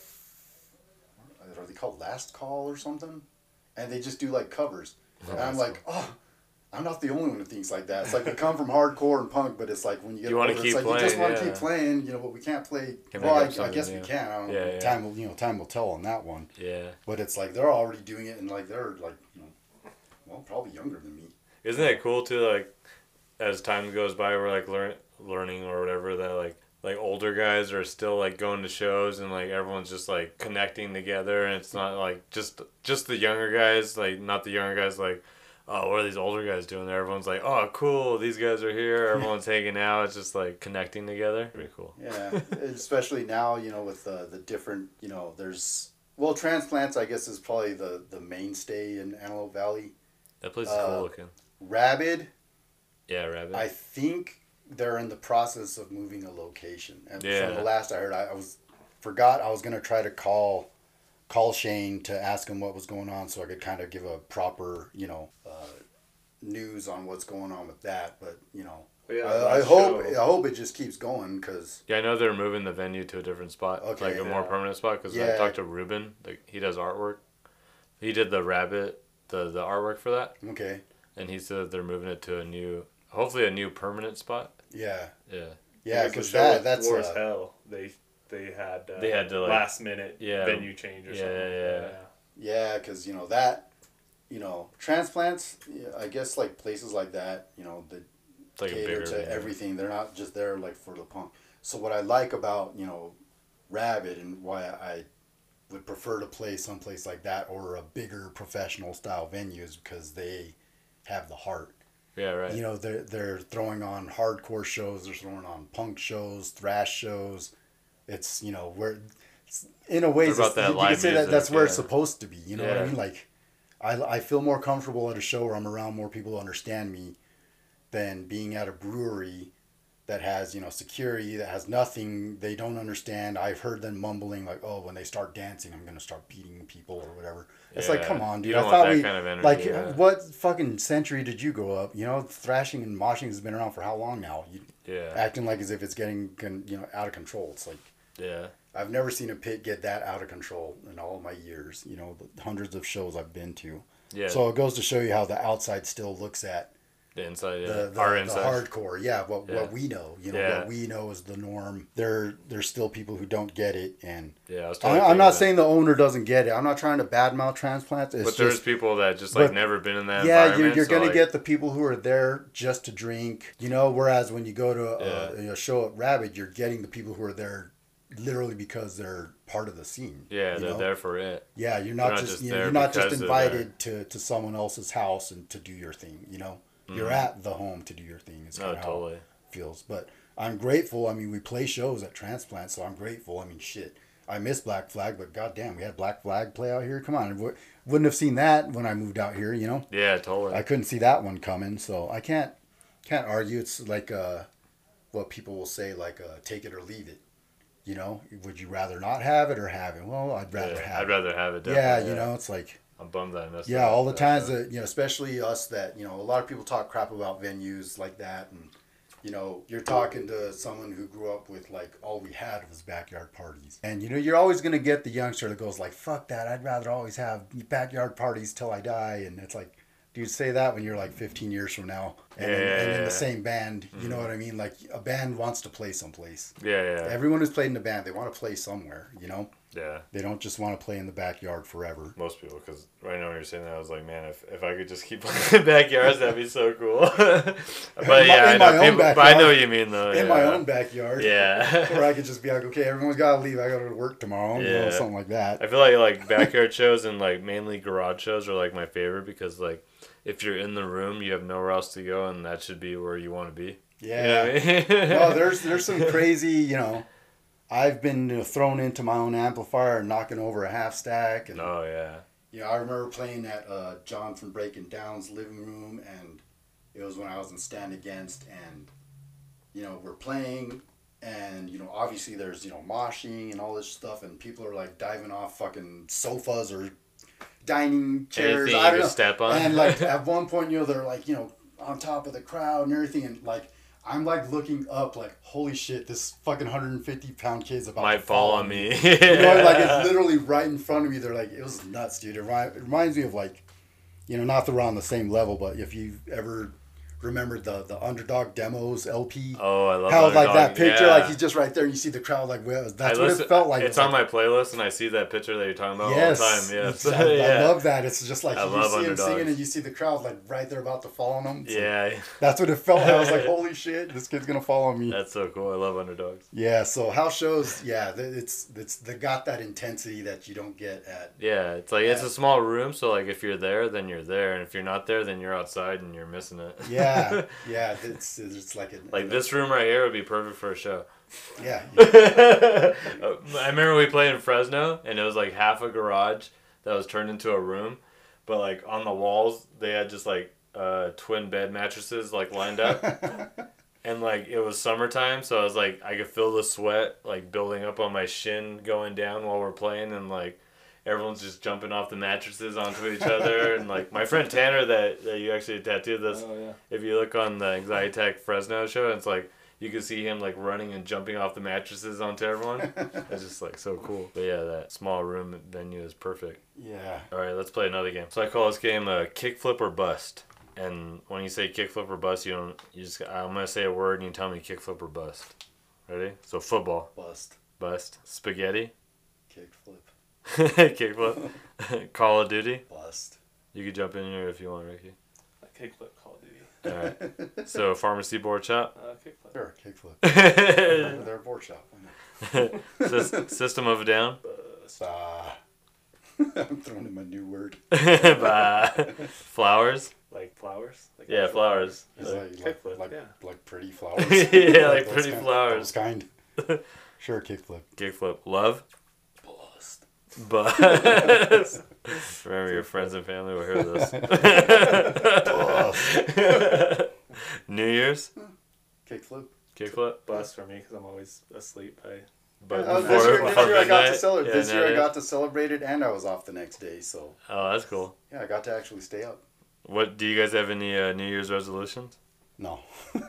are they called Last Call or something? And they just do like covers. And I'm like, oh, I'm not the only one who thinks like that. It's like we come from hardcore and punk, but it's like when you get You older, keep it's like you just want to yeah. keep playing, you know, but we can't play. Can well, I, I guess new. we can. I don't Yeah, know. yeah. Time will, you know, time will tell on that one. Yeah. But it's like they're already doing it, and like they're like, you know, well, probably younger than me. Isn't it cool too? Like, as time goes by, we're like learn learning or whatever that like like older guys are still like going to shows and like everyone's just like connecting together and it's not like just just the younger guys like not the younger guys like oh what are these older guys doing there everyone's like oh cool these guys are here everyone's hanging out it's just like connecting together pretty cool Yeah, especially now, you know, with the the different, you know, there's well, transplants. I guess is probably the the mainstay in Antelope Valley. that place is Uh, cool looking Rabid, yeah rabbit I think they're in the process of moving a location. And Yeah. from the last I heard, I, I was forgot I was gonna try to call call Shane to ask him what was going on, so I could kind of give a proper, you know, uh, news on what's going on with that. But you know, yeah, I, I hope show- I hope it just keeps going because Yeah, I know they're moving the venue to a different spot, Okay, like a more permanent spot. Because I Yeah. talked to Ruben, like he does artwork. He did the rabbit, the the artwork for that, okay, and he said they're moving it to a new, hopefully a new permanent spot. yeah, Yeah, yeah, because show that with that's War as uh, hell. They they had uh, They had to, like- last minute Yeah. venue change or Yeah, something. yeah, yeah. Yeah, because you know that, you know, transplants. I guess like places like that, you know, that like a cater bigger to venue. everything. They're not just there like for the punk. So what I like about you know, Rabbit and why I would prefer to play someplace like that or a bigger professional style venue is because they have the heart. Yeah, right. You know, they're they're throwing on hardcore shows. They're throwing on punk shows, thrash shows. It's you know where, in a way, They're about that you, can say that that's where it's supposed to be. You know what I mean? Like, I I feel more comfortable at a show where I'm around more people who understand me, than being at a brewery that has you know security that has nothing they don't understand. I've heard them mumbling like oh when they start dancing i'm gonna start beating people or whatever. It's like come on dude i thought that we kind of energy, like yeah. what fucking century did you grow up? You know thrashing and moshing has been around for how long now? You yeah, acting like as if it's getting you know out of control. It's like yeah. I've never seen a pit get that out of control in all my years you know the hundreds of shows i've been to. Yeah, so it goes to show you how the outside still looks at the inside, yeah, the, the, our the inside. hardcore yeah what, Yeah. what we know you know Yeah. what we know is the norm. There there's still people who don't get it and yeah, I I'm not saying the owner doesn't get it. I'm not trying to badmouth transplants. It's but there's just people that just like but- never been in that yeah you're, you're so, gonna like, get the people who are there just to drink you know whereas when you go to a, a show at rabbit you're getting the people who are there literally because they're part of the scene. Yeah, they're know? there for it. Yeah, you're not, not just, just you know, you're not just invited to, to someone else's house and to do your thing. You know, you're at the home to do your thing. It's Mm-hmm. No, of how totally. it feels. But I'm grateful. I mean, we play shows at Transplant, so I'm grateful. I mean, shit, I miss Black Flag, but goddamn, we had Black Flag play out here. Come on, wouldn't have seen that when I moved out here. You know, Yeah, totally. I couldn't see that one coming. So I can't can't argue. It's like uh, what people will say, like uh, take it or leave it. You know, would you rather not have it or have it? Well, I'd rather Yeah, have I'd it. rather have it. yeah, you know, it's like I'm bummed that I missed. yeah, all the times that you know, especially us that you know, a lot of people talk crap about venues like that, and you know, you're talking to someone who grew up with like all we had was backyard parties, and you know, you're always gonna get the youngster that goes like, "Fuck that! I'd rather always have backyard parties till I die," and it's like. Dude, say that when you're like 15 years from now, and, in, and Yeah. Mm-hmm. the same band. You know what I mean? Like a band wants to play someplace. Yeah, yeah, Everyone who's played in a band, they want to play somewhere. You know, yeah. they don't just want to play in the backyard forever. Most people, because right now when you're saying that, I was like, man, if, if I could just keep playing in backyards, that'd be so cool. but my- yeah, I in know my own people, but I know what you mean though. in yeah. my own backyard. Yeah. Where I could just be like, okay, everyone's got to leave. I got to go to work tomorrow. You know, Yeah. something like that. I feel like like backyard shows and like mainly garage shows are like my favorite because like if you're in the room, you have nowhere else to go, and that should be where you want to be. You know Yeah. I mean? no, there's there's some crazy. You know, I've been you know, thrown into my own amplifier and knocking over a half stack. And Oh yeah. you know, I remember playing at uh, John from Breaking Down's living room, and it was when I was in Stand Against, and you know, we're playing. And you know, obviously, there's you know moshing and all this stuff, and people are like diving off fucking sofas or dining chairs. Anything I don't know. step on. And like at one point, you know, they're like, you know, on top of the crowd and everything, and like I'm like looking up, like, holy shit, this fucking 150 pound kid's about might to fall fall on me. You know, like it's literally right in front of me. They're like, it was nuts, dude. It, remi- it reminds me of like, you know, not that we're on the same level, but if you've ever remembered the the underdog demos LP. Oh, I love how like that picture, yeah. like he's just right there, and you see the crowd, like well, that's I what listen- it felt like. It's It was on like, my playlist, and I see that picture that you're talking about Yes, all the time. Yes, I, I love that. It's just like I you see him underdogs. singing, and you see the crowd like right there about to fall on him. So yeah, that's what it felt. like. I was like, holy shit, this kid's gonna fall on me. that's so cool. I love underdogs. Yeah. So house shows, yeah, it's it's they got that intensity that you don't get at. Yeah, it's like it's a small room, so like if you're there, then you're there, and if you're not there, then you're outside and you're missing it. Yeah, yeah. yeah. It's it's like a, like this room right here would be perfect for a show. Yeah. I remember we played in Fresno, and it was like half a garage that was turned into a room, but like on the walls they had just like uh, twin bed mattresses like lined up, and like it was summertime, so I was like I could feel the sweat like building up on my shin going down while we're playing, and like everyone's just jumping off the mattresses onto each other, and like my friend Tanner that, that you actually tattooed this. Oh yeah. If you look on the Anxiety Attack Fresno show, it's like you can see him like running and jumping off the mattresses onto everyone. it's just like so cool. But yeah, that small room venue is perfect. Yeah. All right, let's play another game. So I call this game uh, kickflip or bust. And when you say kickflip or bust, you don't. You just. I'm gonna say a word and you tell me kickflip or bust. Ready? So football, Bust. bust. Spaghetti, Kickflip. kickflip. Call of Duty. Bust. You can jump in here if you want, Ricky. A kickflip Call of Duty. All right. So pharmacy board shop. Uh, kickflip. Sure. Kickflip. They're a board shop. System of a Down. Uh, I'm throwing in my new word. Bye. Flowers. Like flowers. Like Yeah, actual flowers. It's Uh, like, like, kickflip, like, yeah. like pretty flowers. Yeah, like Those pretty kind- flowers. Those kind. Sure, kickflip. Kickflip. Love. Bust. Bust. Remember, your friends and family will hear this. New Year's. Kickflip. Kickflip. Bust for me because I'm always asleep. I But before, this year, this year I got to celebrate. Yeah, this year I got to celebrate it, and I was off the next day. So Oh, that's cool. yeah, I got to actually stay up. What do you guys have any uh, New Year's resolutions? No.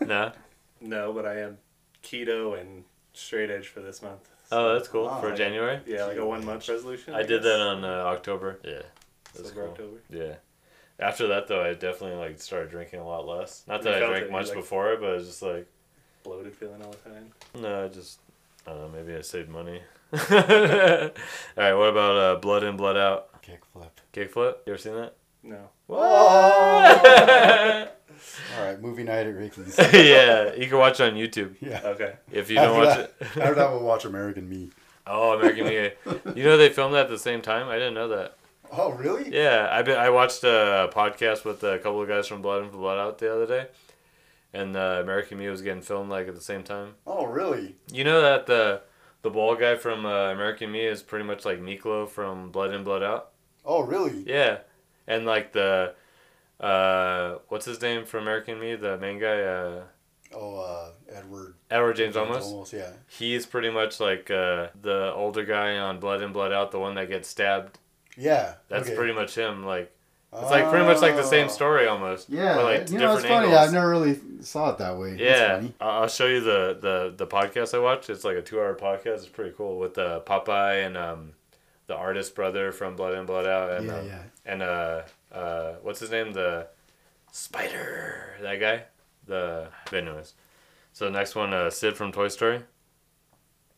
Nah. no, but I am keto and straight edge for this month. Oh, that's cool Wow. for January. Yeah, like a one month resolution. I did that on uh, October. Yeah, that's Sober cool. October. Yeah. After that though, I definitely like started drinking a lot less. Not that I drank it, much like- before it, but it's just like Bloated feeling all the time. no, I just I don't know. Maybe I saved money. All right. What about uh, blood in, blood out? Kickflip. Kickflip. You ever seen that? No. All right, movie night at Ricky's. yeah, you can watch it on YouTube Yeah. Okay. if you don't watch it. After that, we'll watch American Me. Oh, American Me. You know they filmed that at the same time. I didn't know that. Oh, really? Yeah, I been I watched a podcast with a couple of guys from Blood In Blood Out the other day, and uh, American Me was getting filmed like at the same time. Oh, really? You know that the the ball guy from uh, American Me is pretty much like Miklo from Blood In Blood Out. Oh, really? Yeah, and like the uh, what's his name from American Me, the main guy, uh, Oh, uh, Edward. Edward James Olmos. Almost, yeah. He's pretty much like uh, the older guy on Blood In Blood Out, the one that gets stabbed. Yeah. That's okay. pretty much him. Like it's like pretty much like the same Oh. story almost. Yeah, but, like you know, it's different funny. angles. I've never really saw it that way. Yeah, funny. I- I'll show you the, the, the podcast I watched. It's like a two hour podcast. It's pretty cool with uh, Popeye and um, the artist brother from Blood In Blood Out and Yeah, um, yeah. and uh, uh, what's his name? The Spider. That guy. The but anyways. So the next one, uh, Sid from Toy Story.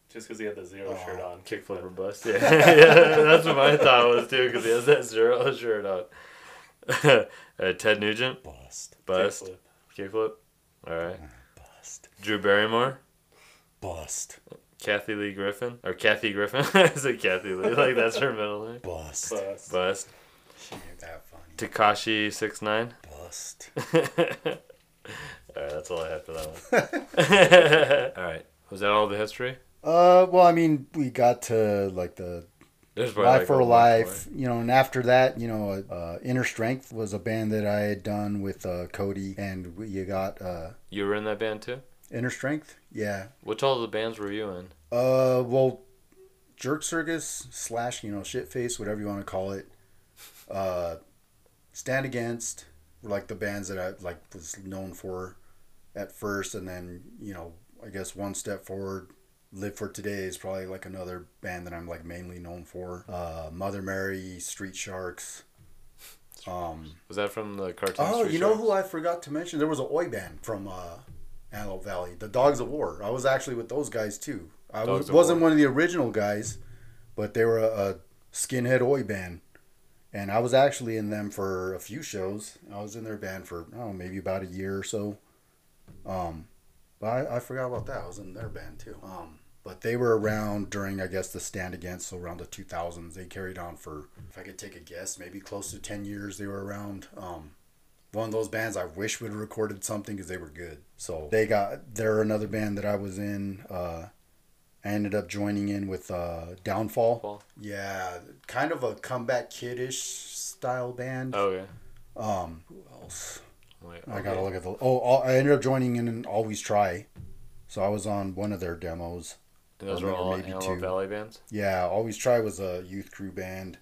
Just because he had the zero Oh. shirt on. Kickflip or bust. Yeah, yeah, that's what my thought was too because he has that zero shirt on. uh, Ted Nugent. Bust. Bust. Kickflip. Kickflip. All right. Bust. Drew Barrymore. Bust. Kathy Lee Griffin or Kathy Griffin? Is it Kathy Lee? Like that's her middle name. Bust. Bust. Bust. She ain't that funny. Tekashi six nine. Bust. all right, that's all I have for that one. all right, was that all the history? Uh, well, I mean, we got to like the Life like, for Life, you know, and after that, you know, uh, Inner Strength was a band that I had done with uh, Cody, and you got uh. You were in that band too. Inner Strength, yeah. Which all the bands were you in? Uh, well, Jerk Circus slash, you know, Shitface, whatever you want to call it. Uh, Stand Against were like the bands that I like was known for at first, and then you know, I guess one step forward. Live for Today is probably like another band that I'm like mainly known for. Uh, Mother Mary, Street Sharks. Um, Was that from the cartoon? oh, Street you know Sharks? who I forgot to mention? There was a Oi band from uh, Antelope Valley, the Dogs of War. I was actually with those guys too. I Dogs was, wasn't War. one of the original guys, but they were a, a skinhead Oi band. And I was actually in them for a few shows. I was in their band for, I maybe about a year or so. Um, but I, I forgot about that. I was in their band too. Um, but they were around during, I guess, the Stand Against, so around the 2000s. They carried on for, if I could take a guess, maybe close to 10 years they were around. Um, one of those bands I wish would have recorded something because they were good. So they got, they're another band that I was in. Uh, I ended up joining in with uh, Downfall. Fall? Yeah, kind of a comeback kiddish style band. Oh yeah. Um, who else? Wait, I gotta look at the. Oh, all- I ended up joining in and Always Try. So I was on one of their demos. And those were all maybe Antelope two. Valley bands. Yeah, Always Try was a youth crew band.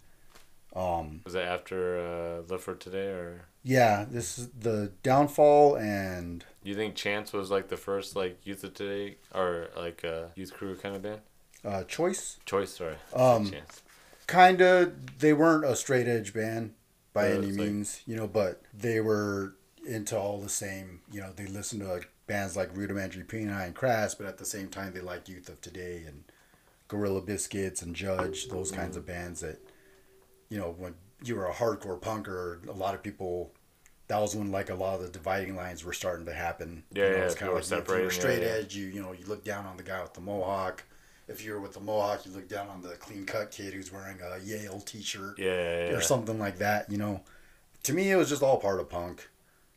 Um, Was that after uh, Live for Today, or yeah, this is the Downfall and you think Chance was like the first like Youth of Today or like uh, youth crew kind of band? uh, Choice. Choice, sorry. Um, Chance. Kinda, they weren't a straight edge band by any like- means, you know, but they were into all the same. You know, they listened to like, bands like Rudimentary Peni and Crass, but at the same time, they liked Youth of Today and Gorilla Biscuits and Judge, those kinds of bands that, you know, when you were a hardcore punker, a lot of people. That was when like a lot of the dividing lines were starting to happen. Yeah, you know, yeah, it's kind of like if you were straight yeah. edge, you you know, you look down on the guy with the mohawk. If you were with the mohawk, you look down on the clean cut kid who's wearing a Yale T-shirt Yeah, yeah, yeah. or something like that. You know, to me, it was just all part of punk.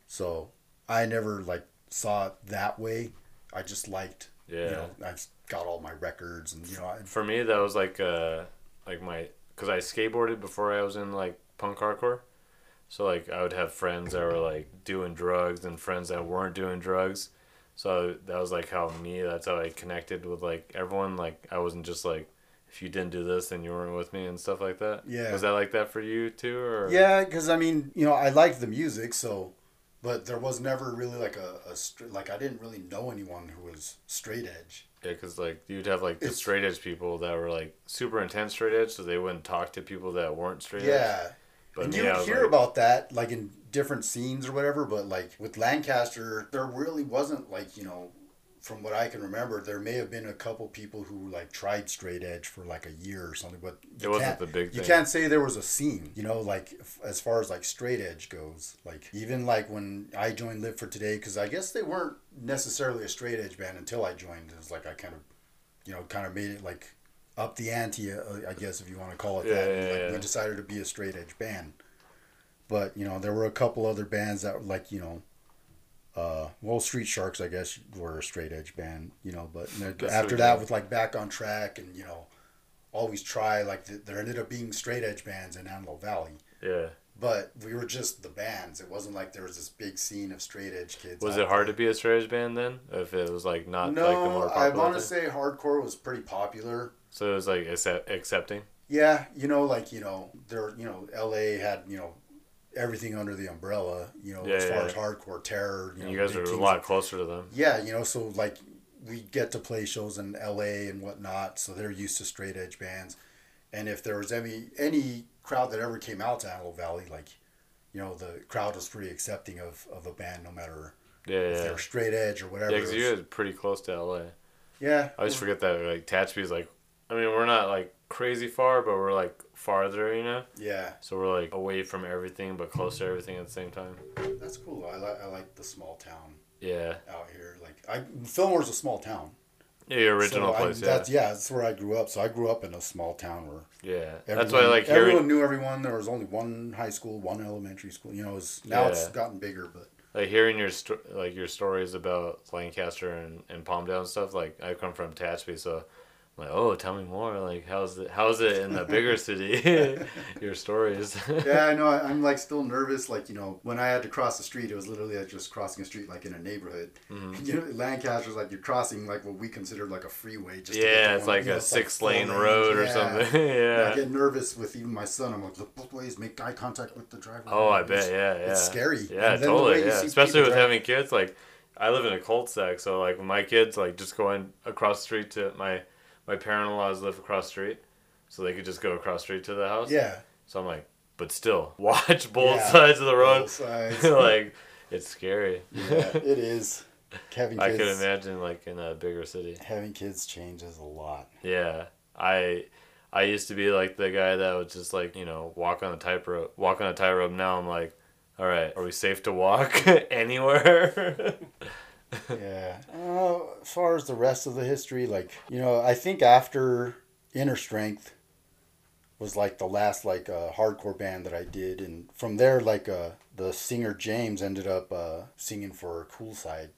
So I never like saw it that way. I just liked, Yeah. you know, I got all my records and you know, I, For me, that was like uh, like my because I skateboarded before I was in like punk hardcore. So like I would have friends that were like doing drugs and friends that weren't doing drugs. So that was like how me. That's how I connected with like everyone. Like I wasn't just like if you didn't do this, then you weren't with me and stuff like that. Yeah. Was that like that for you too, or yeah, because I mean, you know, I liked the music, so, but there was never really like a, a like I didn't really know anyone who was straight edge. Yeah, because like you'd have like the It's- straight edge people that were like super intense straight edge, so they wouldn't talk to people that weren't straight edge. Yeah. But and you was hear like- about that like in different scenes or whatever, but like with Lancaster, there really wasn't like you know from what I can remember, there may have been a couple people who like tried straight edge for like a year or something, but It wasn't the big You can't say there was a scene, you know, like f- as far as like straight edge goes. Like even like when I joined Live for Today, because I guess they weren't necessarily a straight edge band until I joined. It was like I kind of, you know, kind of made it like up the ante, uh, I guess if you want to call it Yeah, that. yeah, like yeah. we decided to be a straight edge band. But you know, there were a couple other bands that were like you know, uh, well, Street Sharks, I guess, were a straight edge band. You know, but after that, good. with like Back on Track and you know, Always Try, like th- there ended up being straight edge bands in Antelope Valley. Yeah. But we were just the bands. It wasn't like there was this big scene of straight edge kids. Was it hard to be a straight edge band then? If it was like not no, like the more I want to say hardcore was pretty popular. So it was like accept- accepting. Yeah, you know, like you know, there, you know, L.A. had you know everything under the umbrella. You know, Yeah, as far yeah. as hardcore terror. You, know, you guys are a lot closer to them. Yeah, you know, so like we get to play shows in L.A. and whatnot, so they're used to straight edge bands. And if there was any any crowd that ever came out to Antelope Valley, like you know, the crowd was pretty accepting of, of a band, no matter Yeah, if yeah. they're straight edge or whatever. Yeah, because you guys are pretty close to LA. yeah, I always forget that like is like, I mean, we're not like crazy far, but we're like farther, you know. yeah, So we're like away from everything, but close to everything at the same time. that's cool. I like I like the small town Yeah, out here. Like I, Fillmore's a small town. yeah, your original So I- place. yeah, That's yeah, that's where I grew up. So I grew up in a small town where yeah. everyone, That's why I like hearing. everyone knew everyone. There was only one high school, one elementary school. You know, it's, now it's gotten bigger, but like hearing your sto- like your stories about Lancaster and, and Palmdale and stuff. Like I come from Tehachapi, so like, oh, tell me more. Like how's it how's it in the bigger city? your stories. yeah, I know. I'm like still nervous. Like you know, when I had to cross the street, it was literally like just crossing a street like in a neighborhood. Mm-hmm. You know, Lancaster's like you're crossing like what we considered like a freeway. Just yeah, to it's like you know, a it's like six lane road or Yeah. something. And I get nervous with even my son. I'm like, look both ways, make eye contact with the driver. Oh, I bet. Yeah, yeah. It's scary. Yeah, And then the way totally. Yeah, especially with having kids. Like, I live in a cul-de-sac, so like when my kids like just going across the street to my my parent-in-laws live across the street, so they could just go across the street to the house. Yeah. So I'm like, but still, watch both Yeah, sides of the road. Both sides. like, it's scary. yeah, it is. Having I kids, could imagine like in a bigger city. having kids changes a lot. Yeah, I I used to be like the guy that would just like you know walk on a tightrope. Walk on a tightrope. Now I'm like, all right, are we safe to walk anywhere? Yeah. Uh, as far as the rest of the history, like you know, I think after Inner Strength was like the last like uh, hardcore band that I did, and from there, like uh, the singer James ended up uh, singing for Cool Side.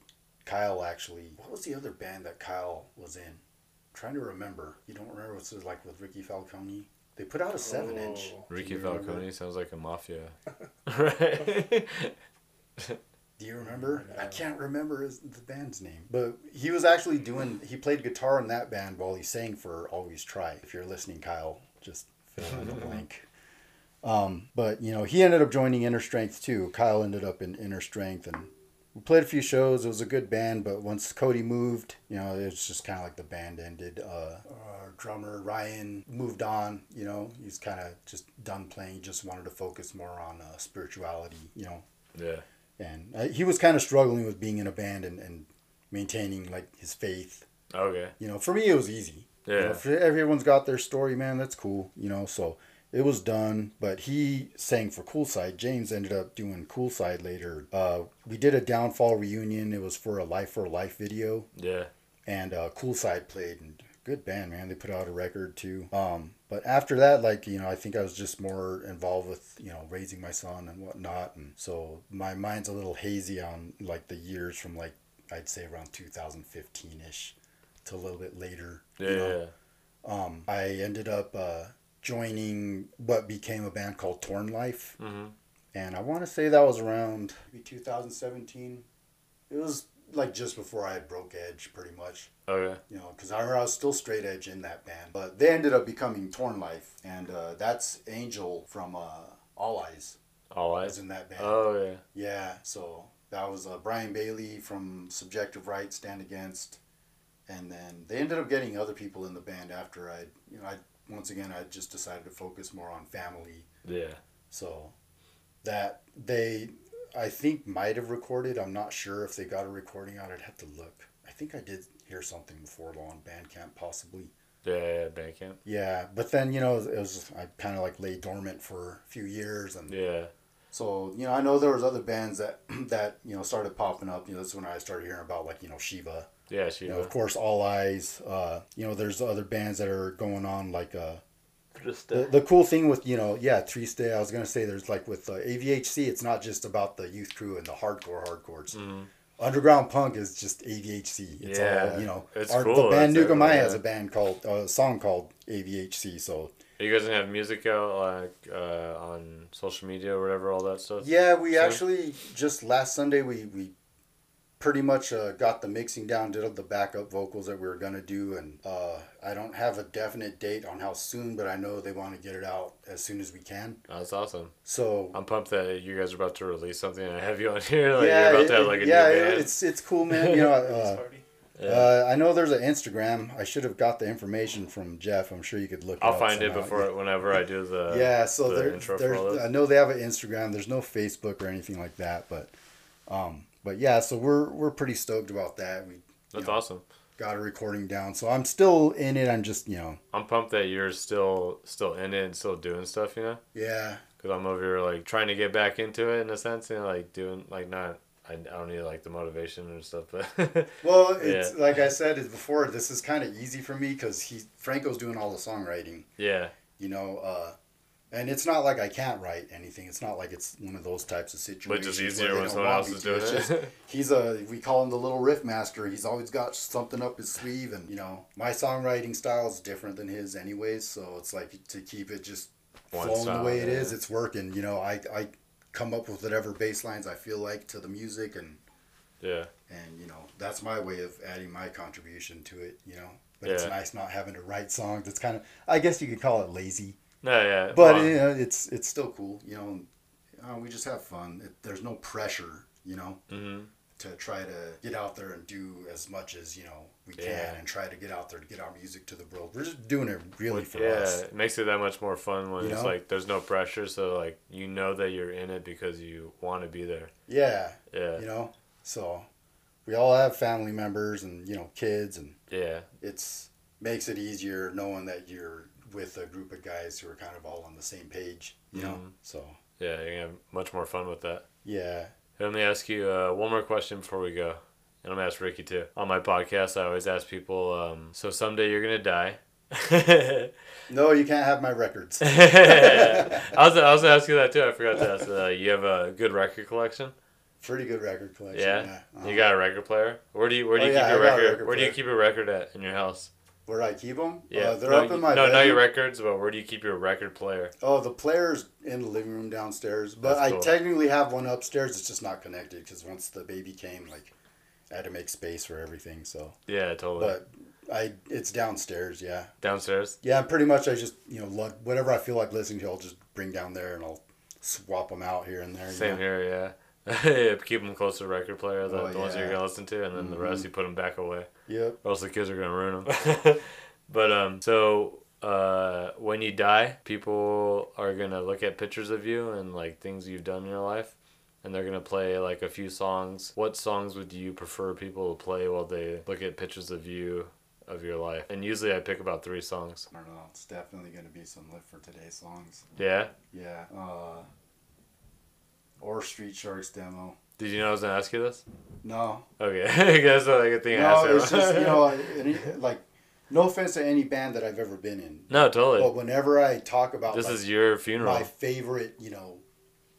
Kyle actually, what was the other band that Kyle was in? trying to remember. You don't remember what's it like with Ricky Falcone? They put out a seven inch. Oh. Ricky Do you remember? Falcone sounds like a mafia, right? Do you remember? I can't remember his, the band's name. But he was actually doing, he played guitar in that band while he sang for Always Try. If you're listening, Kyle, just fill in the blank. Um, but, you know, he ended up joining Inner Strength too. Kyle ended up in Inner Strength and we played a few shows. It was a good band, but once Cody moved, you know, it was just kind of like the band ended. Uh, our drummer, Ryan, moved on, you know, he's kind of just done playing. Just wanted to focus more on uh, spirituality, you know yeah, and uh, he was kind of struggling with being in a band and, and maintaining like his faith. Okay, you know for me it was easy. You know, yeah, everyone's got their story man that's cool you know so it was done. But he sang for cool side james ended up doing cool side later. Uh, we did a downfall reunion. It was for a life for life video. Yeah, and uh, Cool Side played. And good band, man. They put out a record too. Um, but after that, like you know, I think I was just more involved with you know raising my son and whatnot, and so my mind's a little hazy on like the years from like I'd say around 2015 ish to a little bit later. yeah, you know? yeah. Um, I ended up uh, joining what became a band called Torn Life, Mm-hmm. and I want to say that was around maybe 2017. It was like just before I broke Edge, pretty much Okay, you know, because I, I was still straight edge in that band, but they ended up becoming Torn Life, and uh, that's Angel from uh, All Eyes all Eyes. was in that band. Oh yeah, Yeah, so that was uh, Brian Bailey from Subjective Right, Stand Against, and then they ended up getting other people in the band after I, you know, I once again I just decided to focus more on family, yeah. so that they I think might have recorded. I'm not sure if they got a recording out. I'd have to look. I think I did hear something before though on Bandcamp, possibly. Yeah, Bandcamp. Yeah, but then you know it was I kind of like lay dormant for a few years, and Yeah. so you know I know there was other bands that that you know started popping up. You know, that's when I started hearing about like you know Shiva. Yeah, she You know, of course, All Eyes. Uh, you know, there's other bands that are going on like uh, the, the cool thing with you know yeah Triste I was gonna say there's like with uh, AVHC it's not just about the youth crew and the hardcore hardcores. Mhm. underground punk is just AVHC it's Yeah, all you know it's our, cool, the band Nuka Maya has a band called uh, a song called AVHC so. Are you guys gonna have music out like uh, on social media or whatever, all that stuff? yeah we So- actually just last Sunday we we pretty much uh, got the mixing down did all the backup vocals that we were gonna do and uh, I don't have a definite date on how soon but I know they want to get it out as soon as we can that's awesome. so I'm pumped that you guys are about to release something I have you on here. Like yeah, you're about it- to have like a yeah, new band. it's it's cool, man. You know, uh, Yeah. uh, I know there's an Instagram. I should have got the information from Jeff. I'm sure you could look. I'll up find it somehow. before whenever I do the Yeah, so the there, intro for all. I know they have an Instagram. There's no Facebook or anything like that, but, um, but yeah, so we're we're pretty stoked about that. We That's know, awesome. got a recording down, so I'm still in it. I'm just you know, I'm pumped that you're still still in it and still doing stuff. You know, yeah, because I'm over here like trying to get back into it in a sense, and like doing like not. I, I don't need like the motivation and stuff, but Well, it's like I said before. This is kind of easy for me because he Franco's doing all the songwriting. yeah, you know uh and it's not like i can't write anything. It's not like it's one of those types of situations is where easier when someone else is doing just- it. he's a we call him the little riff master. He's always got something up his sleeve and you know my songwriting style is different than his anyways so it's like to keep it just One flowing style, the way it yeah. is it's working. You know i i come up with whatever bass lines i feel like to the music and yeah, and you know that's my way of adding my contribution to it you know. But it's nice not having to write songs. It's kind of i guess you could call it lazy no, yeah. but well, you know, it's it's still cool. You know, uh, we just have fun. It, there's no pressure. You know, mhm. to try to get out there and do as much as you know we can, Yeah. and try to get out there to get our music to the world. We're just doing it really for yeah, us. it makes it that much more fun when You it's know? like there's no pressure, so like you know that you're in it because you want to be there. Yeah, Yeah, you know. So we all have family members and you know kids, and yeah, it's makes it easier knowing that you're with a group of guys who are kind of all on the same page. You know, Mhm. so yeah. You're gonna have much more fun with that. yeah. Let me ask you uh, one more question before we go. And I'm gonna ask Ricky too. On my podcast, I always ask people, um, so someday you're gonna die. No, you can't have my records. I was I was gonna ask you that too. I forgot to ask. Uh, you have a good record collection. Pretty good record collection. Yeah. Yeah. You Uh-huh. got a record player. Where do you where do Oh, you yeah, keep your record? record Where do you keep your record at in your house? Where I keep them? Yeah, Uh, they're no, up in my no, not your records, but where do you keep your record player? Oh, the player's in the living room downstairs, but That's I cool. technically have one upstairs. It's just not connected because once the baby came, like, I had to make space for everything. So, Yeah, totally. but I it's downstairs. Yeah, Downstairs. yeah. Pretty much, I just you know lo- whatever I feel like listening to, I'll just bring down there and I'll swap them out here and there. you Same know? here. Yeah. yeah. Keep them close to the record player, the, Oh, the ones you're gonna listen to, and then the rest Mhm. you put them back away. Yep. or else the kids are gonna ruin them. but um, so uh, when you die, people are gonna look at pictures of you and like things you've done in your life, and they're gonna play like a few songs. What songs would you prefer people to play while they look at pictures of you of your life? And usually I pick about three songs. I don't know. It's definitely gonna be some Live for Today's songs. Yeah. Yeah. Uh, or Street Sharks demo. Did you know I was gonna ask you this? No, Okay, I guess like a thing I no, asked it's just you know, any, like, no offense to any band that I've ever been in, no, totally. but whenever I talk about this like, is your funeral. my favorite, you know,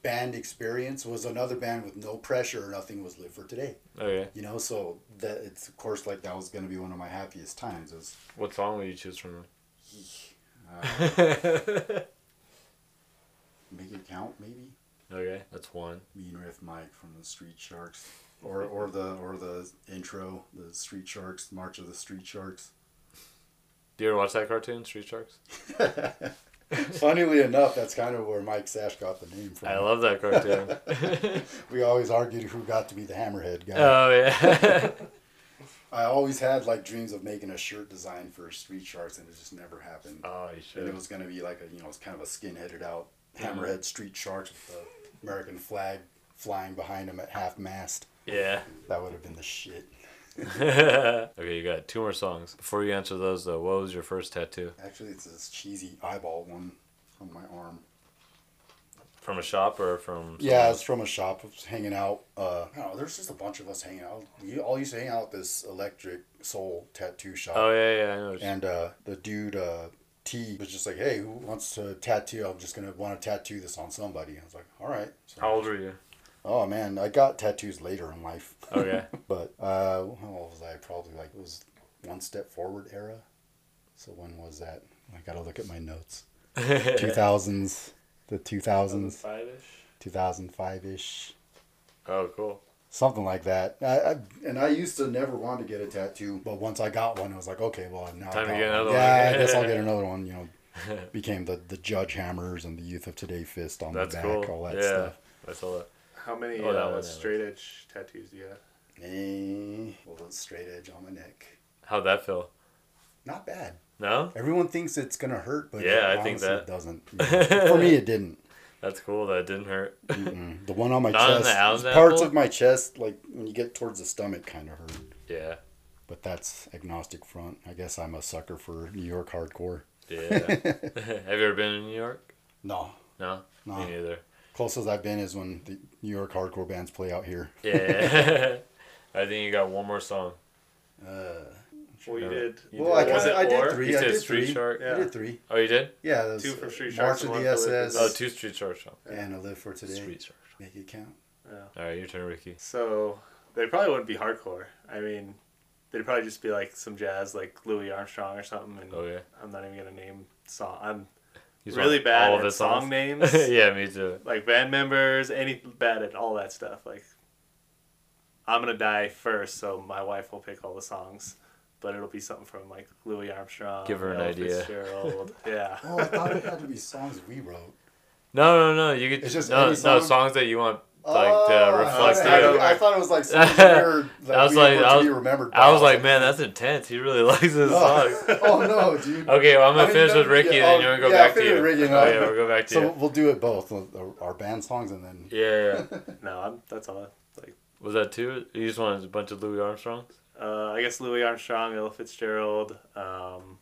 band experience was another band with no pressure or nothing was Live for Today. Okay. You know, so that it's of course like that was going to be one of my happiest times. Was What song would you choose from? uh, make it count, maybe. That's one. Mean Riff Mike from the Street Sharks, or or the or the intro, the Street Sharks, March of the Street Sharks. Do you ever watch that cartoon, Street Sharks? Funnily enough, that's kind of where Mike Sash got the name from. I love that cartoon. we always argued who got to be the hammerhead guy. oh yeah. I always had like dreams of making a shirt design for Street Sharks, and it just never happened. oh, you And it was gonna be like a you know it's kind of a skin headed out Mm-hmm. hammerhead Street Sharks with the American flag flying behind him at half mast. Yeah. That would have been the shit. okay, you got two more songs. Before you answer those, though, what was your first tattoo? Actually, it's this cheesy eyeball one on my arm. From a shop or from? Yeah, it's from a shop. Hanging out. Uh, I don't know. There's just a bunch of us hanging out. We all used to hang out at this Electric Soul tattoo shop. Oh yeah, yeah, I know. And uh, the dude, uh, T, was just like, "Hey, who wants to tattoo? I'm just gonna want to tattoo this on somebody." I was like, "All right." So, How old were you? Oh man, I got tattoos later in life. Okay. but uh, how old was I? Probably like it was one step forward era. So when was that? I gotta look at my notes. Two thousands, the two thousands, two thousand five ish. Oh, cool. Something like that. I, I and I used to never want to get a tattoo, but once I got one, I was like, okay, well now I Time to got get one. another yeah. I guess I'll get another one. You know, became the the Judge Hammers and the Youth of Today fist on That's the back, cool. all that yeah, stuff. I saw that. How many Oh, that uh, one, yeah. straight edge tattoos do you have? Eh, well, the straight edge on my neck. How'd that feel? Not bad. No, Everyone thinks it's gonna hurt, but Yeah, it I think honestly that. doesn't. Yeah. For me, it didn't. That's cool. That didn't hurt. Mm-mm. The one on my Not chest, parts of my chest, like when you get towards the stomach, kind of hurt. Yeah, But that's agnostic front. I guess I'm a sucker for New York hardcore. yeah. Have you ever been in New York? No, No, No. me neither. closest I've been is when the New York hardcore bands play out here. Yeah. I think you got one more song. Uh, Well, you Yeah. did. You well, I, did- was kinda, I did or? three. You I did Street three. Shark? I did three. Oh, you did? Yeah, those, Two from uh, Street March Sharks of and the one SS Oh, two Street Shark song. and a Live for Today. Street Shark. Make it count. Yeah. All right, your turn, Ricky. So they probably wouldn't be hardcore. I mean, they'd probably just be like some jazz, like Louis Armstrong or something. And Oh yeah. I'm not even gonna name song. I'm You really bad all of at his song songs? names, yeah, me too. like band members, any bad at all that stuff. Like I'm gonna die first, so my wife will pick all the songs. But it'll be something from like Louis Armstrong. Give her an Ella idea. Fitzgerald. yeah. Oh, I thought it had to be songs we wrote. No, no, no. You could It's just no, any no songs that you want oh, like Oh, to reflect I, to thought- I thought it was like songs that were that I was we like- were I to was- be remembered. by. I was like, man, that's intense. He really likes his oh. songs. oh, oh no, dude. Okay, well, I'm gonna I finish no, with Ricky, yeah, then oh, you're gonna go yeah, back to you. with Ricky, oh yeah, we'll go back to So you. we'll do it both, uh, our- our band songs, and then Yeah, yeah. No, I'm, that's all. Like, Was that two? You just wanted a bunch of Louis Armstrongs? Uh, I guess Louis Armstrong, Ella Fitzgerald, um,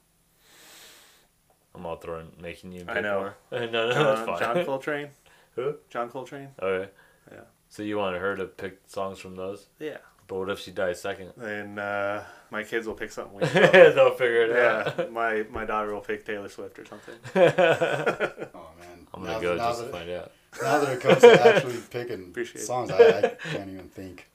I'm all throwing, making you. I pick know. More. no, no, John, that's fine. John Coltrane. Who? John Coltrane. Okay. Yeah. So you wanted her to pick songs from those? Yeah. But what if she dies second? Then uh, my kids will pick something. weird. They'll figure it yeah, out. my my daughter will pick Taylor Swift or something. oh man, I'm gonna go now just to find out. now that it comes to actually picking Appreciate songs, I, I can't even think.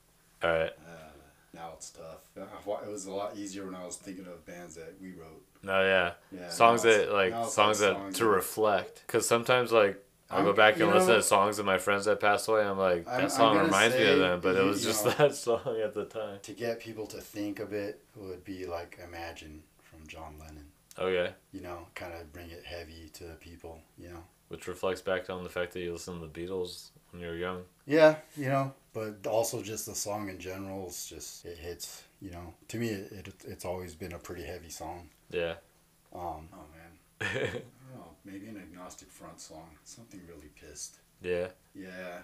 All right. Uh, now it's tough. It was a lot easier when I was thinking of bands that we wrote. No, yeah. Yeah, songs that like songs that songs to reflect. Cause sometimes like I'll go I'm- back and listen know- to songs of my friends that passed away. I'm like, that I'm song gonna reminds me of them, but it was just know- that song at the time. To get people to think of it would be like Imagine from John Lennon. Oh, okay. You know, kind of bring it heavy to the people. You know. Which reflects back on the fact that you listen to the Beatles when you were young. Yeah, you know, but also just the song in general is just it hits. You know, to me, it, it it's always been a pretty heavy song. Yeah. Um, oh man, I maybe an agnostic front song, something really pissed. yeah. Yeah,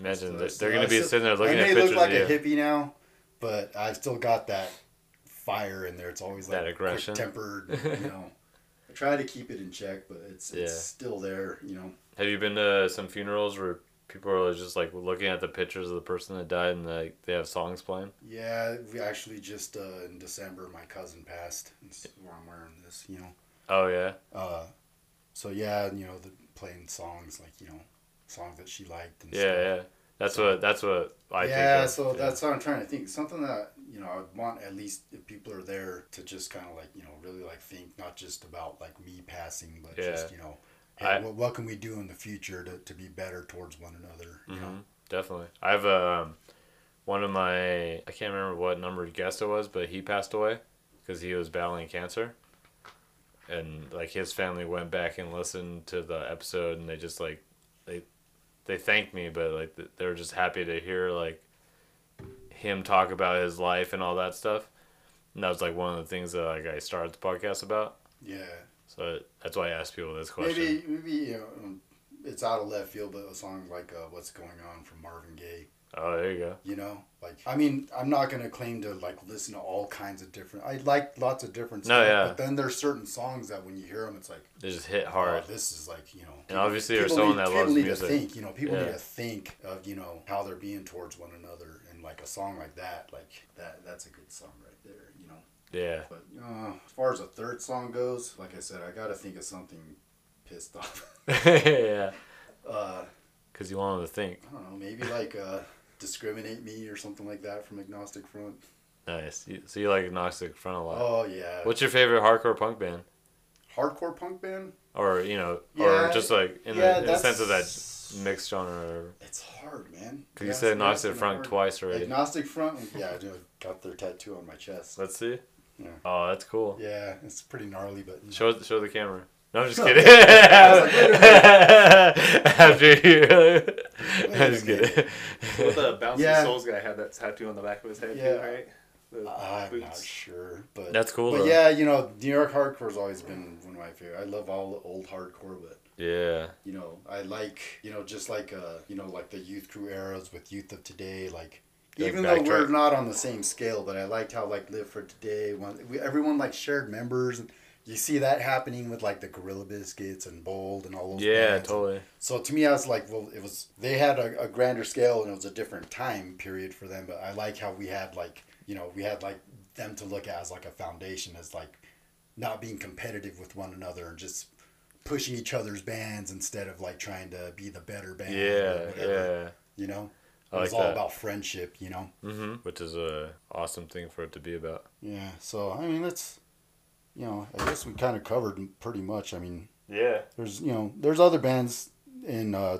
Imagine So- they're, so gonna be still- sitting there looking I at may pictures look like of a hippie now, but I've still got that fire in there. It's always like That aggression. tempered. You know, I try to keep it in check, but it's Yeah. it's still there. You know. Have you been to some funerals where people are just like looking at the pictures of the person that died and like they have songs playing? Yeah, we actually just uh, in December, my cousin passed. That's where I'm wearing this. You know. Oh yeah. Uh, so yeah, you know, the playing songs like you know, songs that she liked and Yeah, stuff. yeah. That's So- what that's what I yeah, think. So yeah. that's what I'm trying to think. Something that you know, I would want at least if people are there to just kind of like you know really like think not just about like me passing, but just you know, I- what, what can we do in the future to, to be better towards one another? You know, definitely. I have um, one of my I can't remember what number guest it was, but he passed away because he was battling cancer, and like his family went back and listened to the episode, and they just like they they thanked me, but like they were just happy to hear like him talk about his life and all that stuff. And that was like one of the things that like I started the podcast about. yeah. So that's why I asked people this question. Maybe maybe you know, um, it's out of left field, but a song like uh, "What's Going On" from Marvin Gaye. Oh, there you go. You know, like I mean, I'm not gonna claim to like listen to all kinds of different. I like lots of different No, stuff, yeah. but then there's certain songs that when you hear them, it's like, They just hit oh, hard. this is like you know. And obviously you're people someone need, that people loves need music. to think. You know, people Yeah. need to think of you know how they're being towards one another, and like a song like that, like that, that's a good song right there. You know. Yeah. But uh, as far as a third song goes, like I said, I gotta think of something pissed off. yeah. Uh, Because you want them to think. I don't know, maybe like uh, "Discriminate Me" or something like that from Agnostic Front. Nice. So you like Agnostic Front a lot. Oh yeah. What's your favorite hardcore punk band? hardcore punk band? Or, you know, Yeah, or just like in, yeah, the, in the sense of that mixed genre. It's hard, man. Because you said Agnostic Front hard. twice already. Agnostic Front, yeah, I do- got their tattoo on my chest. Let's see. Yeah. Oh, that's cool. Yeah, it's pretty gnarly, but you know. Show show the camera. No, I'm just kidding. I was like, After you, I'm just kidding. Well, the Bouncy Yeah. Souls guy had that tattoo on the back of his head Yeah. too, right? The I'm not sure, but That's cool. But though. yeah, you know, New York hardcore's always been one of my favorite. I love all the old hardcore, but Yeah. you know, I like you know just like uh you know like the youth crew eras with youth of today, like. Even though we're not on the same scale, but I liked how like Live for Today, one we, everyone like shared members, and you see that happening with like the Gorilla Biscuits and Bold and all those. Yeah, bands. totally. So to me, I was like, well, it was they had a, a grander scale and it was a different time period for them. But I like how we had like you know we had like them to look at as like a foundation as like not being competitive with one another and just pushing each other's bands instead of like trying to be the better band. Yeah, whatever, yeah. You know, I it was like all that. about friendship. You know. hmm Which is a awesome thing for it to be about. Yeah. So I mean, that's you know, I guess we kind of covered pretty much. I mean, Yeah. there's you know there's other bands in uh,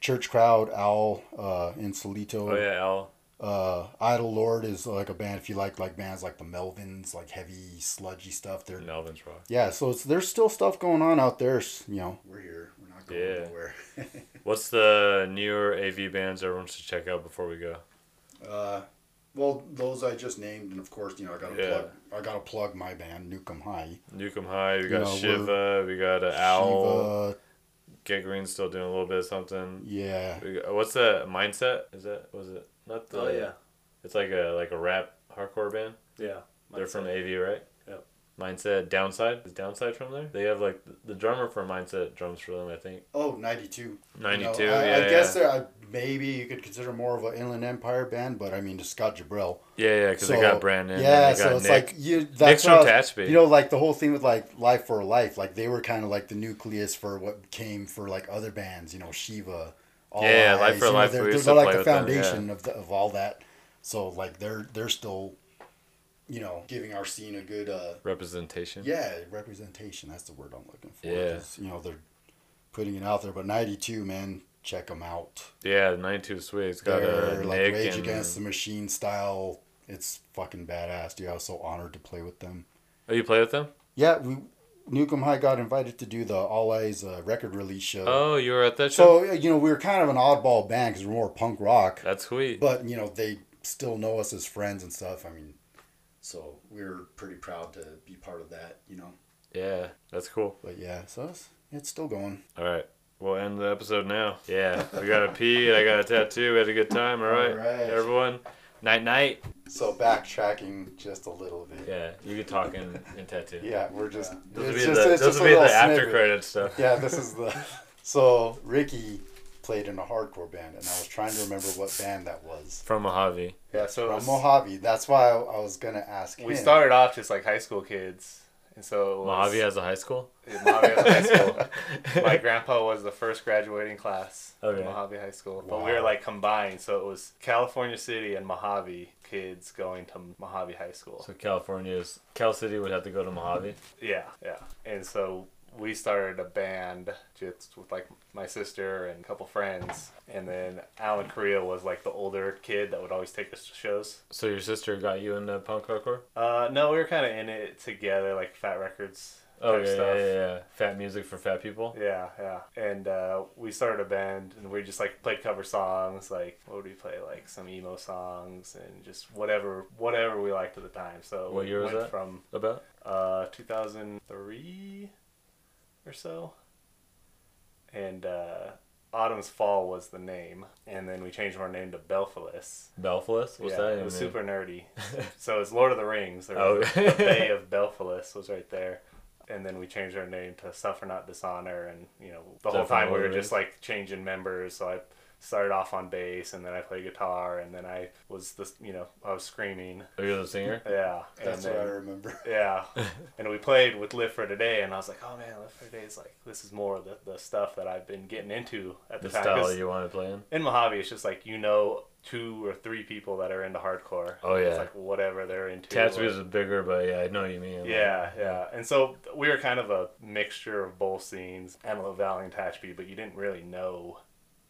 Church Crowd, Owl, uh, in Solito. Oh yeah, Al. Uh, Idol Lord is like a band if you like like bands like the Melvins, like heavy sludgy stuff. They're Melvin's Rock. yeah, so it's there's still stuff going on out there. You know, we're here. We're not going Yeah. nowhere. What's the newer AV bands everyone should check out before we go? uh, well, those I just named, and of course, you know, I gotta Yeah. plug. I gotta plug my band, Nukem High. Nukem High, we You got know, Shiva, we got uh, Owl. Shiva, Get Green still doing a little bit of something. yeah. Got, what's that mindset? Is that was it not the? Oh yeah. It's like a like a rap hardcore band. Yeah. They're from AV, right? Mindset Downside is Downside from there. They have like the drummer for Mindset drums for them, I think. Oh, 92. Ninety two. You know, I, yeah, I guess yeah. they're, I, maybe you could consider more of an Inland Empire band, but I mean, just Scott Jabril. yeah, yeah, because they got Brandon. Yeah, and they so it's Nick. like you. That's Nick's from Tehachapi. You know, like the whole thing with like Life for Life, like they were kind of like the nucleus for what came for like other bands. You know, Shiva. All Yeah, Life for you know, Life, They're, they're, to like the with them, foundation of the, of all that. So like they're they're still, you know, giving our scene a good. uh representation. Yeah, representation. That's the word I'm looking for. Yeah. You know, they're putting it out there. But 92, man, check them out. Yeah, ninety two sweet. It's got They're a like Nick Rage and Against the Machine style. It's fucking badass, dude. I was so honored to play with them. Oh, you play with them? Yeah, we Nukem High got invited to do the All Eyes uh, record release show. Oh, you were at that show. so you know we were kind of an oddball band because we're more punk rock, That's sweet. but you know they still know us as friends and stuff. I mean, so we were pretty proud to be part of that. You know, Yeah, that's cool. but yeah, so it's, it's still going. All right. We'll end the episode now. Yeah, we got a pee. I got a tattoo. We had a good time. All right, All right. everyone. Night night. So backtracking just a little bit. Yeah, you could talk in, in tattoo. Yeah, we're just. Those would be just- the, those would be the after credit stuff. Yeah, this is the. So Ricky played in a hardcore band, and I was trying to remember what band that was. From Mojave. Yeah. So From was, Mojave. That's why I, I was gonna ask we him. started off just like high school kids, and so was, Mojave has a high school. Yeah, Mojave has a high school. My grandpa was the first graduating class oh, Okay. Mojave High School, but we were like combined, so it was California City and Mojave kids going to Mojave High School. So California's Cal City would have to go to Mojave. Yeah, yeah. And so we started a band just with like my sister and a couple friends. And then Alan Korea was like the older kid that would always take us to shows. So your sister got you into punk hardcore? Uh, no, we were kind of in it together, like Fat Records. Oh yeah, stuff. yeah, yeah, yeah. Fat music for fat people. Yeah, yeah. And uh, we started a band and we just like played cover songs, like what would we play? Like some emo songs and just whatever whatever we liked at the time. So What we year was went that? From About? uh 2003 or so. And uh Autumn's Fall was the name, and then we changed our name to Belfalas. Belfalas? What's yeah, that? it was super nerdy. so it's Lord of the Rings. There Oh. the Bay of Belfalas was right there. And then we changed our name to Suffer Not Dishonor, and you know the whole Is that from time we were just like changing members. So I started off on bass, and then I played guitar, and then I was the you know I was screaming, Are you the singer? yeah. That's and what I remember. yeah, and we played with Live for Today, and I was like, oh man, Live for Today is like this is more the, the stuff that I've been getting into at the, The time. style 'Cause you want to play in? in Mojave, it's just like you know two or three people that are into hardcore. Oh, It's yeah. like whatever they're into. Tattoo or- is bigger, but yeah, I know what you mean. Like, yeah, yeah. And so we were kind of a mixture of both scenes, Antelope Valley and Tehachapi, but you didn't really know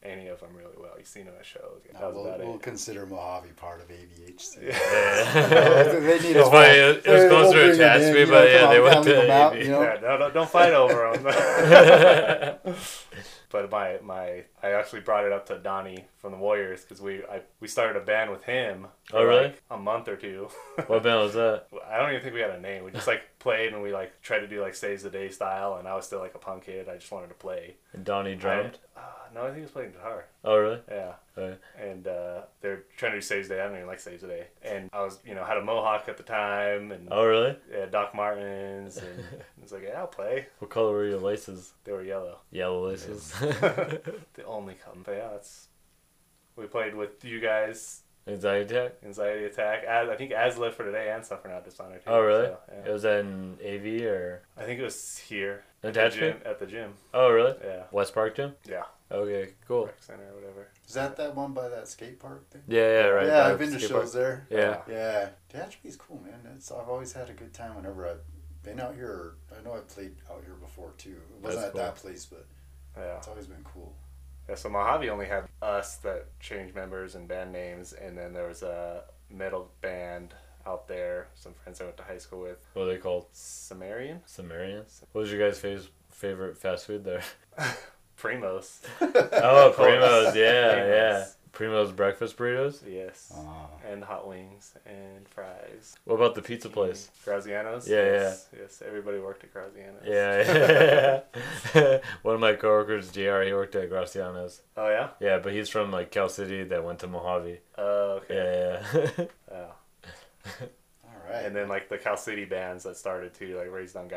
any of them really well. You've seen them at shows. That No, was we'll, about we'll it. consider Mojave part of AVHC. Yeah. they need It's a funny, whole- it- it was they- closer to bring 'em Tehachapi, in, but yeah, they went to them out, you know? Yeah, no, no, don't fight over them. but my my, I actually brought it up to Donnie from the Warriors because we I, we started a band with him. Oh, really? Like a month or two. what band was that? I don't even think we had a name. We just like played and we like tried to do like Saves the Day style, and I was still like a punk kid. I just wanted to play. And Donnie drummed? I, uh, no, I think he was playing guitar. Oh, really? Yeah. Okay. And uh, they're trying to do Saves the Day. I don't even like Saves the Day. And I was, you know, had a mohawk at the time and Oh, really? yeah, Doc Martens. And it's like, yeah, I'll play. What color were your laces? They were yellow. Yellow laces. The only color. But yeah, that's. We played with you guys, Anxiety attack? Anxiety Attack. As, I think as Live for Today and Suffer Not Dishonor too. Oh, really? So, yeah. It was in AV or I think it was here. At the, gym, at the gym. Oh, really? Yeah. West Park Gym? Yeah. Okay, cool. Rec Center or whatever. Is that that one by that skate park thing? Yeah, yeah, right. yeah, that I've been to skate park. shows there. Yeah. Yeah, Tehachapi's cool, man. It's I've always had a good time whenever I've been out here. I know I've played out here before too. It wasn't That's at cool. that place, but Yeah. it's always been cool. Yeah, so Mojave only had us that changed members and band names, and then there was a metal band out there, some friends I went to high school with, What are they called? Sumerian? Sumerians? What was your guys' fav- favorite fast food there? Primos. Oh, Primo's, yeah, Primo's. yeah. Primo's breakfast burritos? Yes. Uh, And hot wings and fries. What about the pizza place? Graziano's? Yeah, yes, Yes, everybody worked at Graziano's. Yeah, yeah. One of my coworkers, JR, he worked at Graziano's. Oh, yeah? Yeah, but he's from like Cal City that went to Mojave. Oh, okay. Yeah, yeah. Yeah. all right. And then, like, the Cal City bands that started, too, like Raised on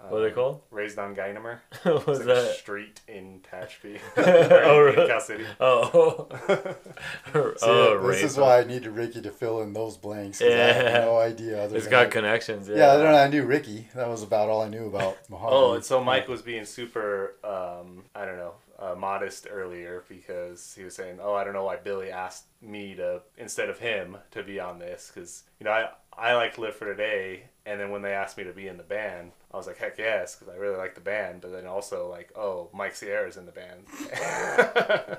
Guynemer. what are they called? Raised on Guynemer. what It's was like a that? street in Tehachapi. Oh, really? Cal City. Oh, See, oh, this is Rachel. why I needed Ricky to fill in those blanks. 'cause I Yeah. no idea. Other It's than got that. connections. Yeah. Yeah, other than I knew Ricky. That was about all I knew about Mojave. Oh, and so Mike was being super, um, I don't know, uh, modest earlier because he was saying, "Oh, I don't know why Billy asked me to instead of him to be on this because you know I I like to Live for Today, and then when they asked me to be in the band, I was like, heck yes, because I really like the band, but then also like, oh, Mike Sierra's in the band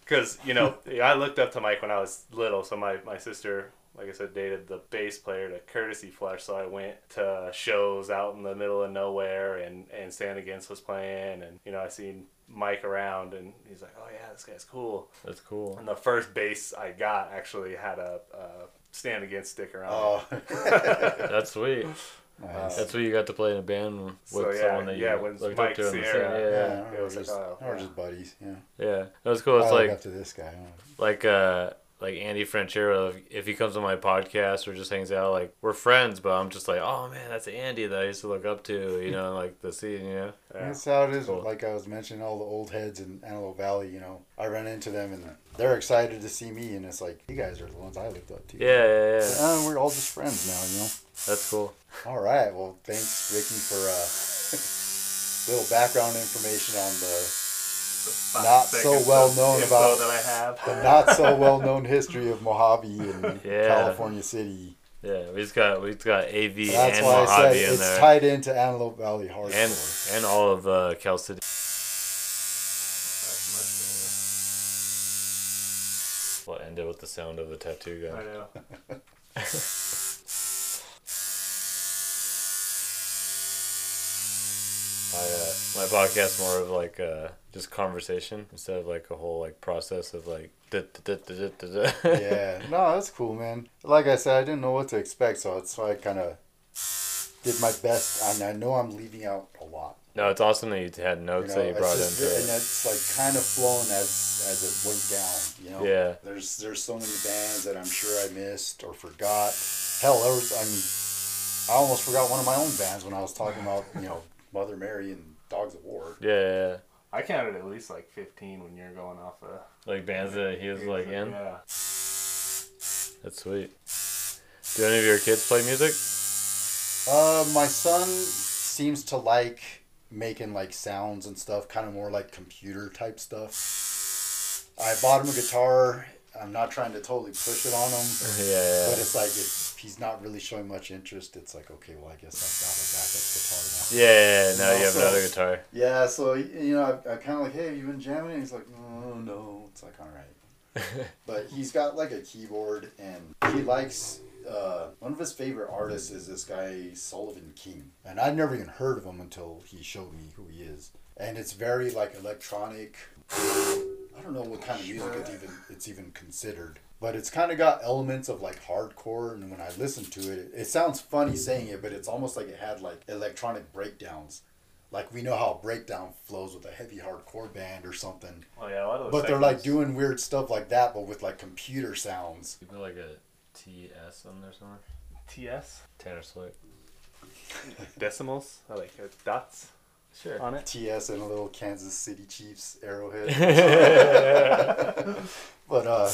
because you know I looked up to Mike when I was little, so my my sister. Like I said, dated the bass player to Courtesy Flush, so I went to shows out in the middle of nowhere, and and Stand Against was playing, and you know I seen Mike around, and he's like, "Oh yeah, this guy's cool." That's cool. And the first bass I got actually had a, a Stand Against sticker on. Oh, That's sweet. nice. That's what you got to play in a band with So, yeah, someone that you yeah, looked Mike up to in the Sierra- Yeah, yeah, yeah, it we're was like, just, oh, we're yeah. just buddies. Yeah. yeah. That was cool. It's I like up to this guy. like uh like Andy Franchero, if, he comes on my podcast or just hangs out, like we're friends, but I'm just like, oh man, that's Andy that I used to look up to, you know, like the scene, you know. Yeah. That's how it is. Cool. Like I was mentioning, all the old heads in Antelope Valley. You know, I run into them and they're excited to see me, and it's like you guys are the ones I looked up to. Yeah, yeah, yeah. Uh, we're all just friends now. You know. That's cool. All right. Well, thanks, Ricky, for uh, little background information on the not so well known about that I have. the not so well known history of Mojave and Yeah. California City. Yeah, we just got we just got AV That's and why I said Mojave in it's there, tied into Antelope Valley hardcore. and and all of uh, Cal City. We'll end it with the sound of the tattoo gun. I guy. know. I, uh, my podcast more of like uh, just conversation instead of like a whole like process of like. da- da- da- yeah, no, that's cool, man. Like I said, I didn't know what to expect, so that's why I kind of did my best. And I know I'm leaving out a lot. No, it's awesome that you had You notes know, that you brought just- into and it. it's like kind of flown as as it went down. You know. Yeah. There's there's so many bands that I'm sure I missed or forgot. Hell, there was I mean, I almost forgot one of my own bands when I was talking about you know Mother Mary and Dogs of War. Yeah, yeah, yeah. I counted at least like 15 when you're going off of. Like bands that he was like in. Yeah. That's sweet. Do any of your kids play music? Uh, my son seems to like making like sounds and stuff, kind of more like computer type stuff. I bought him a guitar. I'm not trying to totally push it on him, Yeah, but it's like if he's not really showing much interest, it's like okay, well I guess I've got a backup guitar now. Yeah, yeah, yeah. Now No, you have so- another guitar. Yeah, so you know, I, I kind of like, hey, have you been jamming? And he's like, oh no. It's like, all right. but he's got like a keyboard, and he likes. Uh, one of his favorite artists is this guy Sullivan King, and I'd never even heard of him until he showed me who he is. And it's very like electronic. I don't know what kind of music it's even it's even considered, but it's kind of got elements of like hardcore. And when I listen to it, it, it sounds funny saying it, but it's almost like it had like electronic breakdowns. Like we know how a breakdown flows with a heavy hardcore band or something, Oh yeah, a lot of those. but they're like doing weird stuff like that, but with like computer sounds. You put like a TS on there somewhere? TS Tanner Slick. decimals. I like dots Sure. on it. TS and a little Kansas City Chiefs arrowhead. but uh,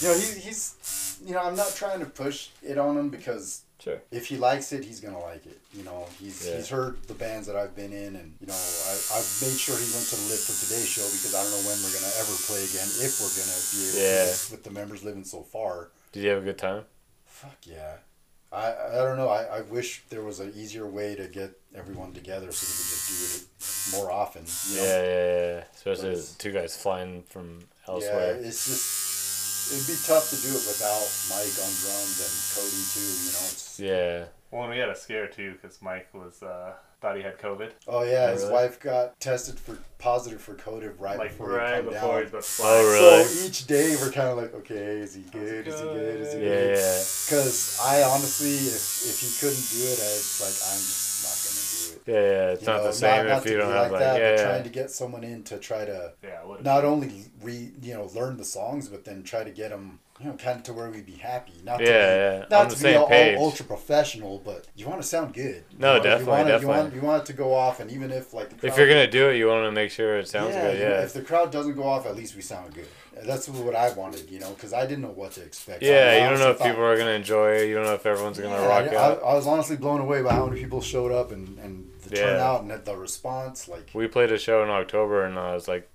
you know, he, he's you know, I'm not trying to push it on him because Sure. if he likes it, he's gonna like it. You know, he's Yeah. he's heard the bands that I've been in, and you know, I I've made sure he went to the Live for Today show because I don't know when we're gonna ever play again, if we're gonna be able Yeah. to with the members living so far. Did you have a good time? Fuck yeah. I, I don't know. I, I wish there was an easier way to get everyone together so we could just do it more often. You know? Yeah, yeah, yeah. Especially But two guys flying from elsewhere. Yeah, elsewhere. it's just it'd be tough to do it without Mike on drums and Cody too. You know. It's, Yeah. Well, and we had a scare too because Mike was uh, thought he had COVID. Oh yeah, Oh, his really? wife got tested for positive for COVID right Like before right he come before down. he's about to fly. Oh, really? So each day we're kind of like, okay, is he good? Is he good? Is he Yeah, good? yeah. Because I honestly, if if he couldn't do it, I, it's like I'm just Yeah, yeah. It's You not know, the same not if to you don't have like, that, yeah, but yeah. trying to get someone in to try to Yeah, what not only re you know learn the songs, but then try to get them you know kind of to where we'd be happy. Not to Yeah, be, yeah, not on to the be same all, page. ultra professional, but you want to sound good. You No, want- definitely, you want, definitely. You want, you want it to go off, and even if like the crowd, If you're gonna do it, you want to make sure it sounds yeah, good. Yeah. if the crowd doesn't go off, at least we sound good. That's what I wanted, you know, because I didn't know what to expect. Yeah, you don't know honestly if people are gonna enjoy it. You don't know if everyone's gonna Yeah, rock I, out. I, I was honestly blown away by how many people showed up and and the Yeah. turnout and the response. Like, we played a show in October, and I was like,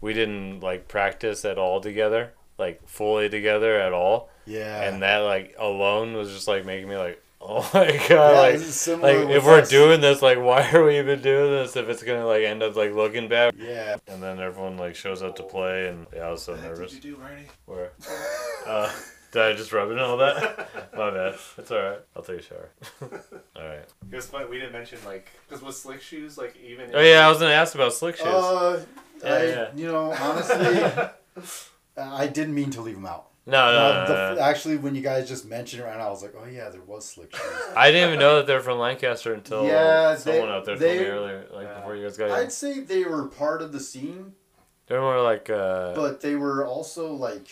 we didn't like practice at all together, like fully together at all, yeah, and that like alone was just like making me like, oh my god, Yeah, like. this is similar Like with if we're doing this, like why are we even doing this if it's gonna like end up like looking bad? yeah, And then everyone like shows up to play, and yeah, I was so nervous. do, Riley? Where? Uh, did I just rub it and all that? My bad. It's alright. I'll take a shower. alright. It was fun. We didn't mention like because with slick shoes, like even. Oh yeah, I was gonna ask about slick shoes. Uh, Yeah, I, yeah. you know, honestly, I didn't mean to leave them out. no, no, Uh, no, the, no, no. actually, when you guys just mentioned it, right now, I was like, oh yeah, there was slick shoes. I didn't even know that they're from Lancaster until Yeah, someone they- out there they- told me earlier, like Yeah. before you guys got here. I'd say they were part of the scene, They were like uh, but they were also like,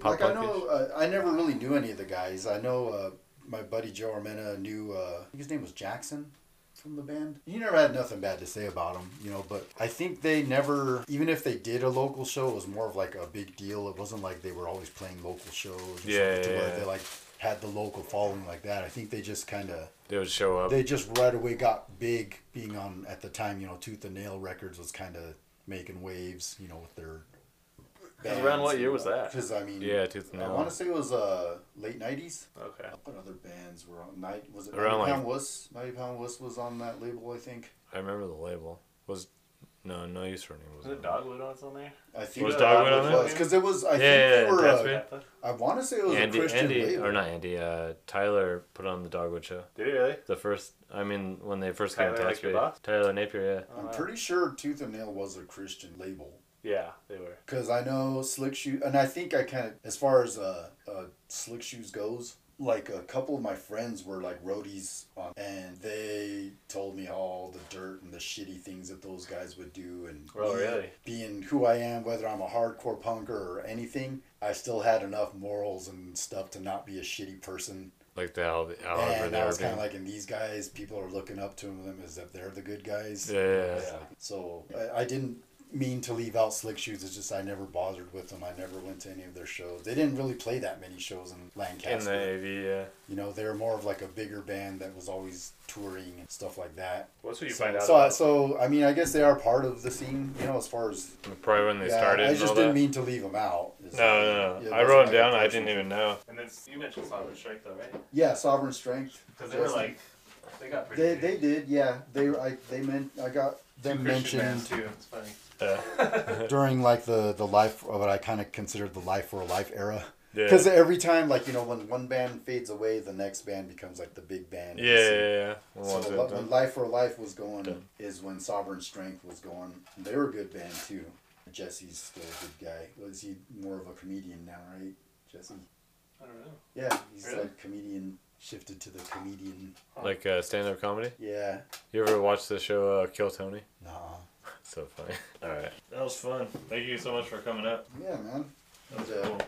pop like I know, uh, I never really knew any of the guys. I know uh, my buddy Joe Armena knew, uh, I think his name was Jackson from the band. He never had nothing bad to say about him, you know, but I think they never, even if they did a local show, it was more of like a big deal. It wasn't like they were always playing local shows or Yeah, yeah, yeah. they like had the local following like that. I think they just kind of, They would show up. they just right away got big being on, at the time, you know, Tooth and Nail Records was kind of making waves, you know, with their. Around what year was that? Because I mean, yeah, tooth and I want to say it was uh late nineties. Okay. What other bands were on night? Was it Around, Ninety like- Pound Wuss? Ninety Pound Wuss was on that label, I think. I remember the label was no no use for name was Was it Dogwood on on there? I think Was it Dogwood on was it? because it was. I Yeah, think yeah, they yeah, were. Uh. I want to say it was Andy a Christian Andy label. or not Andy uh, Tyler put on the Dogwood show. Did he really? The first I mean when they first Tyler, came to like your Tyler Napier, yeah. Oh, I'm wow. pretty sure Tooth and Nail was a Christian label. Yeah, they were. Because I know Slick Shoe, and I think I kind of, as far as uh, uh, Slick Shoes goes, like a couple of my friends were like roadies on, and they told me all the dirt and the shitty things that those guys would do and Oh, me really? being who I am whether I'm a hardcore punker or anything I still had enough morals and stuff to not be a shitty person Like the how however and I was kind of like and these guys people are looking up to them as if they're the good guys Yeah, yeah, yeah. yeah. So I, I didn't mean to leave out Slick Shoes. It's just I never bothered with them. I never went to any of their shows. They didn't really play that many shows in In Lancaster. the AV, yeah. You know, they were more of like a bigger band that was always touring and stuff like that. What's what you so, find out so, I, about? so I mean, I guess they are part of the scene. You know, as far as Probably when they yeah, started. I and just all didn't that. mean to leave them out. is- No, no, yeah, no. I wrote them down. I didn't even know. and then you mentioned Sovereign Strength, though, right? Yeah, Sovereign Strength. Because they were Justin. like, they got pretty. They big. they did yeah they I they meant I got them Christian mentioned too. It's funny. Yeah. during like the the life of what I kind of considered the life for a life era. Yeah. Because every time, like you know, when one band fades away, the next band becomes like the big band. Yeah, yeah, yeah. The So ones that when Life for Life was going, Done. is when Sovereign Strength was going. They were a good band too. Jesse's still a good guy. Was he more of a comedian now, right? Jesse. I don't know. Yeah, he's Really? like comedian. Shifted to the comedian. like uh, stand-up comedy. Yeah. You ever watch the show uh, Kill Tony? Nah. So funny. All right. That was fun. Thank you so much for coming up. Yeah, man. That was Yeah. cool.